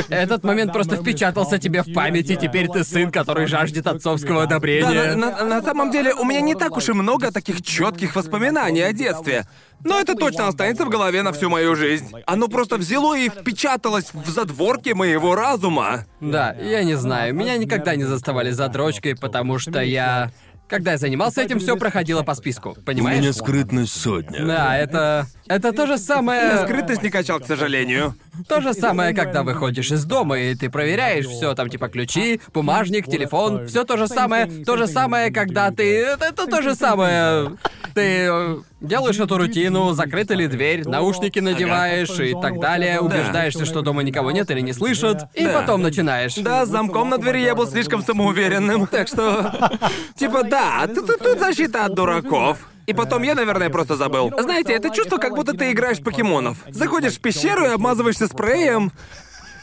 Этот момент просто впечатался тебе в память, и теперь ты сын, который жаждет отцовского Да, одобрения. на, на- на самом деле у меня не так уж и много таких четких воспоминаний о детстве. Но это точно останется в голове на всю мою жизнь. Оно просто взяло и впечаталось в задворки моего разума. Да, я не знаю. Меня никогда не заставали за дрочкой, потому что я... Когда я занимался этим, все проходило по списку. У Понимаешь? меня скрытность сотня. Да, это... Это то же самое... Скрытность не качал, к сожалению. То же самое, когда выходишь из дома, и ты проверяешь все, там типа ключи, бумажник, телефон, все то же самое. То же самое, когда ты... Это, это то же самое. Ты э, делаешь эту рутину, закрыта ли дверь, наушники надеваешь и так далее, убеждаешься, что дома никого нет или не слышат, и Да. потом начинаешь. Да, с замком на двери я был слишком самоуверенным, так что... Типа, да, тут, защита от дураков. И потом я, наверное, просто забыл. Знаете, это чувство, как будто ты играешь в покемонов. Заходишь в пещеру и обмазываешься спреем,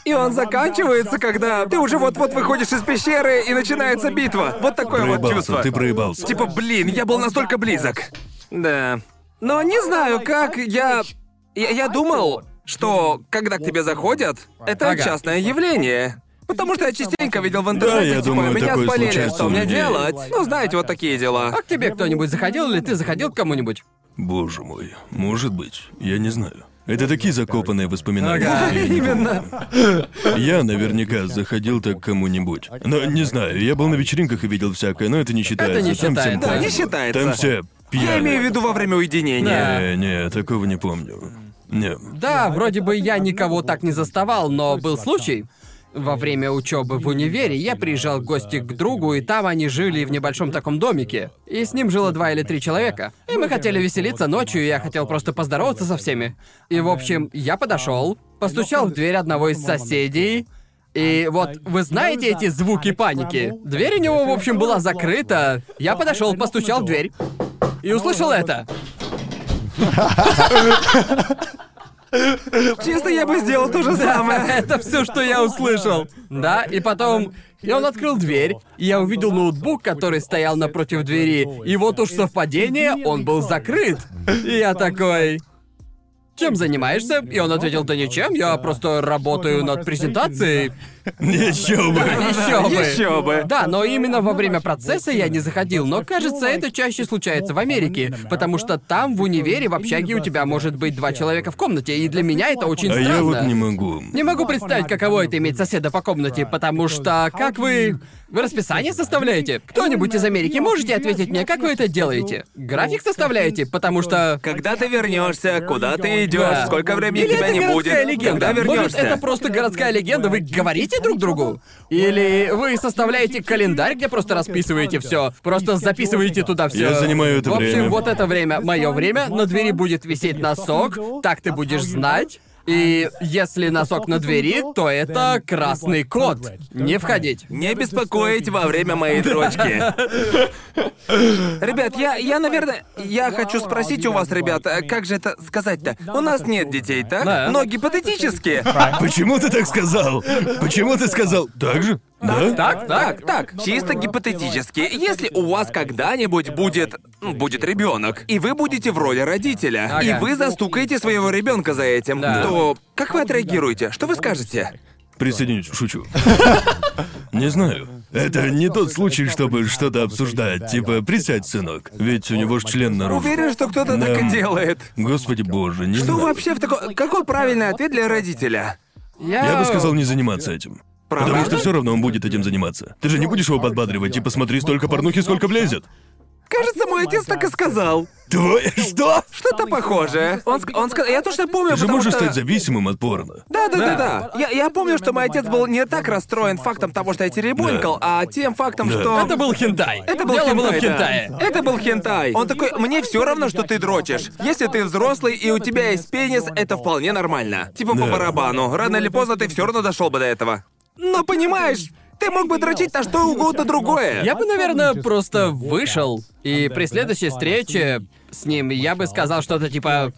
и он заканчивается, когда ты уже вот-вот выходишь из пещеры и начинается битва. Вот такое вот Проебался, чувство. ты проебался. Типа, блин, я был настолько близок. Да. Но не знаю, как я... Я, я думал, что когда к тебе заходят, это Ага. частное явление. Потому что я частенько видел в интернете, Да, я типа, думаю, меня такое спалили, случается что у мне людей. делать? Ну, знаете, вот такие дела. А к тебе кто-нибудь заходил или ты заходил к кому-нибудь? Боже мой, может быть, я не знаю. Это такие закопанные воспоминания. Ага. Я не помню. Я наверняка заходил так к кому-нибудь. Но не знаю, я был на вечеринках и видел всякое, но это не считается. не Там всем считается. Да, не считается. Там все пьяные. Я имею в виду во время уединения. Не, не, такого не помню. Не. Да, вроде бы я никого так не заставал, но был случай. Во время учебы в универе я приезжал в гости к другу, и там они жили в небольшом таком домике. И с ним жило два или три человека. И мы хотели веселиться ночью, и я хотел просто поздороваться со всеми. И, в общем, я подошел, постучал в дверь одного из соседей. И вот, вы знаете эти звуки паники? Дверь у него, в общем, была закрыта. Я подошел, постучал в дверь. И услышал это. Честно, я бы сделал то же самое. Это все, что я услышал. Да, и потом... И он открыл дверь, и я увидел ноутбук, который стоял напротив двери. И вот уж совпадение, он был закрыт. И я такой... Чем занимаешься? И он ответил, да ничем, я просто работаю над презентацией. Еще бы. Еще бы. Еще бы. Да, но именно во время процесса я не заходил, но кажется, это чаще случается в Америке, потому что там в универе в общаге у тебя может быть два человека в комнате, и для меня это очень А странно. я вот не могу. Не могу представить, каково это иметь соседа по комнате, потому что как вы... Вы расписание составляете? Кто-нибудь из Америки можете ответить мне, как вы это делаете? График составляете? Потому что... Когда ты вернешься, куда ты идешь, Да. сколько времени Или тебя это не будет, городская легенда. когда вернешься. Может, это просто городская легенда, вы говорите друг другу? Или вы составляете календарь, где просто расписываете все, просто записываете туда все. Я занимаю это В общем, время. вот это время, мое время, на двери будет висеть носок, так ты будешь знать. И если носок на двери, то это красный код. Не входить. Не беспокоить во время моей дрочки. Ребят, я, я, наверное, я хочу спросить у вас, ребята, как же это сказать-то? У нас нет детей, так? Да. Но гипотетически. Почему ты так сказал? Почему ты сказал так же? Да? Так, так. Так, чисто гипотетически, если у вас когда-нибудь будет, ну, будет ребенок, и вы будете в роли родителя, Ага. и вы застукаете своего ребенка за этим, Да. то как вы отреагируете? Что вы скажете? Присоединюсь, шучу. Не знаю. Это не тот случай, чтобы что-то обсуждать. Типа, присядь, сынок. Ведь у него ж член наружу. Уверен, что кто-то Да. так и делает. Господи боже, не Что знаю. вообще в таком... Какой правильный ответ для родителя? Я бы сказал не заниматься этим. Правда? Потому что все равно он будет этим заниматься. Ты же не будешь его подбадривать, типа смотри столько порнухи, сколько влезет. Кажется, мой отец так и сказал. Твой что? Что-то похожее. Он, ск- он сказал... Я точно помню, Ты же потому можешь что... стать зависимым от порно. Да, да, да, да. Я, я помню, что мой отец был не так расстроен фактом того, что я теребонькал, а тем фактом, Да. что... Это был хентай. Это был Дело хентай, было в да. хентае. Это был хентай. Он такой, мне все равно, что ты дрочишь. Если ты взрослый и у тебя есть пенис, это вполне нормально. Типа по Да. барабану. Рано или поздно ты все равно дошел бы до этого. Но понимаешь, ты мог бы дрочить на что угодно другое. Я бы, наверное, просто вышел, и при следующей встрече с ним я бы сказал что-то типа...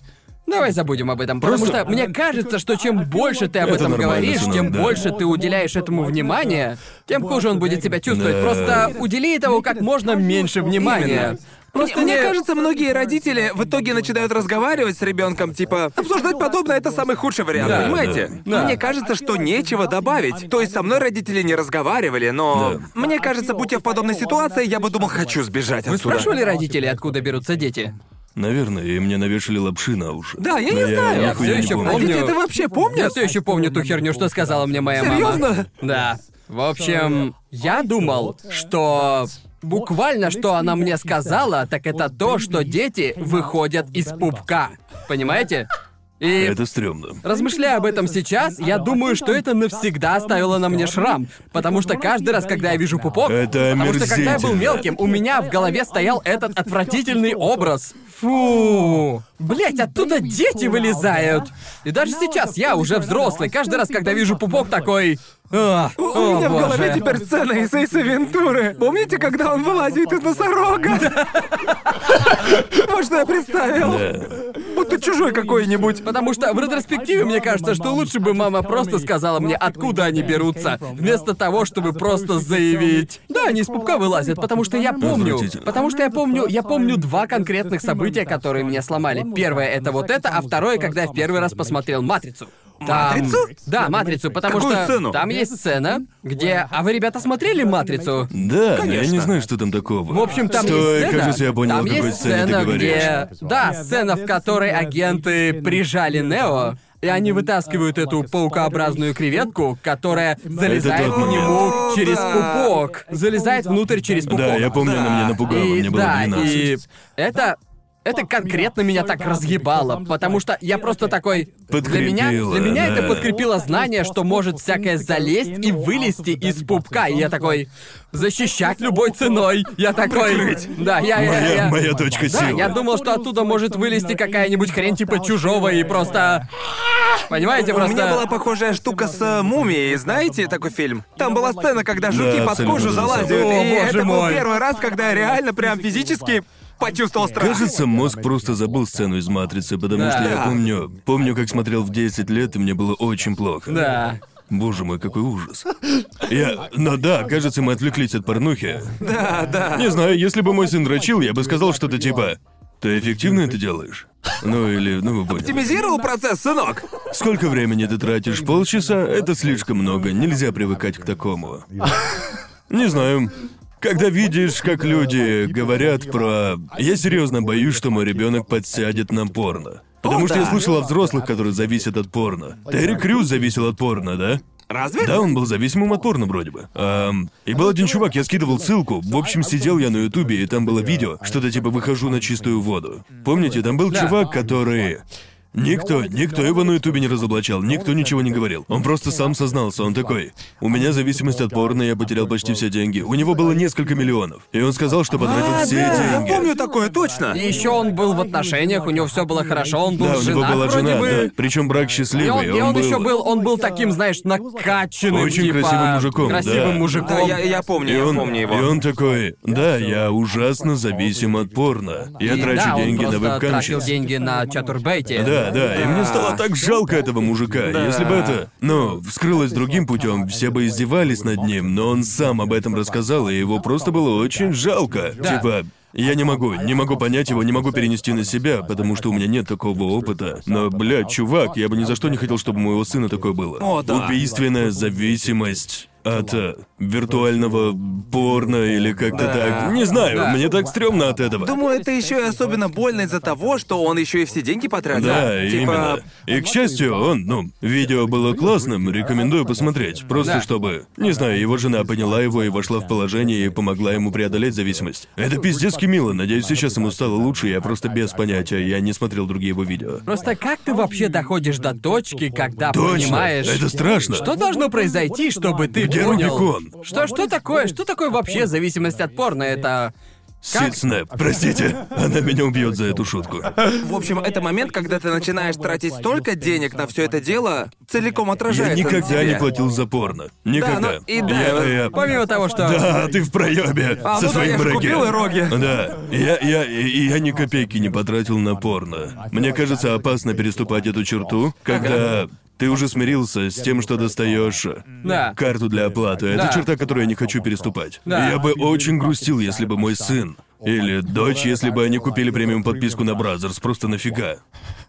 Давай забудем об этом, потому Просто- что мне кажется, что чем больше ты об Это этом нормально, говоришь, сынок, тем да. больше ты уделяешь этому внимания, тем хуже он будет себя чувствовать. Да. Просто удели этому как можно меньше внимания. Именно. Просто мне, не... мне кажется, многие родители в итоге начинают разговаривать с ребенком, типа, обсуждать подобное это самый худший вариант, Да, понимаете? да. Да. Мне кажется, что нечего добавить. То есть со мной родители не разговаривали, но Да. мне кажется, будь я в подобной ситуации, я бы думал, хочу сбежать Вы отсюда. спрашивали родителей, откуда берутся дети? Наверное, и мне навешали лапши на уши. Да, я Но не знаю. Я нихуя всё не ещё помню. помню. Дети это вообще Я помнят? все еще помню ту херню, что сказала мне моя мама. Серьезно? Да. В общем, я думал, что буквально, что она мне сказала, так это то, что дети выходят из пупка. Понимаете? И Это стрёмно. Размышляя об этом сейчас, я думаю, что это навсегда оставило на мне шрам. Потому что каждый раз, когда я вижу пупок... Это Потому что когда я был мелким, у меня в голове стоял этот отвратительный образ. Фу. Блять, оттуда дети вылезают. И даже сейчас я уже взрослый. Каждый раз, когда вижу пупок, такой... «А, У о, меня в боже». голове теперь сцена из Эйса Вентуры. Помните, когда он вылазит из носорога? Вот что я представил. Будто чужой какой-нибудь. Потому что в ретроспективе мне кажется, что лучше бы мама просто сказала мне, откуда они берутся, вместо того, чтобы просто заявить. Да, они из пупка вылазят, потому что я помню. Отвратительно. Потому что я помню, я помню два конкретных события, которые меня сломали. Первое это вот это, а второе, когда я в первый раз посмотрел Матрицу. Там- Матрицу? Да, Матрицу, потому Какую что сцену? там есть сцена, где. А вы, ребята, смотрели Матрицу? Да, но я не Конечно. знаю, что там такого. В общем, там Стой, есть сцена. кажется, я понял, там о какой есть сцене ты сцена, говоришь. где. Да, сцена, в которой агенты прижали Нео. И они вытаскивают эту паукообразную креветку, которая залезает к нему момент. через пупок. Залезает внутрь через пупок. Да, я помню, она меня напугала, И, мне было да, 12. и это. Это конкретно меня так разъебало, потому что я просто такой... Для меня, для меня это да. подкрепило знание, что может всякое залезть и вылезти из пупка. И я такой... Защищать любой ценой. Я такой... Да, я... я- Моя, я- моя точка да, силы. я думал, что оттуда может вылезти какая-нибудь хрень типа чужого и просто... Понимаете, У просто... меня была похожая штука с э, мумией, знаете такой фильм? Там была сцена, когда жуки Да, под кожу залазят. О, и боже это был мой. первый раз, когда я реально прям физически почувствовал страх. Кажется, мозг просто забыл сцену из «Матрицы», потому Да. что я помню... Помню, как смотрел в 10 лет, и мне было очень плохо. Да. Боже мой, какой ужас. Я... Но да, кажется, мы отвлеклись от порнухи. Да, да. Не знаю, если бы мой сын дрочил, я бы сказал что-то типа... Ты эффективно это делаешь? Ну или, ну вы поняли. Оптимизировал процесс, сынок. Сколько времени ты тратишь? Полчаса? Это слишком много, нельзя привыкать к такому. Не знаю. Когда видишь, как люди говорят про... Я серьезно боюсь, что мой ребенок подсядет на порно. Потому что я слышал о взрослых, которые зависят от порно. Терри Крюс зависел от порно, да? Разве? Да, он был зависимым от порно вроде бы. Ам, и был один чувак, я скидывал ссылку. В общем, сидел я на Ютубе, и там было видео, что-то типа «выхожу на чистую воду». Помните, там был чувак, который... Никто, никто его на Ютубе не разоблачал, никто ничего не говорил. Он просто сам сознался, он такой. У меня зависимость от порно, я потерял почти все деньги. У него было несколько миллионов. И он сказал, что потратил А, все да, деньги. я помню такое, точно. И еще он был в отношениях, у него все было хорошо, он был Да, у него женат была жена, бы. да. Причем брак И счастливый. он, и он был... еще был, он был таким, знаешь, накачанным, Очень типа, красивым мужиком, красивым да. мужиком. Да, я, я помню, И я он, помню его. и он такой, да, я ужасно зависим от порно. Я И трачу да, он деньги на просто вебкамщик. тратил деньги на чатурбейте. Да, да, и мне стало Да. так жалко этого мужика. Если бы это, ну, вскрылось другим путем, все бы издевались над ним, но он сам об этом рассказал, и его просто было очень жалко. Да. Типа, я не могу, не могу понять его, не могу перенести на себя, потому что у меня нет такого опыта. Но, блядь, чувак, я бы ни за что не хотел, чтобы у моего сына такое было. О, да. Убийственная зависимость от э, виртуального порно или как-то Да. так. Не знаю, Да. мне так стрёмно от этого. Думаю, это еще и особенно больно из-за того, что он еще и все деньги потратил. Да, типа... именно. И, к счастью, он, ну, видео было классным, рекомендую посмотреть. Просто Да. чтобы, не знаю, его жена поняла его и вошла в положение и помогла ему преодолеть зависимость. Это пиздецки мило, надеюсь, сейчас ему стало лучше, я просто без понятия, я не смотрел другие его видео. Просто как ты вообще доходишь до точки, когда Точно, понимаешь... это страшно. Что должно произойти, чтобы ты Где понял? Рубикон? Что, что такое? Что такое вообще зависимость от порно? Это... Как? Сид Снэп, простите, она меня убьет за эту шутку. В общем, это момент, когда ты начинаешь тратить столько денег на все это дело, целиком Я отражается на никогда тебе. не платил за порно. Никогда. ну, и да, я, я- Помимо того, что... Да, ты в проебе А, со ну да, своим я купил и роги. Да, я, я, и я ни копейки не потратил на порно. Мне кажется, опасно переступать эту черту, когда ты уже смирился с тем, что достаешь Да. карту для оплаты. Это Да. черта, которую я не хочу переступать. Да. Я бы очень грустил, если бы мой сын или дочь, если бы они купили премиум подписку на Brazzers, просто нафига?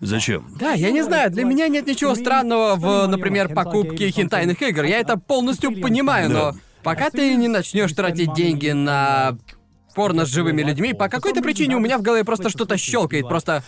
Зачем? Да, я не знаю, для меня нет ничего странного в, например, покупке хентайных игр. Я это полностью понимаю, но Да. пока ты не начнешь тратить деньги на порно с живыми людьми, по какой-то причине у меня в голове просто что-то щелкает. Просто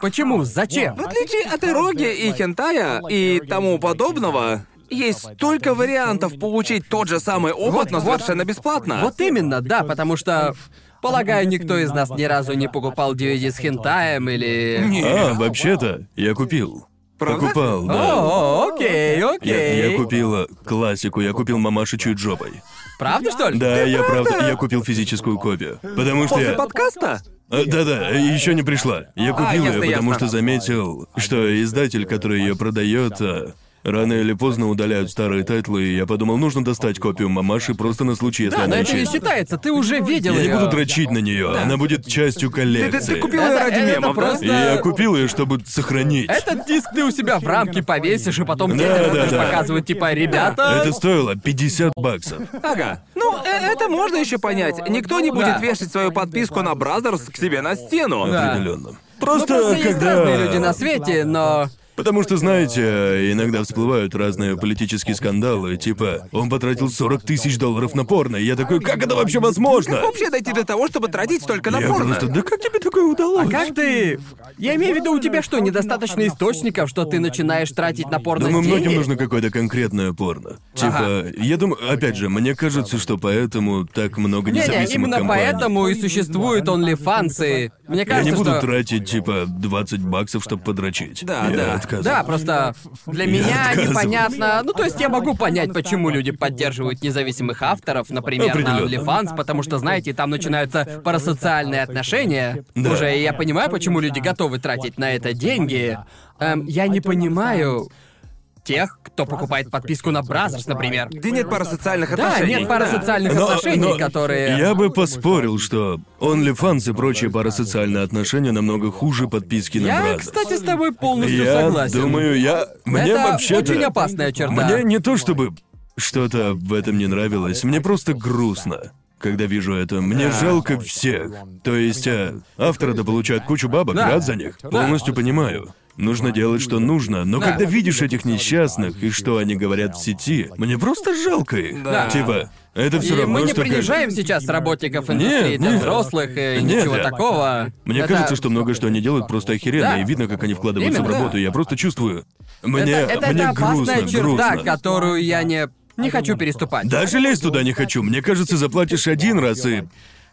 почему? Зачем? В отличие от эроги и хентая и тому подобного, есть столько вариантов получить тот же самый опыт, но совершенно бесплатно. Вот именно, да, потому что... Полагаю, никто из нас ни разу не покупал DVD с хентаем или... А, вообще-то, я купил. Правда? Покупал, да. О, окей, Я, окей. я купил э, классику, я купил мамашу чуть жопой. Правда, что ли? Да, я правда, я купил физическую копию. Потому что После я... подкаста? А, Да-да, еще не пришла. Я купил ясно, ее, потому ясно. что заметил, что издатель, который ее продает, а, рано или поздно удаляют старые тайтлы, и я подумал, нужно достать копию мамаши просто на случай, если Да, но она это не исчезнет. считается, ты уже видел Я не буду дрочить на нее, она будет частью Ты, коллекции. ты- ты купил Это- ее ради это мемов, просто- И я купил ее, чтобы сохранить. Этот диск ты у себя в рамке повесишь, и потом Да, детям да, будешь да. показывать, типа, ребята... Это стоило 50 баксов. да? Ага. Ну, э- это можно еще понять. Никто не будет Да. вешать свою подписку на Brazzers к себе на стену. Да. Определенно. Ну, Просто, просто есть когда... разные люди на свете, но... Потому что, знаете, иногда всплывают разные политические скандалы, типа, он потратил 40 тысяч долларов на порно, и я такой, как это вообще возможно? Как вообще дойти до того, чтобы тратить столько на Я порно? просто, да как тебе такое удалось? А как ты... Я имею в виду, у тебя что, недостаточно источников, что ты начинаешь тратить на порно Думаю, деньги? многим нужно какое-то конкретное порно. Типа, я думаю, опять же, мне кажется, что поэтому так много Не-не, независимых именно компаний. поэтому и существуют OnlyFans, и... Мне Я кажется, не буду что... тратить, типа, 20 баксов, чтобы подрочить. Да, я да. отказываюсь. Да, просто для меня отказываюсь. непонятно. Ну, то есть я могу понять, почему люди поддерживают независимых авторов, например, на Определенно. OnlyFans, потому что, знаете, там начинаются парасоциальные отношения. Да. Уже и я понимаю, почему люди готовы тратить на это деньги. Эм, я не понимаю тех, кто покупает подписку на Brazzers, например. Где нет парасоциальных Да, отношений. нет парасоциальных Но- отношений, но которые... Я бы поспорил, что OnlyFans и прочие парасоциальные отношения намного хуже подписки на Я, Brazzers. кстати, с тобой полностью Я согласен. думаю, я... Мне это вообще-то... очень опасная черта. Мне не то чтобы что-то в этом не нравилось, мне просто грустно. Когда вижу это, мне жалко всех. То есть, а, авторы-то получают кучу бабок, Да. рад за них. Полностью понимаю. Нужно делать, что нужно, но Да. когда видишь этих несчастных и что они говорят в сети, мне просто жалко их. Да. Типа, это все И равно, мы не что как- принижаем сейчас работников индустрии Нет, для нет. взрослых и Нет, ничего нет. такого. Мне Это- кажется, что многое, что они делают, просто охеренно, Да. и видно, как они вкладываются Именно, в работу. да. Я просто чувствую. Мне, это, это, мне это опасная грустно, черта, грустно. которую я не не хочу переступать. Даже лезть туда не хочу. Мне кажется, заплатишь один раз и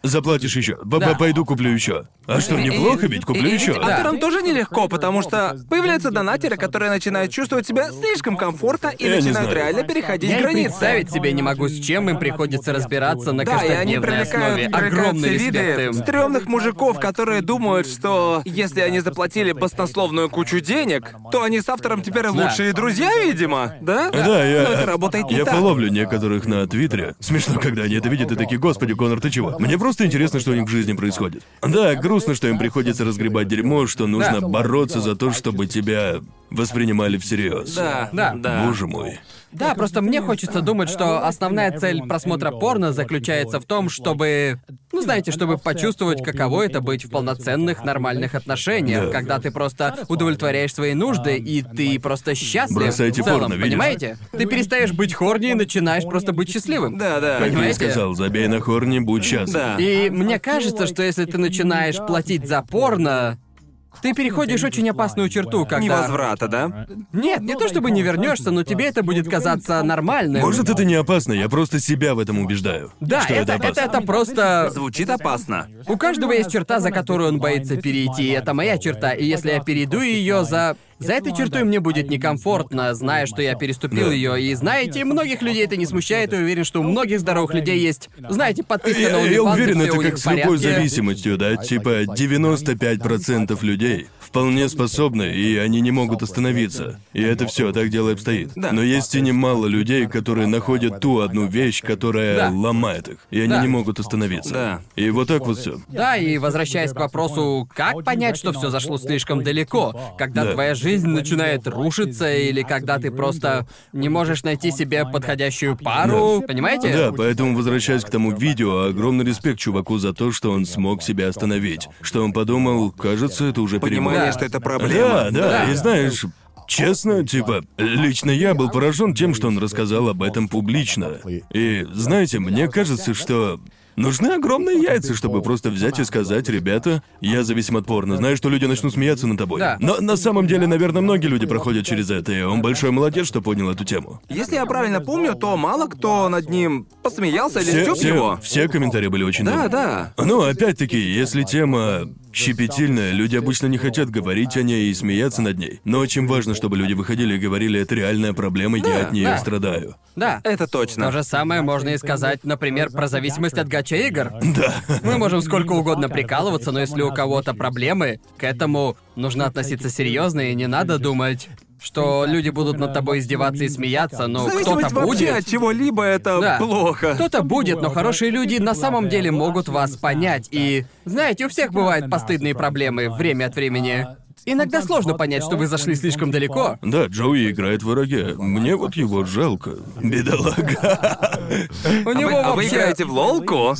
заплатишь еще. Да. Пойду куплю еще. А что, неплохо ведь? Куплю И- и- еще. и Авторам тоже нелегко, потому что появляются донатеры, которые начинают чувствовать себя слишком комфортно и Я не начинают знаю. реально переходить Я и границы. представить себе не могу, с чем им приходится разбираться на Да, и они каждодневной основе. привлекают, привлекают Огромный все виды респект им. стрёмных мужиков, которые думают, что если они заплатили баснословную кучу денег, то они с автором теперь лучшие друзья, видимо, да? Да, я... Но это работает не Я так. фоловлю некоторых на Твиттере. Смешно, когда они это видят и такие, господи, Конор, ты чего? Мне просто интересно, что у них в жизни происходит. Да, грустно, что им приходится разгребать дерьмо, что нужно бороться за то, чтобы тебя воспринимали всерьез. Да, Да. да. Боже мой. Да, просто мне хочется думать, что основная цель просмотра порно заключается в том, чтобы... Ну, знаете, чтобы почувствовать, каково это быть в полноценных, нормальных отношениях, Да. когда ты просто удовлетворяешь свои нужды, и ты просто счастлив Бросайте в целом, порно, видишь? понимаете? Ты перестаешь быть хорни и начинаешь просто быть счастливым. Да, да. Как я и Понимаете? сказал, забей на хорни, будь счастлив. Да. И мне кажется, что если ты начинаешь платить за порно, ты переходишь очень опасную черту, когда... Невозврата, да? Нет, не то чтобы не вернешься, но тебе это будет казаться нормальным. Может, это не опасно, я просто себя в этом убеждаю. Да, что это, это это, это просто... Звучит опасно. У каждого есть черта, за которую он боится перейти, и это моя черта. И если я перейду ее за... За этой чертой мне будет некомфортно, зная, что я переступил ее. И знаете, многих людей это не смущает, и уверен, что у многих здоровых людей есть, знаете, подписка Я, на я OnlyFans, уверен, это у них как в с любой зависимостью, да? Типа 95% людей вполне способны, и они не могут остановиться. И это все, так дело и обстоит. Да. Но есть и немало людей, которые находят ту одну вещь, которая Да. ломает их, и они Да. не могут остановиться. Да. И вот так вот все. Да, и возвращаясь к вопросу, как понять, что все зашло слишком далеко, когда Да. твоя жизнь начинает рушиться, или когда ты просто не можешь найти себе подходящую пару, понимаете? Да, поэтому возвращаясь к тому видео, огромный респект чуваку за то, что он смог себя остановить. Что он подумал, кажется, это уже Да. Что это проблема. Да, да, и знаешь, честно, типа, лично я был поражен тем, что он рассказал об этом публично. И знаете, мне кажется, что Нужны огромные яйца, чтобы просто взять и сказать, ребята, я зависим от порно. Знаю, что люди начнут смеяться над тобой. Но на самом деле, наверное, многие люди проходят через это, и он большой молодец, что понял эту тему. Если я правильно помню, то мало кто над ним посмеялся или Все, все- его. все комментарии были очень Да, добрые. да. Ну, опять-таки, если тема щепетильная, люди обычно не хотят говорить о ней и смеяться над ней. Но очень важно, чтобы люди выходили и говорили, это реальная проблема, я от нее да. страдаю. Да. Это точно. То же самое можно и сказать, например, про зависимость от гача-игр. Да. Мы можем сколько угодно прикалываться, но если у кого-то проблемы, к этому нужно относиться серьезно и не надо думать, что люди будут над тобой издеваться и смеяться, но кто-то будет. от чего-либо это Да. плохо. Кто-то будет, но хорошие люди на самом деле могут вас понять. И, знаете, у всех бывают постыдные проблемы время от времени. Иногда сложно понять, что вы зашли слишком далеко. Да, Джоуи играет в враге. Мне вот его жалко. Бедолага. У А него вы, а вы вообще... играете в лолку?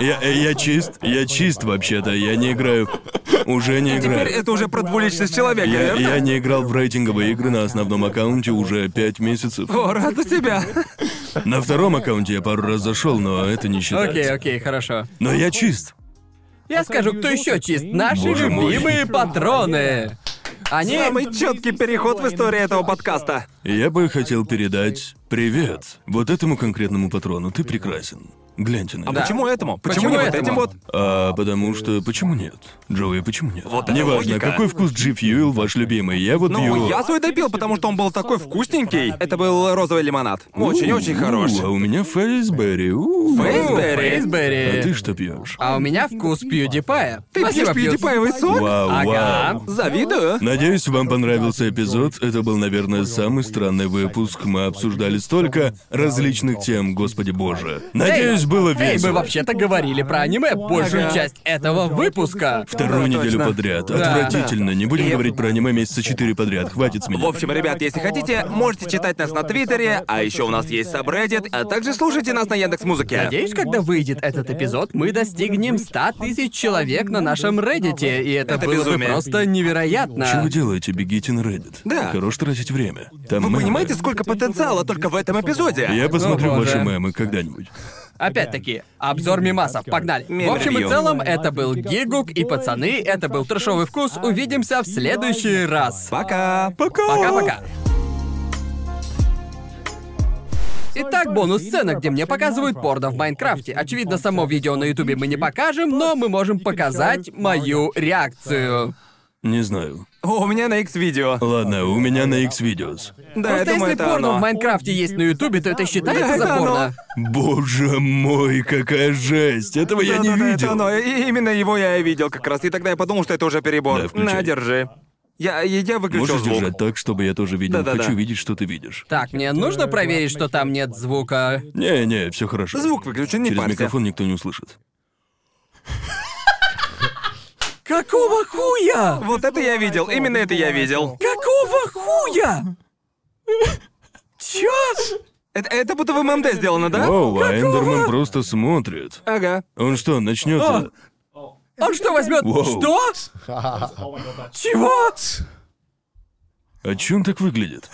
Я, я чист, я чист вообще-то, я не играю. Уже не Теперь играю. это уже про двуличность человека, Я, верно? я не играл в рейтинговые игры на основном аккаунте уже пять месяцев. О, рад за тебя. На втором аккаунте я пару раз зашел, но это не считается. Окей, окей, хорошо. Но я чист. Я скажу, кто еще чист. Наши Боже мой. любимые патроны. Они... Самый четкий переход в истории этого подкаста. Я бы хотел передать привет вот этому конкретному патрону. Ты прекрасен. Гляньте на А него. почему этому? Почему, Почему не вот этому? этим вот? А потому что почему нет? Джоуи, почему нет? Вот Неважно, логика. какой вкус G Fuel ваш любимый. Я вот Ну, пью. я свой допил, потому что он был такой вкусненький. Это был розовый лимонад. Очень-очень хорош. А у меня фейсберри. у. Фейсберри? А ты что пьешь? А у меня вкус пьюдипая. Ты Спасибо, пьешь пьюдипаевый сок? Вау, Ага. вау. Завидую. Надеюсь, вам понравился эпизод. Это был, наверное, самый странный выпуск. Мы обсуждали столько различных тем, господи боже. Надеюсь, было Эй, мы весело. вообще-то говорили про аниме большую часть этого выпуска. Вторую Да, неделю точно. подряд. Да, Отвратительно. Не будем И- говорить про аниме месяца четыре подряд. Хватит с меня. В общем, ребят, если хотите, можете читать нас на Твиттере, а еще у нас есть Subreddit, а также слушайте нас на Яндекс Музыке. Надеюсь, когда выйдет этот эпизод, мы достигнем 100 тысяч человек на нашем Reddit, и это, Это было безумие. бы просто невероятно. Что вы делаете? Бегите на Reddit. Да. Хорош тратить время. Там Вы мемы. понимаете, сколько потенциала только в этом эпизоде? Я посмотрю О, боже. ваши мемы когда-нибудь. Опять-таки, обзор мимасов, погнали. В общем и целом, это был Гигук и пацаны, это был трешовый вкус. Увидимся в следующий раз. Пока. Пока! Пока-пока. Итак, бонус-сцена, где мне показывают порно в Майнкрафте. Очевидно, само видео на Ютубе мы не покажем, но мы можем показать мою реакцию. Не знаю. О, у меня на X-видео. Ладно, у меня на X-Videos. Да, я Просто думаю, если это порно оно. в Майнкрафте есть на Ютубе, то это считается Да, за это порно. Боже мой, какая жесть! Этого я не Да-да-да, это видел. оно. И именно его я и видел как раз. И тогда я подумал, что это уже перебор. Да, включай. На, держи. Я, я я выключил Можешь звук. держать так, чтобы я тоже видел. Да-да-да. Хочу видеть, что ты видишь. Так, мне нужно проверить, что там нет звука. Не-не, все хорошо. Звук выключен, не Через парься. микрофон никто не услышит. Какого хуя? Вот это я видел, именно это я видел. Какого хуя? Чё? Это, это будто в ММД сделано, да? Оу, а Эндерман просто смотрит. Ага. Он что, начнется? Он что возьмет? Воу. Что? Чего? О чем так выглядит?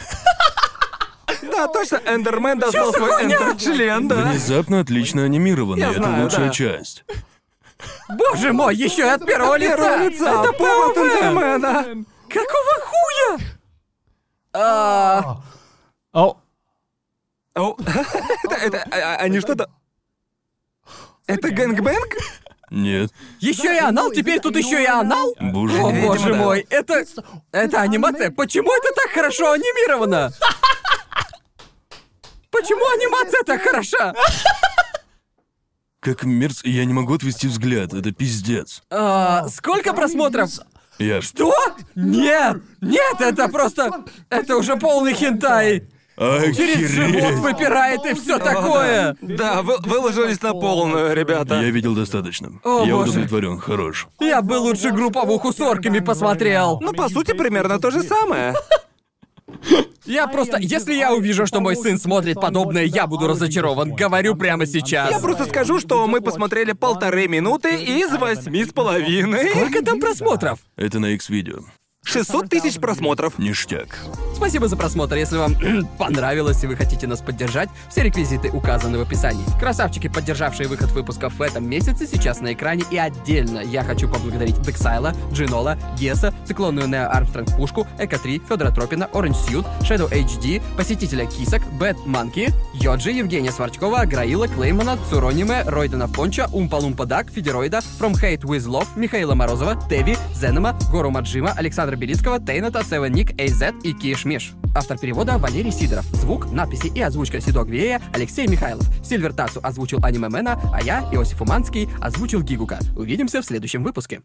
Да, точно, Эндермен достал свой эндерчлен, да? Внезапно отлично анимированный. Я Это знаю, лучшая да. часть. Боже мой, еще и от первого лица! Это повод! Эндермена. Какого хуя? А, О, Оу. Это, это, а- они что-то... Это гэнгбэнг? Нет. еще и анал, теперь тут еще и анал? Боже О боже мой, это... Это анимация. Почему это так хорошо анимировано? Почему анимация так хороша? Как мерз... Я не могу отвести взгляд. Это пиздец. А, сколько просмотров? Я... Что? Нет! Нет, это просто... Это уже полный хентай. Через живот Охереть. выпирает и все такое. Да, вы, выложились на полную, ребята. Я видел достаточно. О, я боже. удовлетворен, хорош. Я бы лучше групповуху с орками посмотрел. Ну, по сути, примерно то же самое. Я просто... Если я увижу, что мой сын смотрит подобное, я буду разочарован. Говорю прямо сейчас. Я просто скажу, что мы посмотрели полторы минуты из восьми с половиной. Сколько там просмотров? Это на X-видео. 600 тысяч просмотров. Ништяк. Спасибо за просмотр. Если вам понравилось и вы хотите нас поддержать, все реквизиты указаны в описании. Красавчики, поддержавшие выход выпусков в этом месяце, сейчас на экране. И отдельно я хочу поблагодарить Дексайла, Джинола, Геса, Циклонную Нео Армстронг Пушку, Эко 3, Федора Тропина, Оранж Сьют, Shadow HD, Посетителя Кисок, Бэт Манки, Йоджи, Евгения Сварчкова, Граила, Клеймана, Цурониме, Ройдена Понча, Умпа Лумпа Дак, Федероида, From Hate With Love, Михаила Морозова, Теви, Зенема, Гору Маджима, Александра Белицкого, Тейната, Севен Ник, Эйзет и Киш Миш. Автор перевода Валерий Сидоров. Звук, надписи и озвучка Седок Вея Алексей Михайлов. Сильвер озвучил Аниме Мэна, а я, Иосиф Уманский, озвучил Гигука. Увидимся в следующем выпуске.